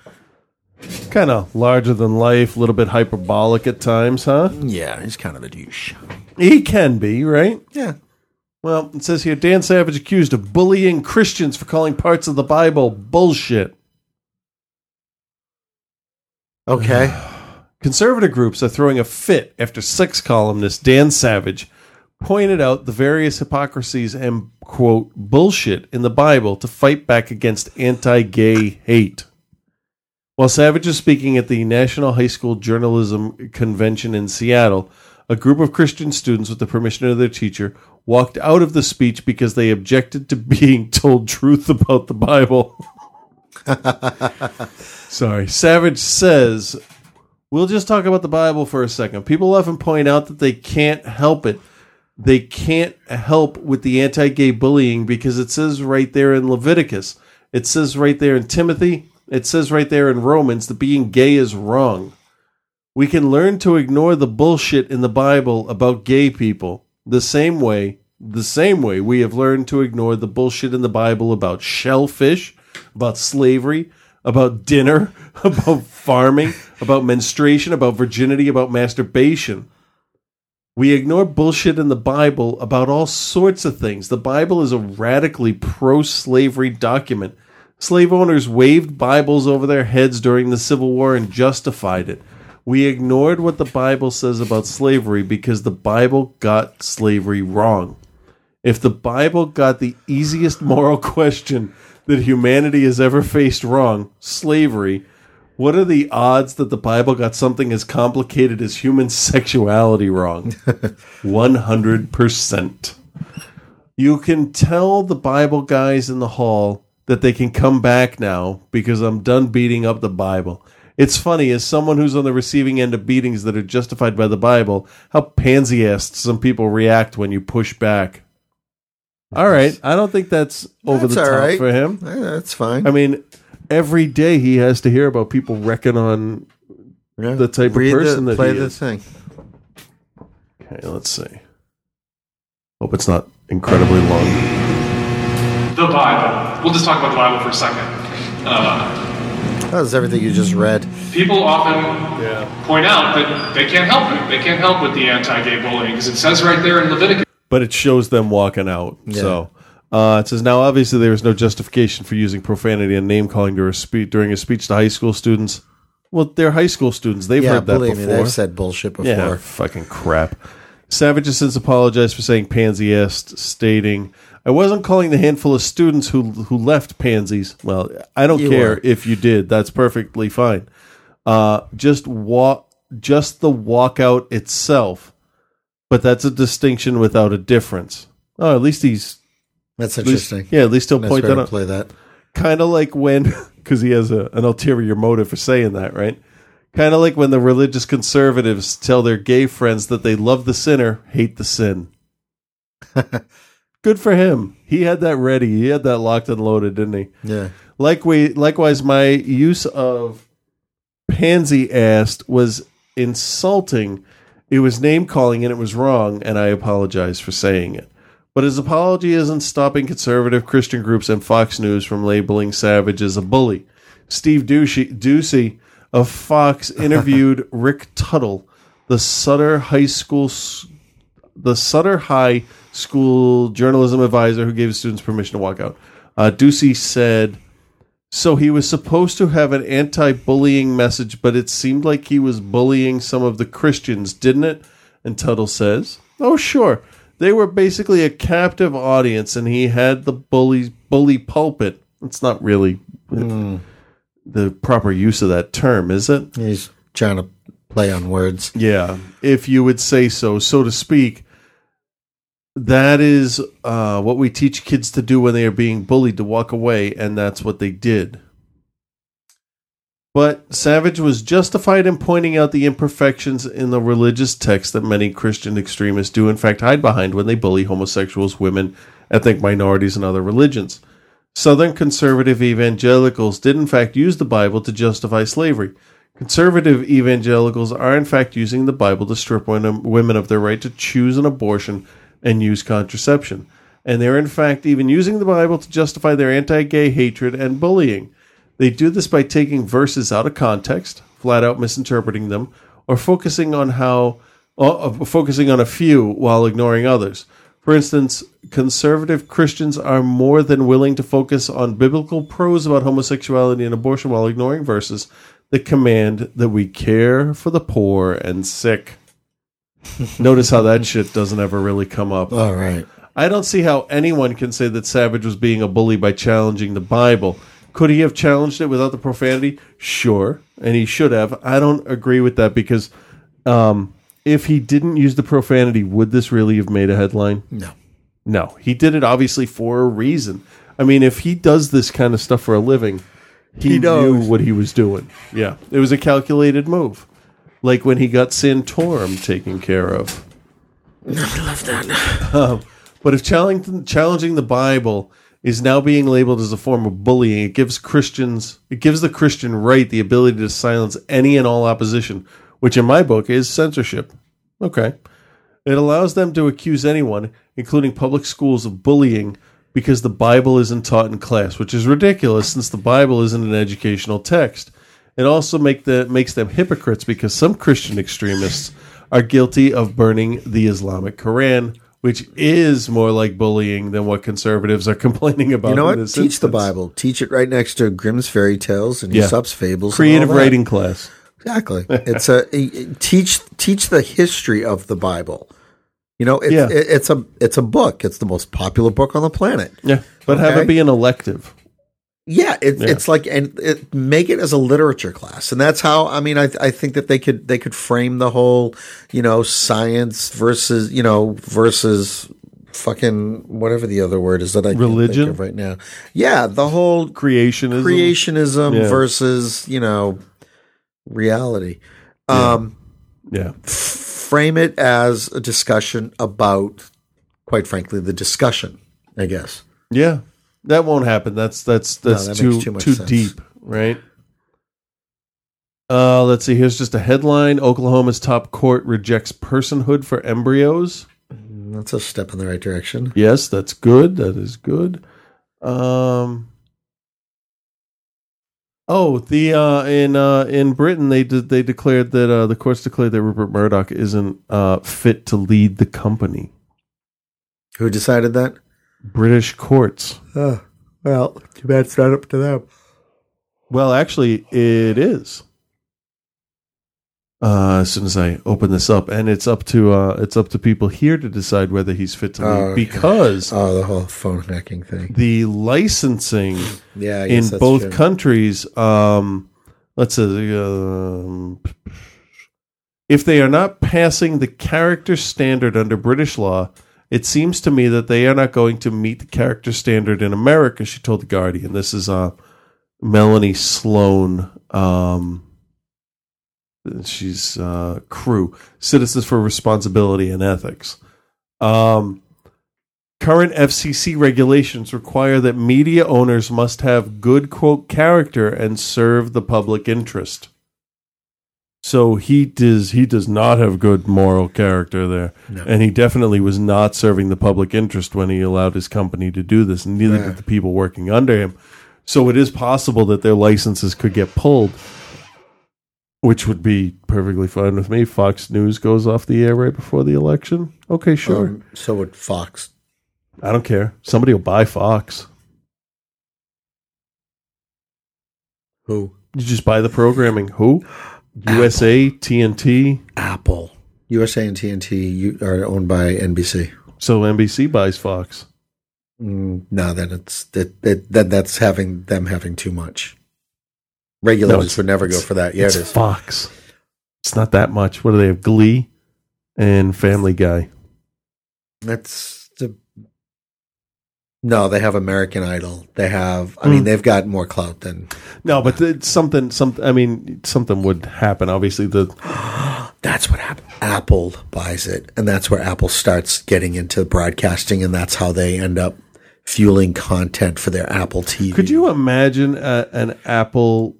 kind of larger than life, a little bit hyperbolic at times, huh? Yeah, he's kind of a douche. He can be, right? Yeah. Well, it says here Dan Savage accused of bullying Christians for calling parts of the Bible bullshit. Okay. Conservative groups are throwing a fit after sex columnist Dan Savage pointed out the various hypocrisies and, quote, bullshit in the Bible to fight back against anti gay hate. While Savage was speaking at the National High School Journalism Convention in Seattle, a group of Christian students, with the permission of their teacher, walked out of the speech because they objected to being told truth about the Bible. Sorry. Savage says, We'll just talk about the Bible for a second. People often point out that they can't help it. They can't help with the anti gay bullying because it says right there in Leviticus, it says right there in Timothy, it says right there in Romans that being gay is wrong. We can learn to ignore the bullshit in the Bible about gay people the same way, the same way we have learned to ignore the bullshit in the Bible about shellfish, about slavery, about dinner, about farming, about menstruation, about virginity, about masturbation. We ignore bullshit in the Bible about all sorts of things. The Bible is a radically pro slavery document. Slave owners waved Bibles over their heads during the Civil War and justified it. We ignored what the Bible says about slavery because the Bible got slavery wrong. If the Bible got the easiest moral question that humanity has ever faced wrong, slavery, what are the odds that the Bible got something as complicated as human sexuality wrong? 100%. You can tell the Bible guys in the hall that they can come back now because I'm done beating up the Bible. It's funny, as someone who's on the receiving end of beatings that are justified by the Bible, how pansy assed some people react when you push back. All right, I don't think that's over That's the top right. for him. Eh, that's fine. I mean, every day he has to hear about people wrecking on the type Read of the- person that play he the is. thing. Okay, let's see. Hope it's not incredibly long. The Bible. We'll just talk about the Bible for a second. Uh, That was everything you just read. people often point out that they can't help it. They can't help with the anti-gay bullying because it says right there in Leviticus. But it shows them walking out. Yeah. So uh, it says now, obviously, there is no justification for using profanity and name calling during a speech during a speech to high school students. Well, they're high school students. They've Yeah, heard that believe me, before. they've said bullshit Yeah, before. fucking crap. Savage has since apologized for saying pansy-est, stating, "I wasn't calling the handful of students who who left pansies. Well, I don't You care were. if you did. That's perfectly fine. Uh, just walk, just the walkout itself. But that's a distinction without a difference. Oh, at least he's That's at least- interesting. yeah, at least he'll Nice point way that to out. play that. Kind of like when, because he has a, an ulterior motive for saying that, right? Kind of like when the religious conservatives tell their gay friends that they love the sinner, hate the sin. Good for him. He had that ready. He had that locked and loaded, didn't he? Yeah. Like we, likewise, my use of pansy assed was insulting It was name calling and it was wrong, and I apologize for saying it. But his apology isn't stopping conservative Christian groups and Fox News from labeling Savage as a bully. Steve Doocy, Doocy of Fox interviewed Rick Tuttle, the Sutter High School, the Sutter High School journalism advisor who gave students permission to walk out. Uh, Doocy said, "So he was supposed to have an anti-bullying message, but it seemed like he was bullying some of the Christians, didn't it?" And Tuttle says, "Oh, sure." They were basically a captive audience, and he had the bully bully pulpit. It's not really the hmm. proper use of that term, is it? He's trying to play on words. Yeah, if you would say so, so to speak. That is uh, what we teach kids to do when they are being bullied to walk away, and that's what they did. But Savage was justified in pointing out the imperfections in the religious text that many Christian extremists do, in fact, hide behind when they bully homosexuals, women, ethnic minorities, and other religions. Southern conservative evangelicals did, in fact, use the Bible to justify slavery. Conservative evangelicals are, in fact, using the Bible to strip women women of their right to choose an abortion and use contraception. And they're, in fact, even using the Bible to justify their anti gay hatred and bullying. They do this by taking verses out of context, flat out misinterpreting them, or focusing on how uh, focusing on a few while ignoring others. For instance, conservative Christians are more than willing to focus on biblical prose about homosexuality and abortion while ignoring verses that command that we care for the poor and sick. Notice how that shit doesn't ever really come up. All right. I don't see how anyone can say that Savage was being a bully by challenging the Bible. Could he have challenged it without the profanity? Sure, and he should have. I don't agree with that because um, if he didn't use the profanity, would this really have made a headline? No. No, he did it obviously for a reason. I mean, if he does this kind of stuff for a living, he, He knew what he was doing. Yeah, it was a calculated move, like when he got Santorum taken care of. I love that. Um, but if challenging, challenging the Bible is now being labeled as a form of bullying, it gives Christians, it gives the Christian right the ability to silence any and all opposition, which in my book is censorship. Okay. It allows them to accuse anyone, including public schools, of bullying because the Bible isn't taught in class, which is ridiculous since the Bible isn't an educational text. It also make the, makes them hypocrites because some Christian extremists are guilty of burning the Islamic Quran, which is more like bullying than what conservatives are complaining about. You know what? Teach the. Bible. Teach it right next to Grimm's fairy tales and Yeah. Aesop's fables. and Creative writing class. Exactly. It's a, a- teach teach the history of the Bible. You know, it's, Yeah. it, it's a it's a book. It's the most popular book on the planet. Yeah, but have it be an elective. Yeah, it, Yeah. it's like and it, make it as a literature class, and that's how I mean I I think that they could they could frame the whole you know science versus you know versus fucking whatever the other word is that I Religion? of right now. Yeah, the whole creationism creationism Yeah. versus you know reality. Um, yeah, frame it as a discussion about, quite frankly, the discussion. I guess. Yeah, that won't happen. That's that's that's that too makes too much too sense. deep, right? Uh, let's see. Here's just a headline: Oklahoma's top court rejects personhood for embryos. That's a step in the right direction. Yes, that's good. That is good. Um. Oh, the uh, in uh, in Britain they de- they declared that uh, the courts declared that Rupert Murdoch isn't uh, fit to lead the company. Who decided that? British courts. Oh, well, too bad it's not up to them. Well, actually, it is. Uh, as soon as I open this up, and it's up to uh, it's up to people here to decide whether he's fit to lead Oh, okay. because oh, the whole phone hacking thing. the licensing Yeah, in both true. countries, um, let's say, um, if they are not passing the character standard under British law, it seems to me that they are not going to meet the character standard in America. She told the Guardian. This is uh, Melanie Sloan. Um, she's uh, CREW Citizens for Responsibility and Ethics. Um, current FCC regulations require that media owners must have good quote character and serve the public interest. So he does he does not have good moral character there, No. and he definitely was not serving the public interest when he allowed his company to do this, and neither Yeah. did the people working under him. So it is possible that their licenses could get pulled, which would be perfectly fine with me. Fox News goes off the air right before the election. Okay, sure. Um, so would Fox. I don't care. Somebody will buy Fox. Who? You just buy the programming. Who? USA, TNT. Apple. USA and TNT are owned by NBC. So NBC buys Fox. Mm, no, then it's that that that's having them having too much. Regulators No, would never go for that. Yeah, it's it is. Fox. It's not that much. What do they have? Glee and Family Guy. That's. No, they have American Idol. They have. I mean, Hmm. they've got more clout than. No, but it's something. Some. I mean, something would happen. Obviously, the That's what happened. Apple buys it, and that's where Apple starts getting into broadcasting, and that's how they end up fueling content for their Apple TV. Could you imagine a, an Apple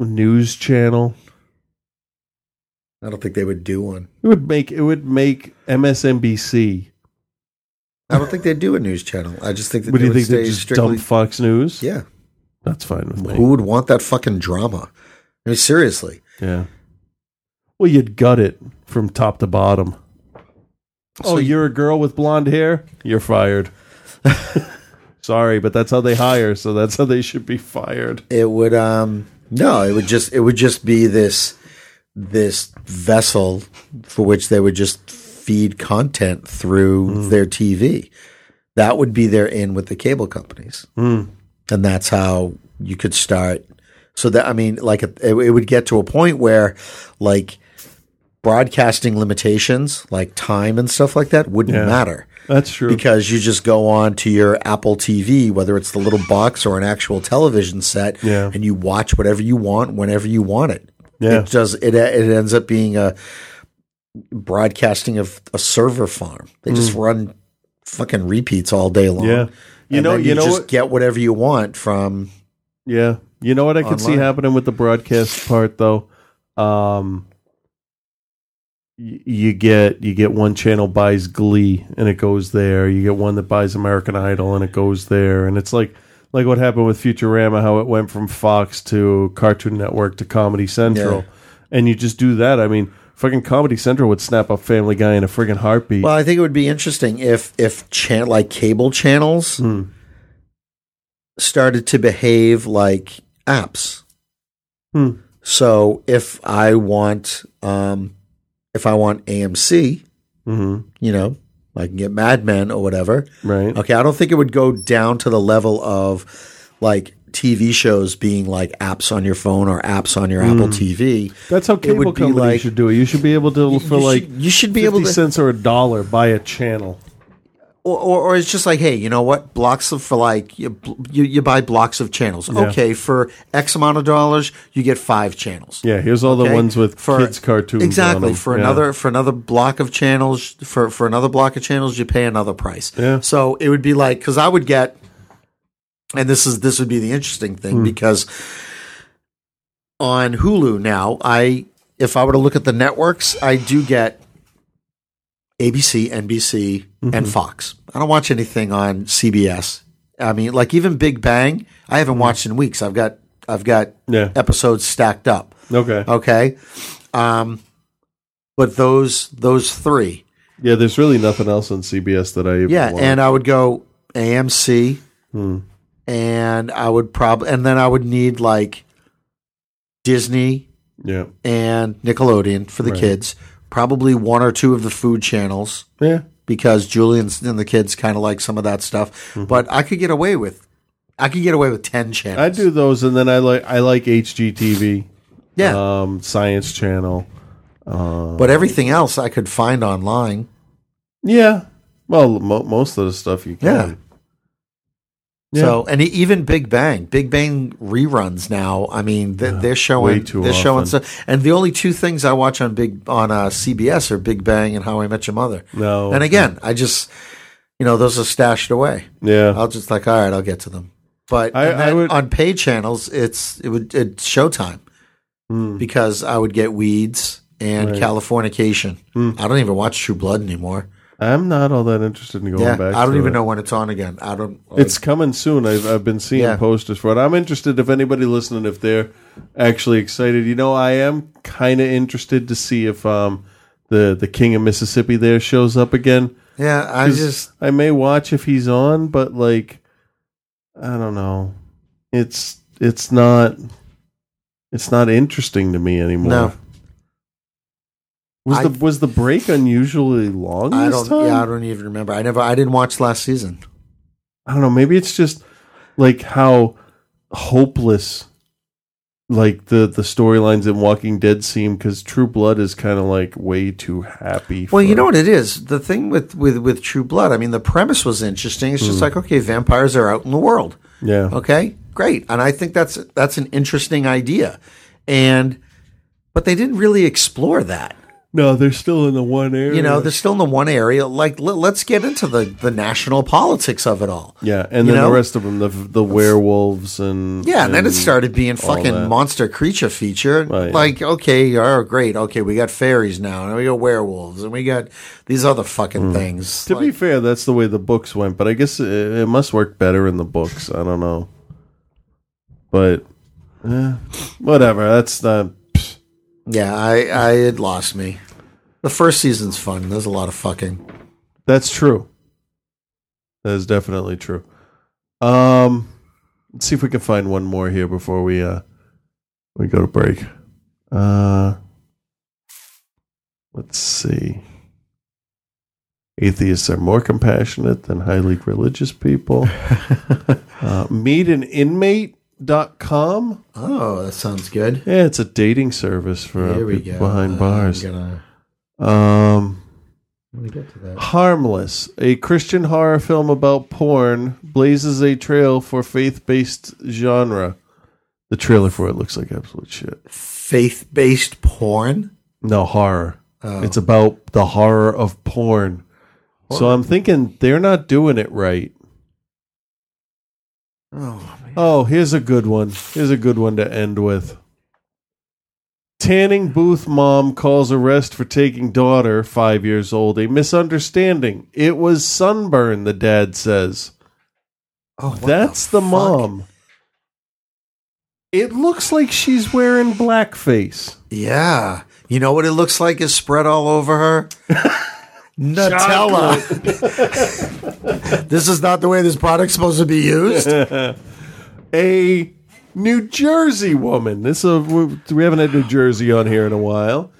news channel? I don't think they would do one. It would make it would make MSNBC. I don't think they'd do a news channel. I just think that What do they you think? They just strictly. dump Fox News? Yeah, that's fine with me. who would want that fucking drama? I mean, seriously. Yeah. Well, you'd gut it from top to bottom. So oh, you're a girl with blonde hair? You're fired. Sorry, but that's how they hire, so that's how they should be fired. It would um no, it would just it would just be this this vessel for which they would just feed content through their TV. That would be their in with the cable companies. Mm. And that's how you could start so that I mean like it, it would get to a point where like broadcasting limitations like time and stuff like that wouldn't Yeah. matter That's true. because you just go on to your Apple TV, whether it's the little box or an actual television set, Yeah. and you watch whatever you want whenever you want it. Yeah. It does. It it ends up being a broadcasting of a server farm. They just Mm. run fucking repeats all day long. Yeah. You And know- then you know just what- get whatever you want from. Yeah. You know what I could see happening with the broadcast part though? Um you get you get one channel buys Glee and it goes there. You get one that buys American Idol and it goes there. And it's like like what happened with Futurama, how it went from Fox to Cartoon Network to Comedy Central. Yeah. And you just do that. I mean, fucking Comedy Central would snap up Family Guy in a friggin' heartbeat. Well, I think it would be interesting if if chan- like cable channels Hmm. started to behave like apps. Hmm. So if I want um if I want AMC, Mhm. you know, I can get Mad Men or whatever. Right. Okay, I don't think it would go down to the level of like TV shows being like apps on your phone or apps on your Apple Mm. TV. That's how It cable would be companies like- should do it. You should be able to for you like should- you should be able 50 to- cents or a dollar buy a channel. or, or, or it's just like, hey, you know what? Blocks of for like you, you, you buy blocks of channels. Yeah. Okay, for X amount of dollars, you get five channels. Yeah, here's all the ones with For- kids cartoons. on Exactly. For Yeah. another for another block of channels for for another block of channels, you pay another price. Yeah. So it would be like because I would get, and this is this would be the interesting thing Hmm. because on Hulu now, I if I were to look at the networks, I do get ABC, NBC, and Mhm. Fox. I don't watch anything on CBS. I mean, like even Big Bang, I haven't watched in weeks. I've got I've got Hmm. Yeah. episodes stacked up. Okay. Okay. Um, but those those three, Yeah, there's really nothing else on CBS that I even yeah, watch. and I would go AMC, Hmm. And I would probably, and then I would need like Disney Yeah. and Nickelodeon for the Right. kids. Probably one or two of the food channels. Yeah. Because Julian's and the kids kind of like some of that stuff. Mm-hmm. But I could get away with, I could get away with ten channels. I do those, and then I like I like HGTV. Yeah. Um, Science Channel. Um, But everything else I could find online. yeah. Well, mo- most of the stuff you can. Yeah. Yeah. So and even Big Bang, Big Bang reruns now. I mean, they're, they're showing they're showing often. stuff. And the only two things I watch on Big on uh, CBS are Big Bang and How I Met Your Mother. No. And again, I just you know those are stashed away. Yeah. I'll just like all right, I'll get to them. But I- I would- on paid channels, it's it would it's Showtime. because I would get weeds and Right. Californication. I don't even watch True Blood anymore. I'm not all that interested in going yeah, back. I don't even it. know when it's on again. I don't. It's coming soon. I've, I've been seeing Yeah. posters for it. I'm interested if anybody listening, if they're actually excited. You know, I am kind of interested to see if um the the King of Mississippi there shows up again. Yeah, I just- I may watch if he's on, but like I don't know. It's it's not it's not interesting to me anymore. No. Was I- the was the break unusually long? I don't. time? Yeah, I don't even remember. I never. I didn't watch last season. I don't know. Maybe it's just like how hopeless, like the the storylines in Walking Dead seem because True Blood is kind of like way too happy. Well, you know what it is. The thing with with with True Blood. I mean, the premise was interesting. It's just Hmm. like okay, vampires are out in the world. Yeah. Okay, great, and I think that's that's an interesting idea, and but they didn't really explore that. No, they're still in the one area. You know, they're still in the one area. Like, let, let's get into the the national politics of it all. yeah, and you then know? the rest of them, the the werewolves and Yeah, and then it started being fucking that. monster creature feature. Right. Like, okay, oh great, okay, we got fairies now, and we got werewolves, and we got these other fucking Hmm. things. To be fair, that's the way the books went, but I guess it, it must work better in the books. I don't know, but eh, whatever. That's not. Yeah, I, I it lost me. The first season's fun. There's a lot of fucking. That's true. That is definitely true. Um, let's see if we can find one more here before we uh we go to break. Uh, let's see. Atheists are more compassionate than highly religious people. uh, meet an inmate.com. Oh, that sounds good. Yeah, it's a dating service for uh, Here we people go. behind I'm bars. gonna- Um, get to that. Harmless, a Christian horror film about porn, blazes a trail for faith based genre. The trailer for it looks like absolute shit. Faith based porn. No, horror. Oh. It's about the horror of porn. So I'm thinking they're not doing it right. Oh, Oh, here's a good one. Here's a good one to end with. Tanning booth mom calls arrest for taking daughter, five years old. A misunderstanding. It was sunburn, the dad says. Oh, That's the, mom. It looks like she's wearing blackface. Yeah. You know what it looks like is spread all over her? Nutella. this is not the way this product's supposed to be used. a New Jersey woman. This uh, we haven't had New Jersey on here in a while.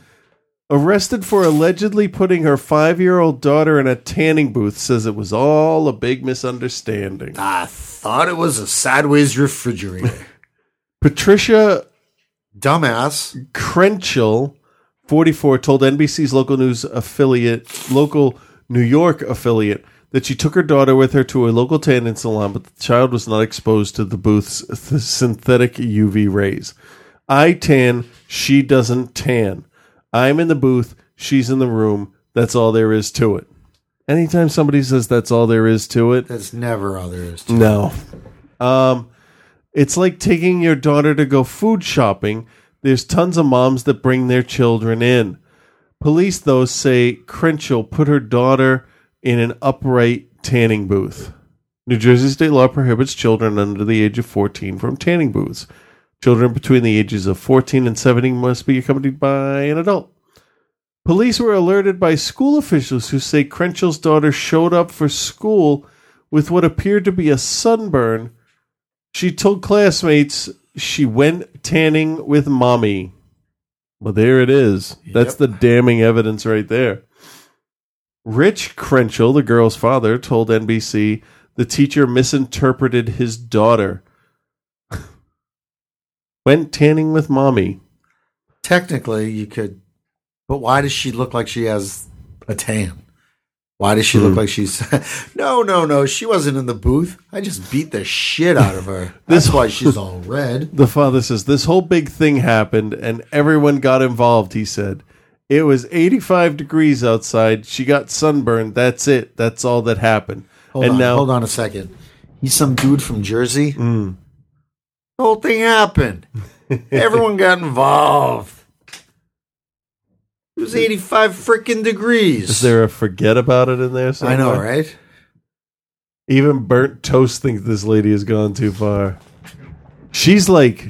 Arrested for allegedly putting her five-year-old daughter in a tanning booth. Says it was all a big misunderstanding. I thought it was a sideways refrigerator. Patricia Dumbass. Krentcil, 44, told NBC's local news affiliate, local New York affiliate, that she took her daughter with her to a local tanning salon, but the child was not exposed to the booth's th- synthetic UV rays. I tan, she doesn't tan. I'm in the booth, she's in the room. That's all there is to it. Anytime somebody says that's all there is to it, That's never all there is. no. Um, it's like taking your daughter to go food shopping. There's tons of moms that bring their children in. Police, though, say Krentcil put her daughter in an upright tanning booth. New Jersey state law prohibits children under the age of 14 from tanning booths. Children between the ages of 14 and 17 must be accompanied by an adult. Police were alerted by school officials who say Krentcil's daughter showed up for school with what appeared to be a sunburn. She told classmates she went tanning with mommy. Well, there it is. That's the damning evidence right there. Rich Krentcil, the girl's father, told NBC the teacher misinterpreted his daughter. went tanning with mommy. Technically, you could, but why does she look like she has a tan? Why does she look Hmm. like she's? no, no, no. She wasn't in the booth. I just beat the shit out of her. That's This- why she's all red. The father says this whole big thing happened and everyone got involved, he said. It was 85 degrees outside. She got sunburned. That's it. That's all that happened. Hold and on, now hold on a second. He's some dude from Jersey. Mm. The whole thing happened. Everyone got involved. It was 85 freaking degrees. Is there a forget about it in there? I know, right? Even burnt toast thinks this lady has gone too far. She's like,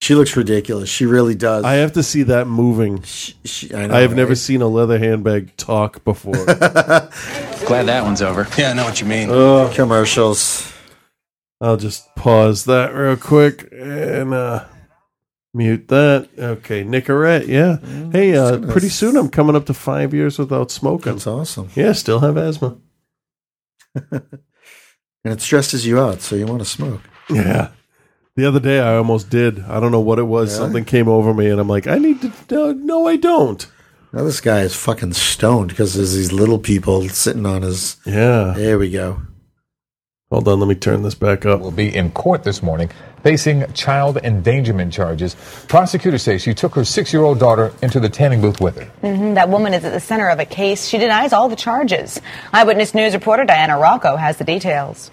She looks ridiculous. She really does. I have to see that moving. She, I, know, I have never seen a leather handbag talk before. Glad that one's over. Yeah, I know what you mean. Ugh. commercials. I'll just pause that real quick and uh, mute that. Okay, Nicorette, yeah. hey, uh, pretty soon I'm coming up to five years without smoking. That's awesome. Yeah, still have asthma. And it stresses you out, so you want to smoke. Yeah. The other day I almost did. I don't know what it was. Really? Something came over me, and I'm like, I need to. No, no I don't. Now this guy is fucking stoned because there's these little people sitting on his. Yeah. There we go. Hold on, let me turn this back up. will be in court this morning facing child endangerment charges. Prosecutors say she took her six year old daughter into the tanning booth with her. hmm That woman is at the center of a case. She denies all the charges. Eyewitness News reporter Diana Rocco has the details.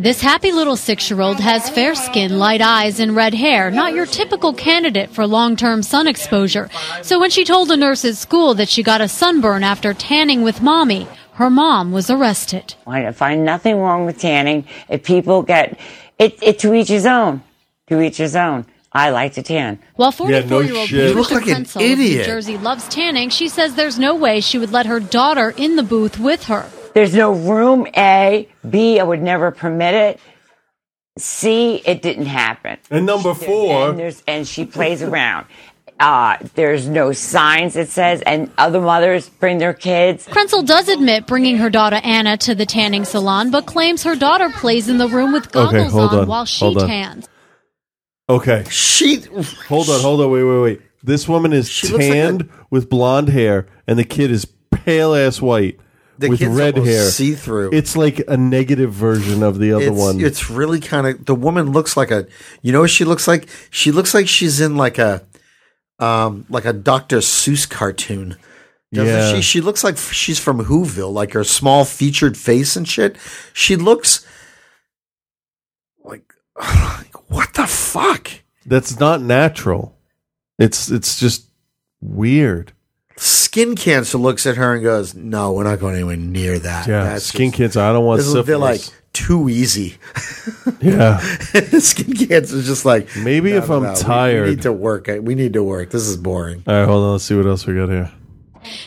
This happy little six year old has fair skin, light eyes, and red hair, not your typical candidate for long term sun exposure. So when she told a nurse at school that she got a sunburn after tanning with mommy, her mom was arrested. I find nothing wrong with tanning. If people get it, it to each his own. To each his own. I like to tan. While Yeah, 44 no year old shit. You look like Krentcil of New. Jersey loves tanning, she says there's no way she would let her daughter in the booth with her. There's no room. A, B. I would never permit it. C. It didn't happen. And number four. And, there's, and she plays around. Uh, there's no signs that says, and other mothers bring their kids. Krentcil does admit bringing her daughter Anna to the tanning salon, but claims her daughter plays in the room with Okay, goggles hold on, on, while she hold on. tans. Okay. She. Hold on, hold on, wait, wait, wait. This woman is looks like tanned with blonde hair, and the kid is pale ass white The with red hair. see-through. It's like a negative version of the other it's, one. It's really kind of the woman looks like a. You know what she looks like? She looks like she's in like a, um, like a Dr. Seuss cartoon. Doesn't Yeah. she? She looks like she's from Whoville, like her small featured face and shit. She looks like, like what the fuck? That's not natural. It's it's just weird. Skin cancer looks at her and goes, "No, we're not going anywhere near that." Yeah, That's skin just- cancer. I don't want This is- syphilis. They're like too easy. Yeah. skin cancer is just like Maybe no, if no, I'm no, we- tired. we need to work. We need to work. This is boring. All right, hold on. Let's see what else we got here.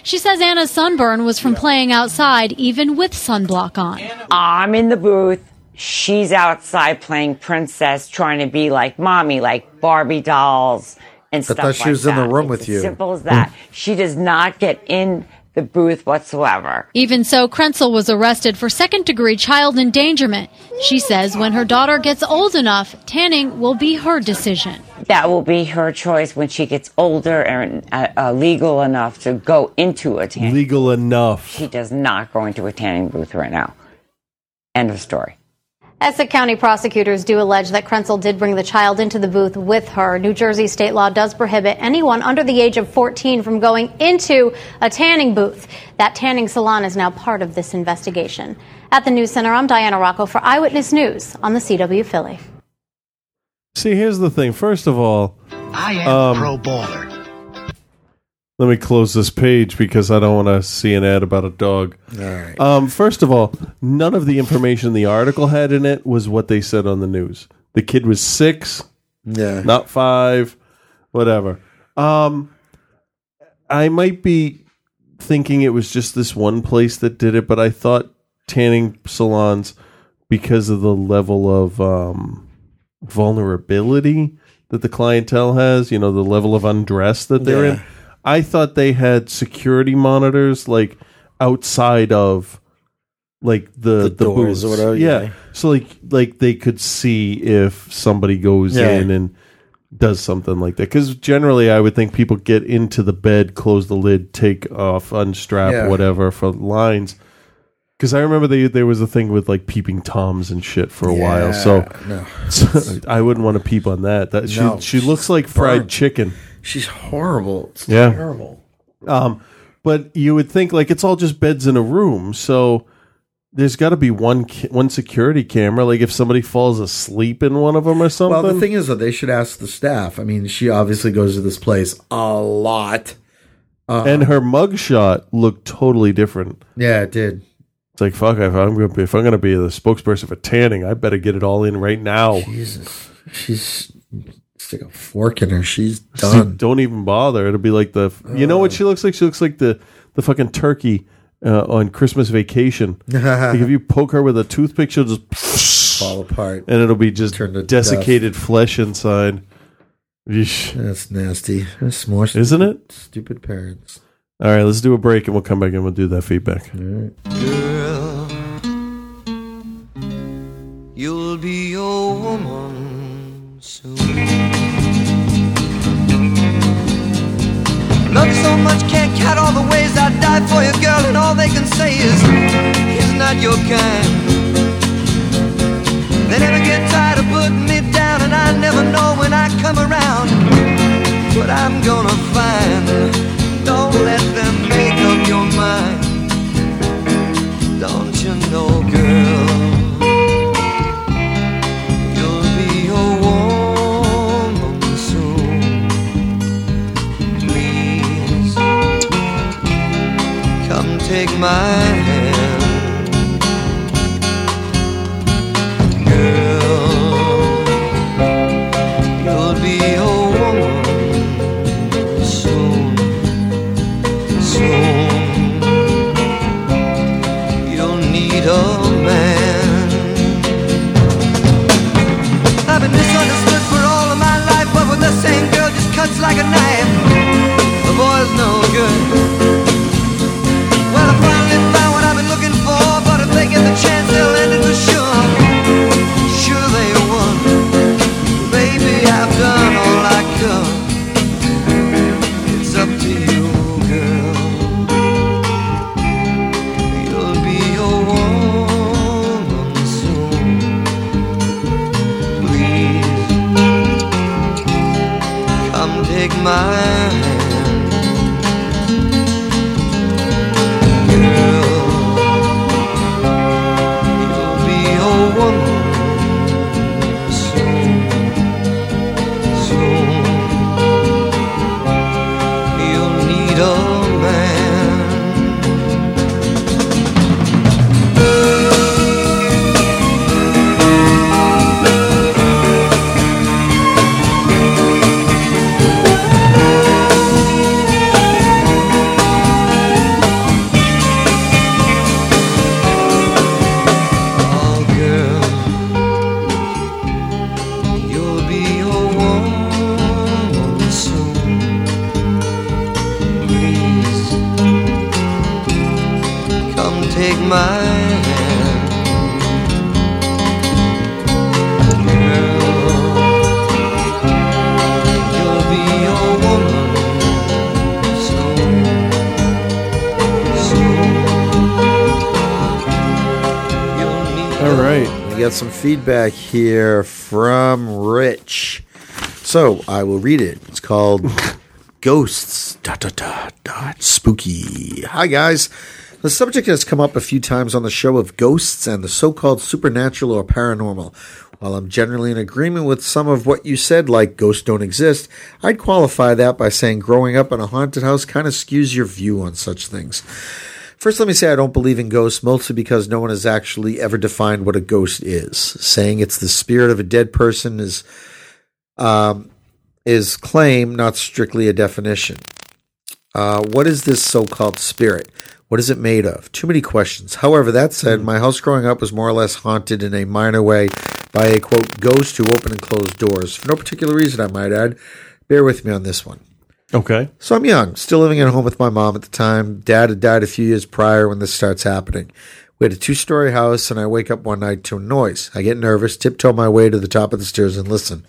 She says Anna's sunburn was from playing outside, even with sunblock on. I'm in the booth. She's outside playing princess, trying to be like mommy, like Barbie dolls and I thought she like was in the room It's with as you. Simple as that. she does not get in the booth whatsoever. Even so, Krentcil was arrested for second degree child endangerment. She says when her daughter gets old enough, tanning will be her decision. That will be her choice when she gets older and uh, uh, legal enough to go into a tanning. Legal enough. She does not go into a tanning booth right now. End of story. Essex County prosecutors do allege that Krentcil did bring the child into the booth with her. New Jersey state law does prohibit anyone under the age of 14 from going into a tanning booth. That tanning salon is now part of this investigation. At the News Center, I'm Diana Rocco for Eyewitness News on the CW Philly. See, here's the thing. First of all, I am Um, pro baller. Let me close this page because I don't want to see an ad about a dog. All right. Um, first of all, none of the information the article had in it was what they said on the news. The kid was six, Yeah. not five, whatever. Um, I might be thinking it was just this one place that did it, but I thought tanning salons, because of the level of um, vulnerability that the clientele has, you know, the level of undress that they're Yeah. in. I thought they had security monitors like outside of like the the, doors or whatever, Yeah. yeah. So like like they could see if somebody goes Yeah. in and does something like that. Because generally, I would think people get into the bed, close the lid, take off, unstrap, Yeah. whatever for lines. Because I remember they, there was a thing with like peeping toms and shit for a while. So, no. so I wouldn't want to peep on that. That she No, she looks like fried burnt. chicken. She's horrible. It's Yeah. terrible. Um, but you would think like it's all just beds in a room. So there's got to be one ca- one security camera. Like if somebody falls asleep in one of them or something. Well, the thing is, though, they should ask the staff. I mean, she obviously goes to this place a lot. Uh, and her mugshot looked totally different. yeah, it did. It's like fuck. If I'm gonna be, if I'm gonna be the spokesperson for tanning, I better get it all in right now. Jesus, she's stick a fork in her. She's See, done. don't even bother. It'll be like the. You know what she looks like? She looks like the the fucking turkey uh, on Christmas Vacation. like if you poke her with a toothpick, she'll just fall apart, and it'll be just to desiccated flesh inside. Yeesh. That's nasty. That's more Isn't it? Stupid parents. All right, let's do a break and we'll come back and we'll do that feedback. Girl, you'll be a woman can't all the ways I died for you, girl, and all they can say is he's not your kind. They never get tired of putting me down, and I never know when I come around what I'm gonna find. Don't let them make up your mind. Don't you know, girl? Take my hand, feedback here from Rich. So I will read it. It's called Ghosts. Dot, dot, dot, dot, spooky. Hi, guys. The subject has come up a few times on the show of ghosts and the so called supernatural or paranormal. While I'm generally in agreement with some of what you said, like ghosts don't exist, I'd qualify that by saying growing up in a haunted house kind of skews your view on such things. First, let me say I don't believe in ghosts, mostly because no one has actually ever defined what a ghost is. Saying it's the spirit of a dead person is um, is claim, not strictly a definition. Uh, what is this so-called spirit? What is it made of? Too many questions. However, that said, my house growing up was more or less haunted in a minor way by a quote ghost who opened and closed doors for no particular reason. I might add. Bear with me on this one. Okay. So I'm young, still living at home with my mom at the time. Dad had died a few years prior when this starts happening. We had a two story house, and I wake up one night to a noise. I get nervous, tiptoe my way to the top of the stairs, and listen.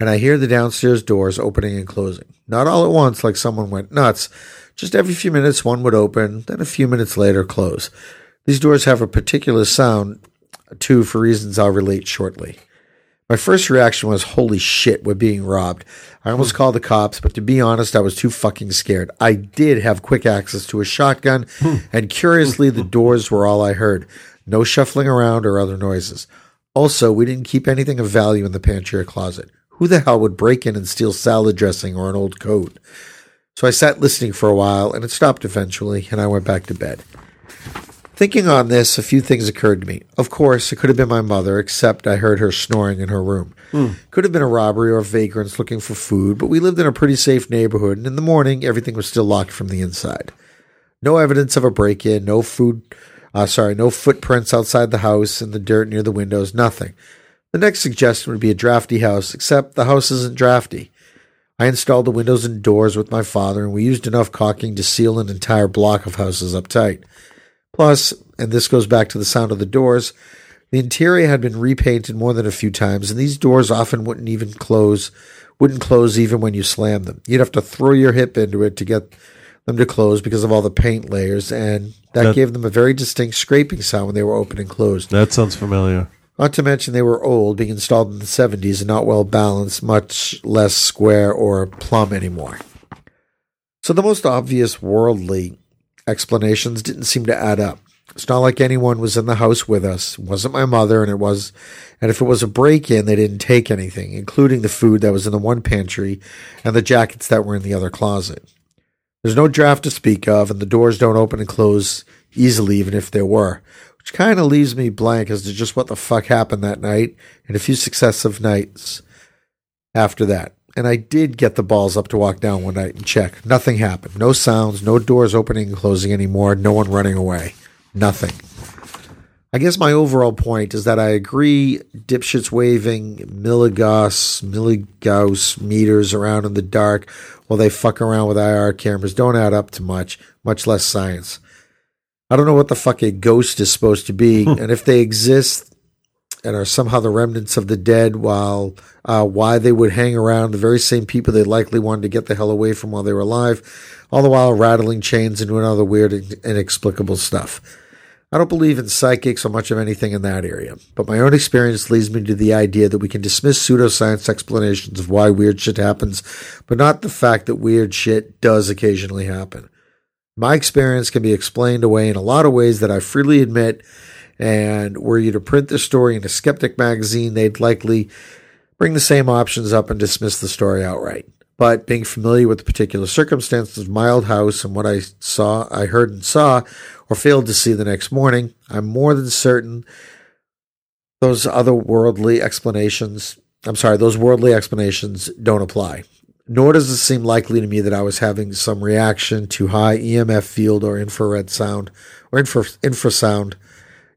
And I hear the downstairs doors opening and closing. Not all at once, like someone went nuts. Just every few minutes, one would open, then a few minutes later, close. These doors have a particular sound, too, for reasons I'll relate shortly. My first reaction was, holy shit, we're being robbed. I almost called the cops, but to be honest, I was too fucking scared. I did have quick access to a shotgun, hmm. and curiously, the doors were all I heard. No shuffling around or other noises. Also, we didn't keep anything of value in the pantry or closet. Who the hell would break in and steal salad dressing or an old coat? So I sat listening for a while, and it stopped eventually, and I went back to bed. Thinking on this, a few things occurred to me. Of course, it could have been my mother, except I heard her snoring in her room. Hmm. Could have been a robbery or vagrants looking for food, but we lived in a pretty safe neighborhood, and in the morning, everything was still locked from the inside. No evidence of a break in, no food, uh, sorry, no footprints outside the house, in the dirt near the windows, nothing. The next suggestion would be a drafty house, except the house isn't drafty. I installed the windows and doors with my father, and we used enough caulking to seal an entire block of houses up tight. Plus, and this goes back to the sound of the doors, the interior had been repainted more than a few times, and these doors often wouldn't even close, wouldn't close even when you slammed them. You'd have to throw your hip into it to get them to close because of all the paint layers, and that, That- gave them a very distinct scraping sound when they were open and closed. That sounds familiar. Not to mention they were old, being installed in the 70s and not well balanced, much less square or plumb anymore. So the most obvious worldly explanations didn't seem to add up. It's not like anyone was in the house with us. It wasn't my mother, and it was, and if it was a break-in, they didn't take anything, including the food that was in the one pantry and the jackets that were in the other closet. There's no draft to speak of, and the doors don't open and close easily, even if there were, which kind of leaves me blank as to just what the fuck happened that night and a few successive nights after that. And I did get the balls up to walk down one night and check. Nothing happened. No sounds, no doors opening and closing anymore, no one running away. Nothing. I guess my overall point is that I agree dipshits waving milligauss, milligauss meters around in the dark while they fuck around with IR cameras don't add up to much, much less science. I don't know what the fuck a ghost is supposed to be, and if they exist and are somehow the remnants of the dead, while uh, why they would hang around the very same people they likely wanted to get the hell away from while they were alive, all the while rattling chains and doing other weird, and inexplicable stuff. I don't believe in psychics or much of anything in that area, but my own experience leads me to the idea that we can dismiss pseudoscience explanations of why weird shit happens, but not the fact that weird shit does occasionally happen. My experience can be explained away in a lot of ways that I freely admit, and were you to print this story in a skeptic magazine, they'd likely bring the same options up and dismiss the story outright. But being familiar with the particular circumstances of my old house and what I saw, I heard and saw, or failed to see the next morning, I'm more than certain those otherworldly explanations, I'm sorry, those worldly explanations don't apply. Nor does it seem likely to me that I was having some reaction to high EMF field or infrared sound or infra, infrasound,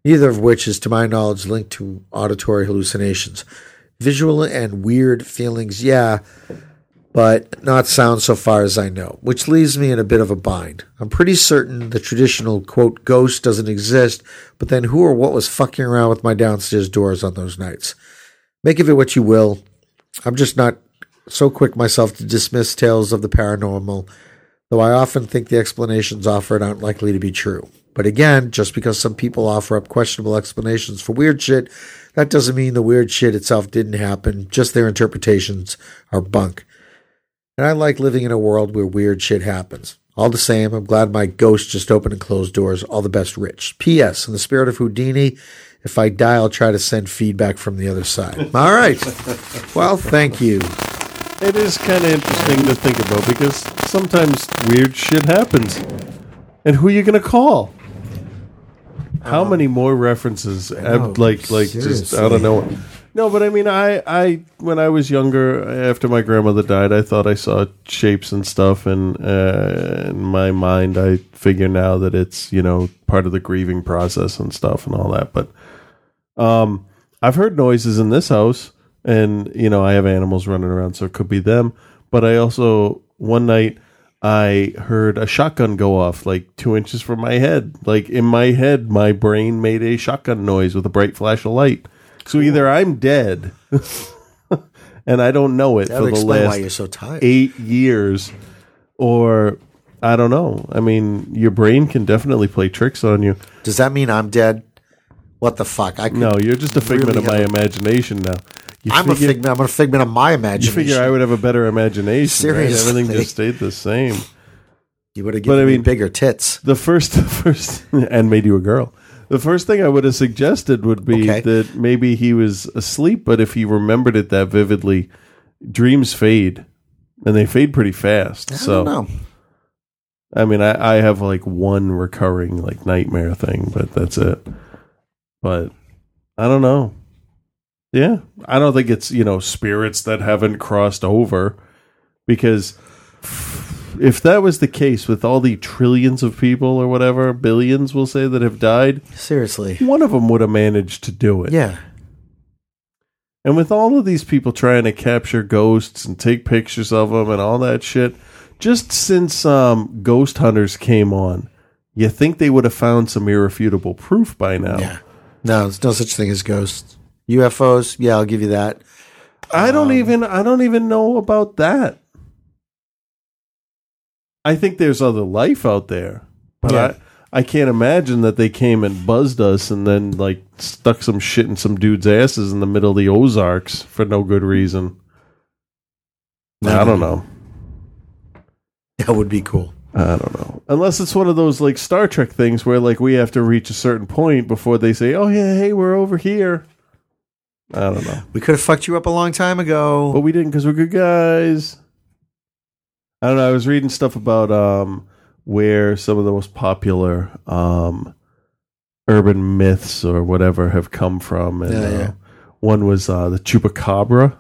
neither of which is, to my knowledge, linked to auditory hallucinations. Visual and weird feelings, yeah, but not sound so far as I know, which leaves me in a bit of a bind. I'm pretty certain the traditional quote ghost doesn't exist, but then who or what was fucking around with my downstairs doors on those nights? Make of it what you will. I'm just not so quick myself to dismiss tales of the paranormal, though I often think the explanations offered aren't likely to be true. But again, just because some people offer up questionable explanations for weird shit, that doesn't mean the weird shit itself didn't happen, just their interpretations are bunk. And I like living in a world where weird shit happens. All the same, I'm glad my ghost just opened and closed doors. All the best, Rich. P.S. In the spirit of Houdini, if I die, I'll try to send feedback from the other side. All right. Well, thank you. It is kind of interesting to think about because sometimes weird shit happens. And who are you going to call? How many more references? ab- like, like just I don't know. No, but I mean, I, I, when I was younger, after my grandmother died, I thought I saw shapes and stuff, and uh, in my mind, I figure now that it's you know part of the grieving process and stuff and all that. But um, I've heard noises in this house, and you know I have animals running around, so it could be them. But I also one night I heard a shotgun go off like two inches from my head. Like in my head, my brain made a shotgun noise with a bright flash of light. So either I'm dead, and I don't know it That for the last so eight years, or I don't know. I mean, your brain can definitely play tricks on you. Does that mean I'm dead? What the fuck? I No, you're just a figment really of my imagination now. You I'm a figment. I'm a figment of my imagination. You figure I would have a better imagination. right? Seriously. Everything just stayed the same. You would have But given I me bigger tits. The first, the first, and made you a girl. The first thing I would have suggested would be Okay. that maybe he was asleep, but if he remembered it that vividly, dreams fade, and they fade pretty fast. I so, don't know. I mean, I, I have like one recurring like nightmare thing, but that's it. But I don't know. Yeah, I don't think it's you know spirits that haven't crossed over, because if that was the case with all the trillions of people or whatever billions we'll say that have died, seriously, one of them would have managed to do it. Yeah. And with all of these people trying to capture ghosts and take pictures of them and all that shit, just since um, ghost hunters came on, you think they would have found some irrefutable proof by now. Yeah. No, there's no such thing as ghosts. UFOs, yeah, I'll give you that. I don't um, even I don't even know about that. I think there's other life out there, but Yeah. I I can't imagine that they came and buzzed us and then like stuck some shit in some dude's asses in the middle of the Ozarks for no good reason. I don't know. That would be cool. I don't know. Unless it's one of those like Star Trek things where like we have to reach a certain point before they say, "Oh yeah, hey, we're over here." I don't know. We could have fucked you up a long time ago. But we didn't because we're good guys. I don't know. I was reading stuff about um, where some of the most popular um, urban myths or whatever have come from, and Yeah, uh, one was uh, the chupacabra.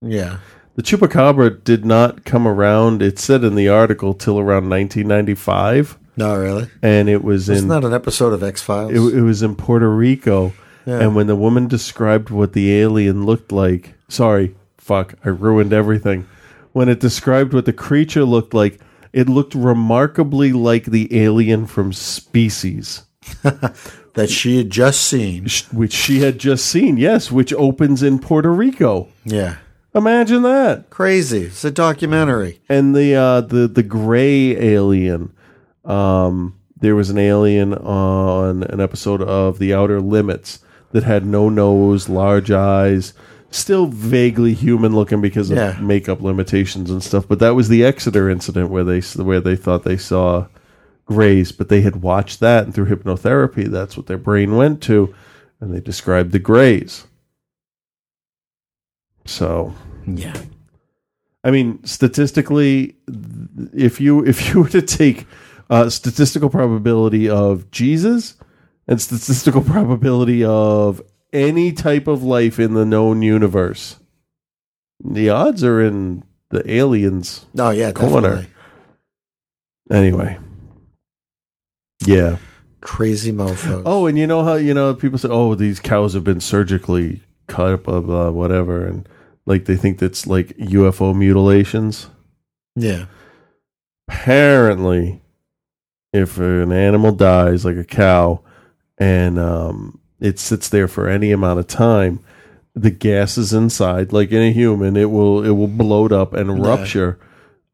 Yeah. The chupacabra did not come around. It said in the article till around 1995. No, really. And it was in that an episode of X Files? it, it was in Puerto Rico. Yeah. And when the woman described what the alien looked like, sorry, fuck, I ruined everything. When it described what the creature looked like, it looked remarkably like the alien from Species. that she had just seen. Which she had just seen, yes, which opens in Puerto Rico. Yeah. Imagine that. Crazy. It's a documentary. And the uh the the gray alien um there was an alien on an episode of The Outer Limits that had no nose, large eyes, still vaguely human looking because of Yeah. makeup limitations and stuff, but that was the Exeter incident where they where they thought they saw grays, but they had watched that and through hypnotherapy that's what their brain went to and they described the grays. So, yeah. I mean, statistically, th- if you if you were to take uh, statistical probability of Jesus and statistical probability of any type of life in the known universe, the odds are in the aliens. Oh, yeah, corner. definitely. Anyway, yeah. Crazy mofos. Oh, and you know how you know people say, "Oh, these cows have been surgically cut up, blah blah, whatever," and like they think that's like UFO mutilations. Yeah. Apparently, if an animal dies, like a cow, and um, it sits there for any amount of time, the gases inside, like in a human, it will it will bloat up and rupture.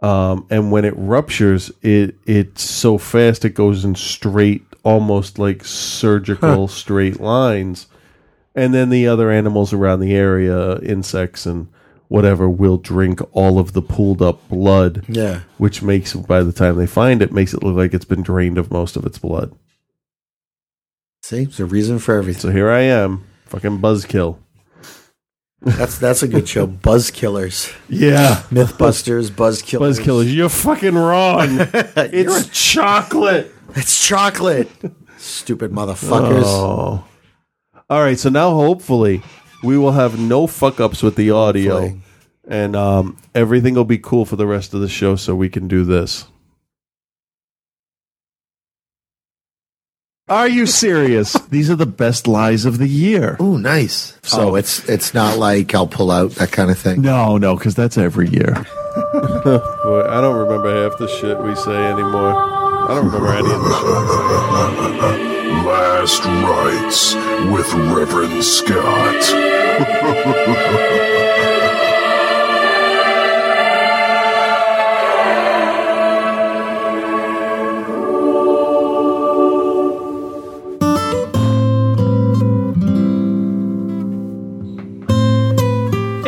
Um, and when it ruptures, it it's so fast it goes in straight, almost like surgical straight lines. And then the other animals around the area, insects and whatever, will drink all of the pooled up blood. Yeah. Which makes, by the time they find it, makes it look like it's been drained of most of its blood. See, there's a reason for everything. So here I am, fucking buzzkill. That's that's a good show. Buzzkillers. Yeah. Mythbusters, Buzz Killers. Buzzkillers, you're fucking wrong. it's chocolate. It's chocolate. Stupid motherfuckers. Oh. All right, so now hopefully we will have no fuck ups with the audio, Hopefully. and um, everything will be cool for the rest of the show, so we can do this. Are you serious? These are the best lies of the year. Ooh, nice. So- oh, it's it's not like I'll pull out that kind of thing. No, no, because that's every year. Boy, I don't remember half the shit we say anymore. I don't remember any of the shit. Last Rites with Reverend Scott.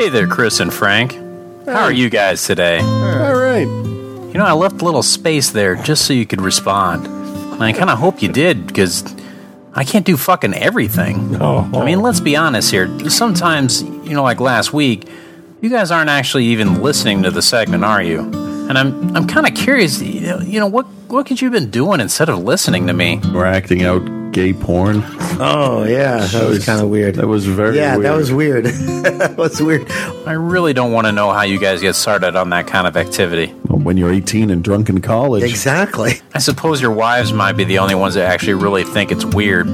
Hey there, Chris and Frank. How are you guys today? All right. You know, I left a little space there just so you could respond. And I kind of hope you did, because I can't do fucking everything. Oh. I mean, let's be honest here. Sometimes, you know, like last week, you guys aren't actually even listening to the segment, are you? And I'm I'm kind of curious, you know, you know, what what could you have been doing instead of listening to me? We're acting out gay porn. Oh yeah, that was kind of weird. That was very yeah, weird. that was weird. that was weird. I really don't want to know how you guys get started on that kind of activity. When you're 18 and drunk in college. Exactly. I suppose your wives might be the only ones that actually really think it's weird.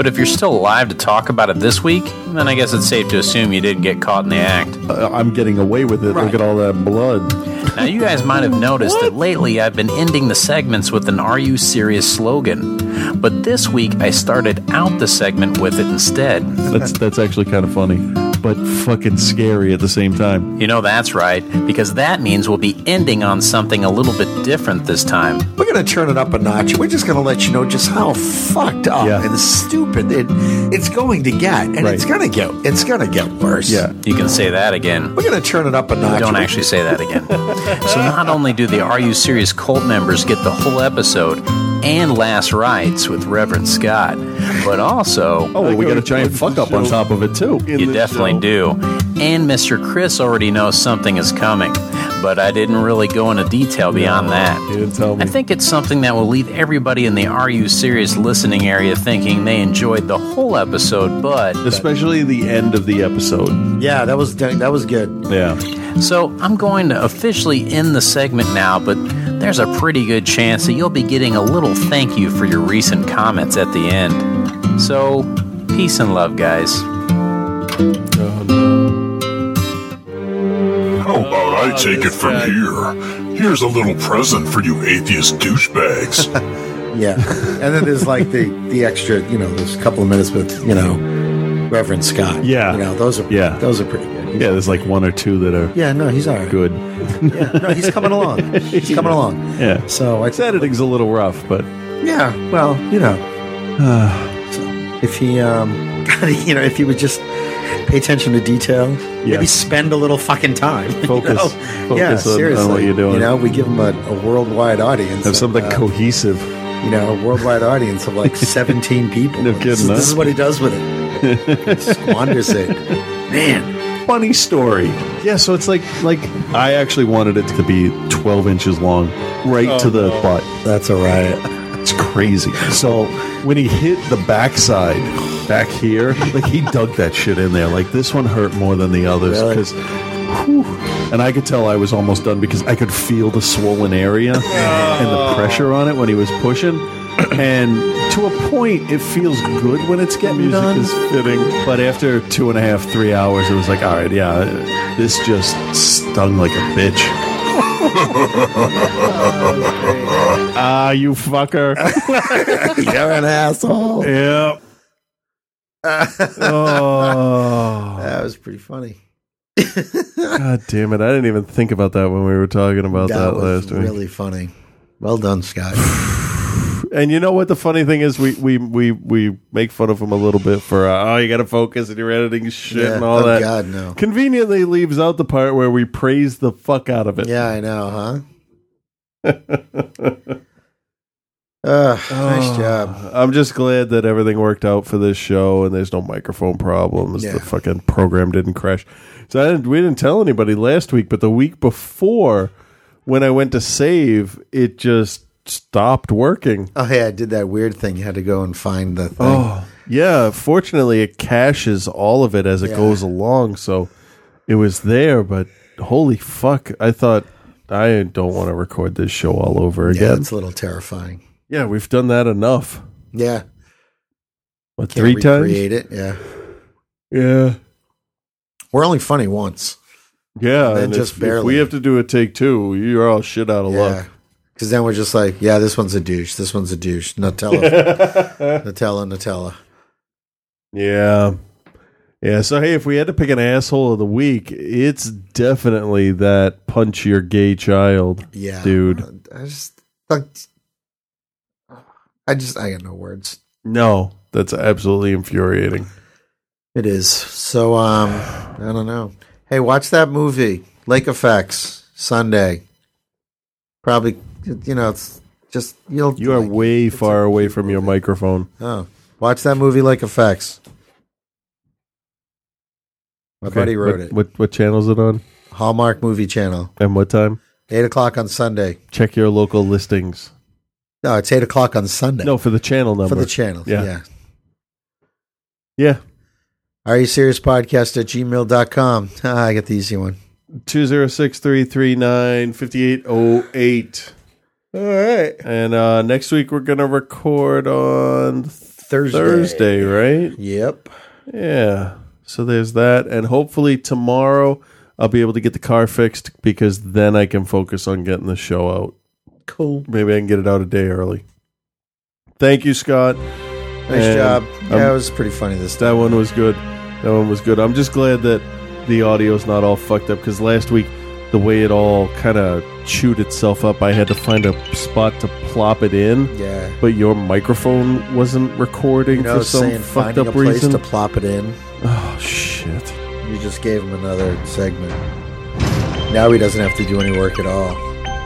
But if you're still alive to talk about it this week, then I guess it's safe to assume you didn't get caught in the act. Uh, I'm getting away with it. Look at all that blood. Now, you guys might have noticed that lately I've been ending the segments with an Are You Serious slogan. But this week I started out the segment with it instead. That's that's actually kind of funny, but fucking scary at the same time. You know that's right, because that means we'll be ending on something a little bit different this time. We're gonna turn it up a notch. We're just gonna let you know just how fucked up Yeah. and stupid it, it's going to get, and it's gonna get it's gonna get worse. Yeah. You can say that again. We're gonna turn it up a notch. Don't actually say that again. so not only do the Are You Serious cult members get the whole episode and last rites with Reverend Scott, but also Oh, well, we got a giant fuck up on top of it too. you definitely do. And Mr. Chris already knows something is coming, but I didn't really go into detail beyond that. You didn't tell me. I think it's something that will leave everybody in the Are You Serious listening area thinking they enjoyed the whole episode, but Especially the end of the episode. Yeah, that was that was good. Yeah. So I'm going to officially end the segment now, but there's a pretty good chance that you'll be getting a little thank you for your recent comments at the end. So, peace and love, guys. How about I take it from here? Here's a little present for you atheist douchebags. Yeah, and then there's like the the extra, you know, there's a couple of minutes with you know Reverend Scott. Yeah. you know those are Yeah. those are pretty good. Yeah, there's like one or two that are Yeah, no, he's all right. good. Yeah, no, he's coming along. He's coming along. Yeah. So I Its editing's a little rough, but Yeah, well, you know, so if he, um, you know, if he would just pay attention to detail, maybe spend a little fucking time. you Focus- know? focus yeah, on- on what you're doing. You know, we give him a, a worldwide audience. have something uh, cohesive. You know, a worldwide audience of like 17 people. No this, kidding, is, huh? this is what he does with it. Squanders it. Man, Funny story. Yeah, so it's like like I actually wanted it to be 12 inches long, right Oh, to the no. butt. That's all right. It's crazy. So when he hit the backside back here, like he dug that shit in there. Like this one hurt more than the others Really? because. And I could tell I was almost done because I could feel the swollen area oh. and the pressure on it when he was pushing. And to a point, it feels good when it's getting Music done. is fitting. But after two and a half, three hours, it was like, all right, yeah, this just stung like a bitch. Ah, you fucker. you're an asshole. Yep. oh. That was pretty funny. God damn it. I didn't even think about that when we were talking about that, That was last week. really funny. Well done, Scott. And you know what the funny thing is? We we we, we make fun of him a little bit for, uh, oh, you got to focus and you're editing shit Yeah. and all Oh, that. God, no. Conveniently leaves out the part where we praise the fuck out of it. Yeah, I know, huh? Uh, nice job. I'm just glad that everything worked out for this show and there's no microphone problems. Yeah. The fucking program didn't crash. So I didn't, we didn't tell anybody last week, but the week before, when I went to save, it just stopped working. Oh, hey, I did that weird thing. You had to go and find the thing. Oh, yeah. Fortunately, it caches all of it as it Yeah. goes along. So it was there, but holy fuck. I thought I don't want to record this show all over yeah, again. it's a little terrifying. Yeah, we've done that enough. Yeah. What, Can't three times? Create it. Yeah. Yeah. We're only funny once. Yeah, And and just if, barely. If we have to do a take two, you're all shit out of Yeah. luck. Because then we're just like, yeah, this one's a douche. This one's a douche. Nutella. Nutella, Nutella. Yeah. Yeah, so hey, if we had to pick an asshole of the week, it's definitely that punch your gay child. Yeah. Dude. I just, like, I just, I got no words. No, that's absolutely infuriating. It is. So, um, I don't know. Hey, watch that movie, Lake Effects, Sunday. Probably, you know, it's just, you'll. You are way far away from your microphone. Oh, Watch that movie like effects. My Okay, buddy wrote what, it. What what channel is it on? Hallmark Movie Channel. And what time? Eight o'clock on Sunday. Check your local listings. No, it's eight o'clock on Sunday. No, for the channel number. For the channel. Yeah. Yeah. Yeah. Are you serious podcast at gmail.com? Ah, I get the easy one. 206-339-5808. All right. And uh, next week we're gonna record on Thursday. Thursday, right? Yep. Yeah. So there's that, and hopefully tomorrow I'll be able to get the car fixed because then I can focus on getting the show out. Cool. Maybe I can get it out a day early. Thank you, Scott. Nice And job. I'm- Yeah, it was pretty funny this that one was good. That one was good. I'm just glad that the audio's not all fucked up because last week the way it all kind of chewed itself up, I had to find a spot to plop it in. Yeah. But your microphone wasn't recording You know, for some saying fucked finding up a place reason. to plop it in. Oh shit! You just gave him another segment. Now he doesn't have to do any work at all.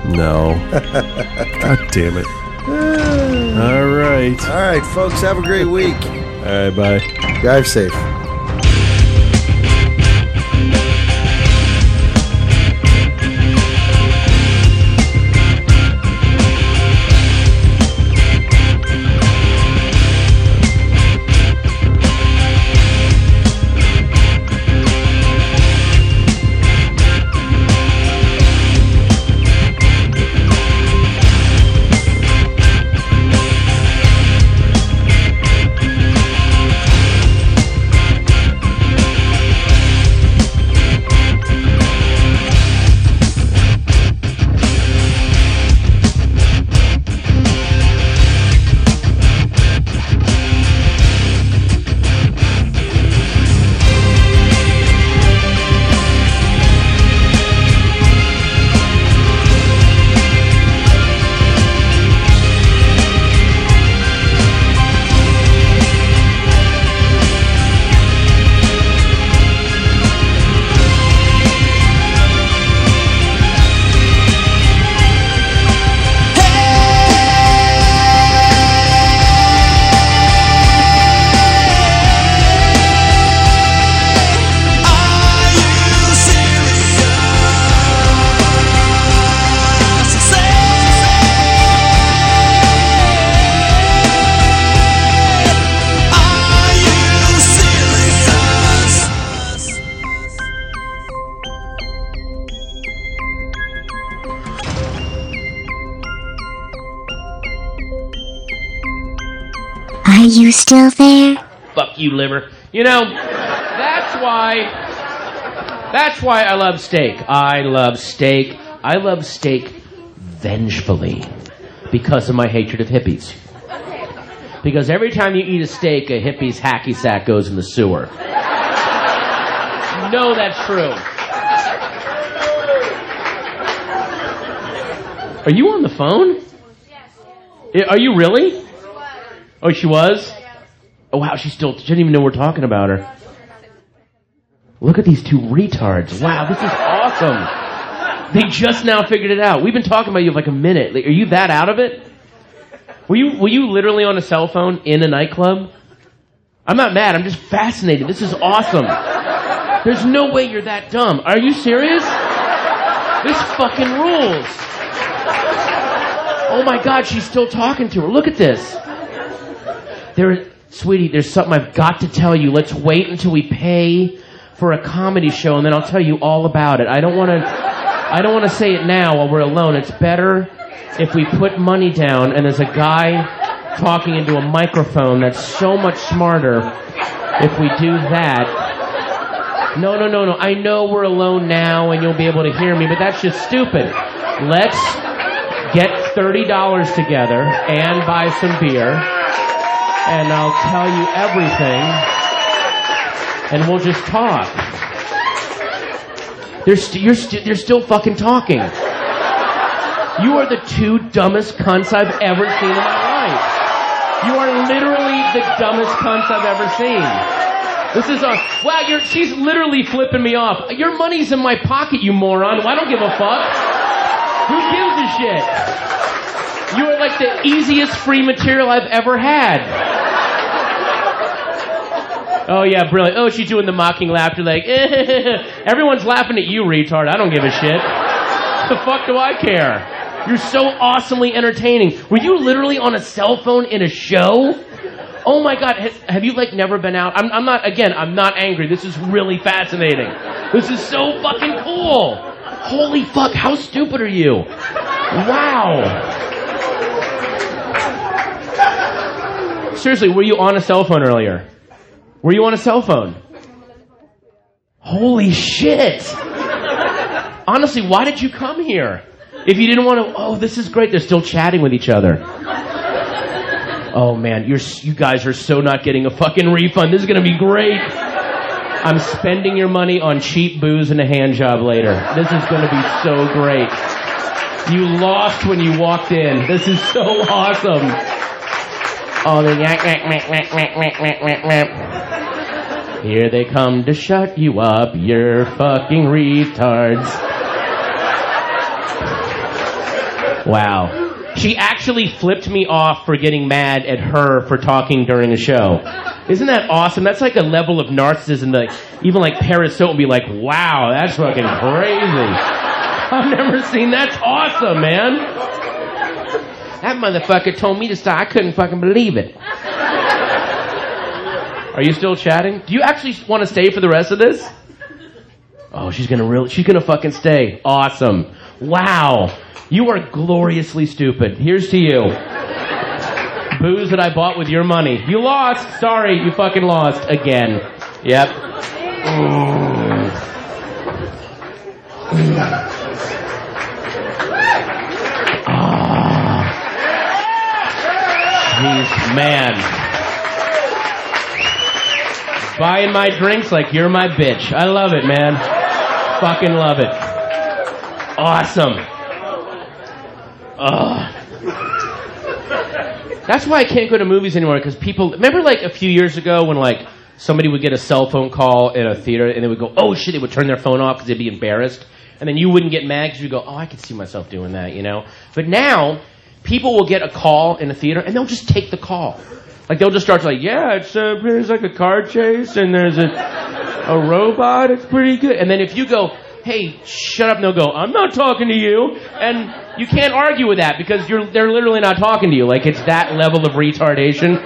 No. God damn it. All right. All right, folks. Have a great week. All right. Bye. Drive safe. You, liver. You know, that's why. That's why I love steak. I love steak. I love steak vengefully because of my hatred of hippies. Because every time you eat a steak, a hippie's hacky sack goes in the sewer. No, that's true. Are you on the phone? Are you really? Oh, she was? Oh, wow, she still, she didn't even know we're talking about her. Look at these two retards. Wow, this is awesome. They just now figured it out. We've been talking about you for like a minute. Like, are you that out of it? Were you, were you literally on a cell phone in a nightclub? I'm not mad. I'm just fascinated. This is awesome. There's no way you're that dumb. Are you serious? This fucking rules. Oh my god, she's still talking to her. Look at this. There, sweetie, there's something I've got to tell you. Let's wait until we pay for a comedy show, and then I'll tell you all about it. I don't want to. I don't want to say it now while we're alone. It's better if we put money down and there's a guy talking into a microphone that's so much smarter if we do that. No, no, no, no. I know we're alone now and you'll be able to hear me, but that's just stupid. Let's get $30 together and buy some beer, and I'll tell you everything, and we'll just talk. They're, st- you're, st- you're still fucking talking. You are the two dumbest cunts I've ever seen in my life. You are literally the dumbest cunts I've ever seen. This is a wow. You're, she's literally flipping me off. Your money's in my pocket, you moron. Well, I don't give a fuck. Who gives a shit? You are like the easiest free material I've ever had. Oh yeah, brilliant. Oh, she's doing the mocking laughter, like everyone's laughing at you, retard. I don't give a shit. the fuck do I care? You're so awesomely entertaining. Were you literally on a cell phone in a show? Oh my god, has, have you like never been out? I'm, I'm not. Again, I'm not angry. This is really fascinating. This is so fucking cool. Holy fuck, how stupid are you? Wow. Seriously, were you on a cell phone earlier? Were you on a cell phone? Holy shit! Honestly, why did you come here? If you didn't want to, oh, this is great. They're still chatting with each other. Oh man, you're you guys are so not getting a fucking refund. This is gonna be great. I'm spending your money on cheap booze and a hand job later. This is gonna be so great. You lost when you walked in. This is so awesome all the yak, yak, yak, yak, yak, yak, yak, yak. Here they come to shut you up, you're fucking retards. Wow. She actually flipped me off for getting mad at her for talking during a show. Isn't that awesome? That's like a level of narcissism that like, even like Paris Hilton be like, wow, that's fucking crazy. I've never seen that's awesome, man. That motherfucker told me to stop. I couldn't fucking believe it. Are you still chatting? Do you actually want to stay for the rest of this? Oh, she's gonna really, she's gonna fucking stay. Awesome. Wow. You are gloriously stupid. Here's to you. Booze that I bought with your money. You lost. Sorry, you fucking lost again. Yep. Jeez, man. Buying my drinks like you're my bitch. I love it, man. Fucking love it. Awesome. Ugh. That's why I can't go to movies anymore because people remember like a few years ago when like somebody would get a cell phone call in a theater and they would go, oh shit, they would turn their phone off because they'd be embarrassed. And then you wouldn't get mad because you go, oh, I could see myself doing that, you know? But now, people will get a call in a theater and they'll just take the call. Like they'll just start to like, yeah, it's uh, there's like a car chase and there's a a robot. It's pretty good. And then if you go, hey, shut up, they'll go, I'm not talking to you, and you can't argue with that because you're they're literally not talking to you. Like it's that level of retardation.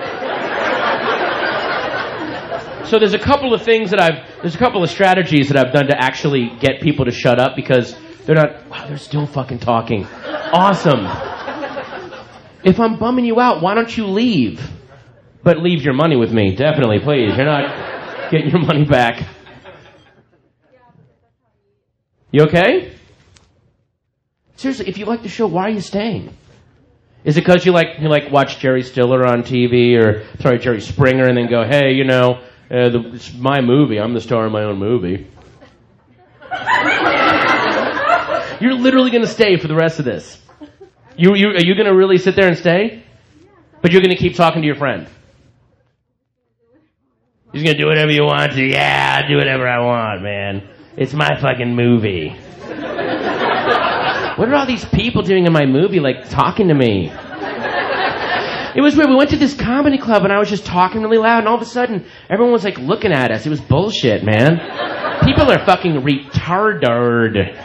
So there's a couple of things that I've there's a couple of strategies that I've done to actually get people to shut up because they're not wow, they're still fucking talking. Awesome. If I'm bumming you out, why don't you leave? But leave your money with me, definitely, please. You're not getting your money back. You okay? Seriously, if you like the show, why are you staying? Is it because you like you like watch Jerry Stiller on TV or sorry Jerry Springer and then go, hey, you know, uh, the, it's my movie. I'm the star of my own movie. You're literally going to stay for the rest of this. You, you are you going to really sit there and stay? But you're going to keep talking to your friend. He's going to do whatever you want to. Yeah, I'll do whatever I want, man. It's my fucking movie. what are all these people doing in my movie, like talking to me? It was weird. We went to this comedy club and I was just talking really loud, and all of a sudden, everyone was like looking at us. It was bullshit, man. People are fucking retarded.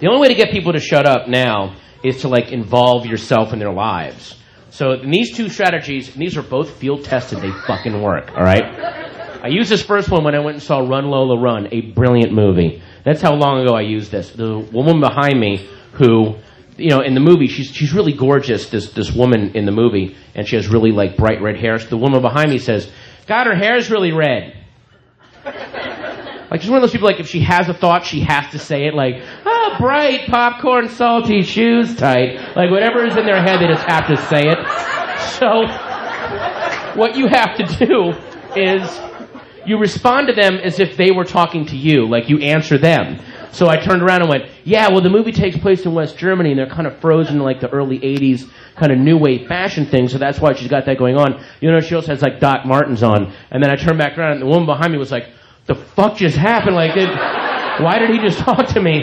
The only way to get people to shut up now is to like involve yourself in their lives. So in these two strategies, these are both field tested, they fucking work, alright? I used this first one when I went and saw Run Lola Run, a brilliant movie. That's how long ago I used this. The woman behind me who, you know, in the movie, she's, she's really gorgeous, this, this woman in the movie, and she has really like bright red hair. So the woman behind me says, God, her hair's really red. Like she's one of those people. Like if she has a thought, she has to say it. Like, bright popcorn, salty, shoes tight. Like whatever is in their head, they just have to say it. So, what you have to do is you respond to them as if they were talking to you. Like you answer them. So I turned around and went, yeah, well, the movie takes place in West Germany, and they're kind of frozen in like the early '80s kind of new wave fashion thing. So that's why she's got that going on. You know, she also has like Doc Martens on. And then I turned back around, and the woman behind me was like the fuck just happened? Like, why did he just talk to me?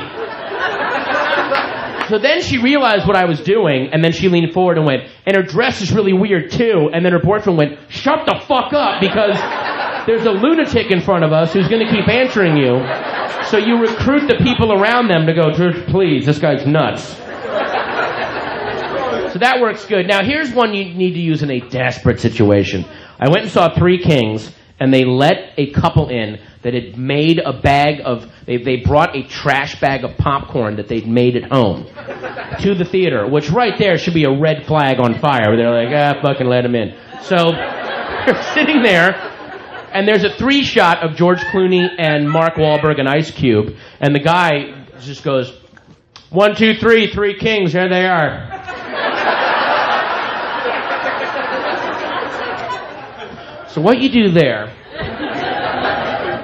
So then she realized what I was doing, and then she leaned forward and went, and her dress is really weird too. And then her boyfriend went, shut the fuck up, because there's a lunatic in front of us who's going to keep answering you. So you recruit the people around them to go, "Just please, this guy's nuts. So that works good. Now here's one you need to use in a desperate situation. I went and saw Three Kings, and they let a couple in that had made a bag of, they, they brought a trash bag of popcorn that they'd made at home to the theater, which right there should be a red flag on fire. They're like, ah, fucking let him in. So they're sitting there, and there's a three shot of George Clooney and Mark Wahlberg and Ice Cube, and the guy just goes, one, two, three, three kings, there they are. So what you do there,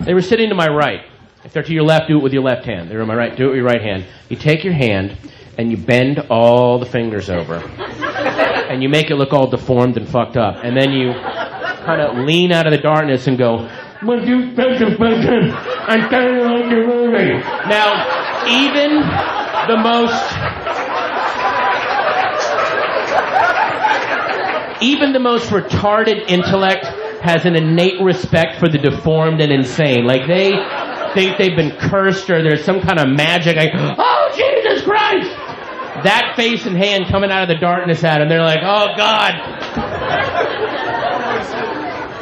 they were sitting to my right. If they're to your left, do it with your left hand. They're to my right, do it with your right hand. You take your hand and you bend all the fingers over. And you make it look all deformed and fucked up. And then you kind of lean out of the darkness and go? Now, even the most even the most retarded intellect has an innate respect for the deformed and insane. Like they think they've been cursed or there's some kind of magic. Like, oh Jesus Christ! That face and hand coming out of the darkness at them. They're like, oh God.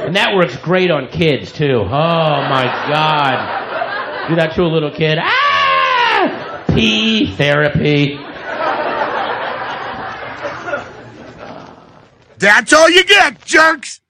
And that works great on kids too. Oh my God. Do that to a little kid. Ah! Pee therapy. That's all you get, jerks!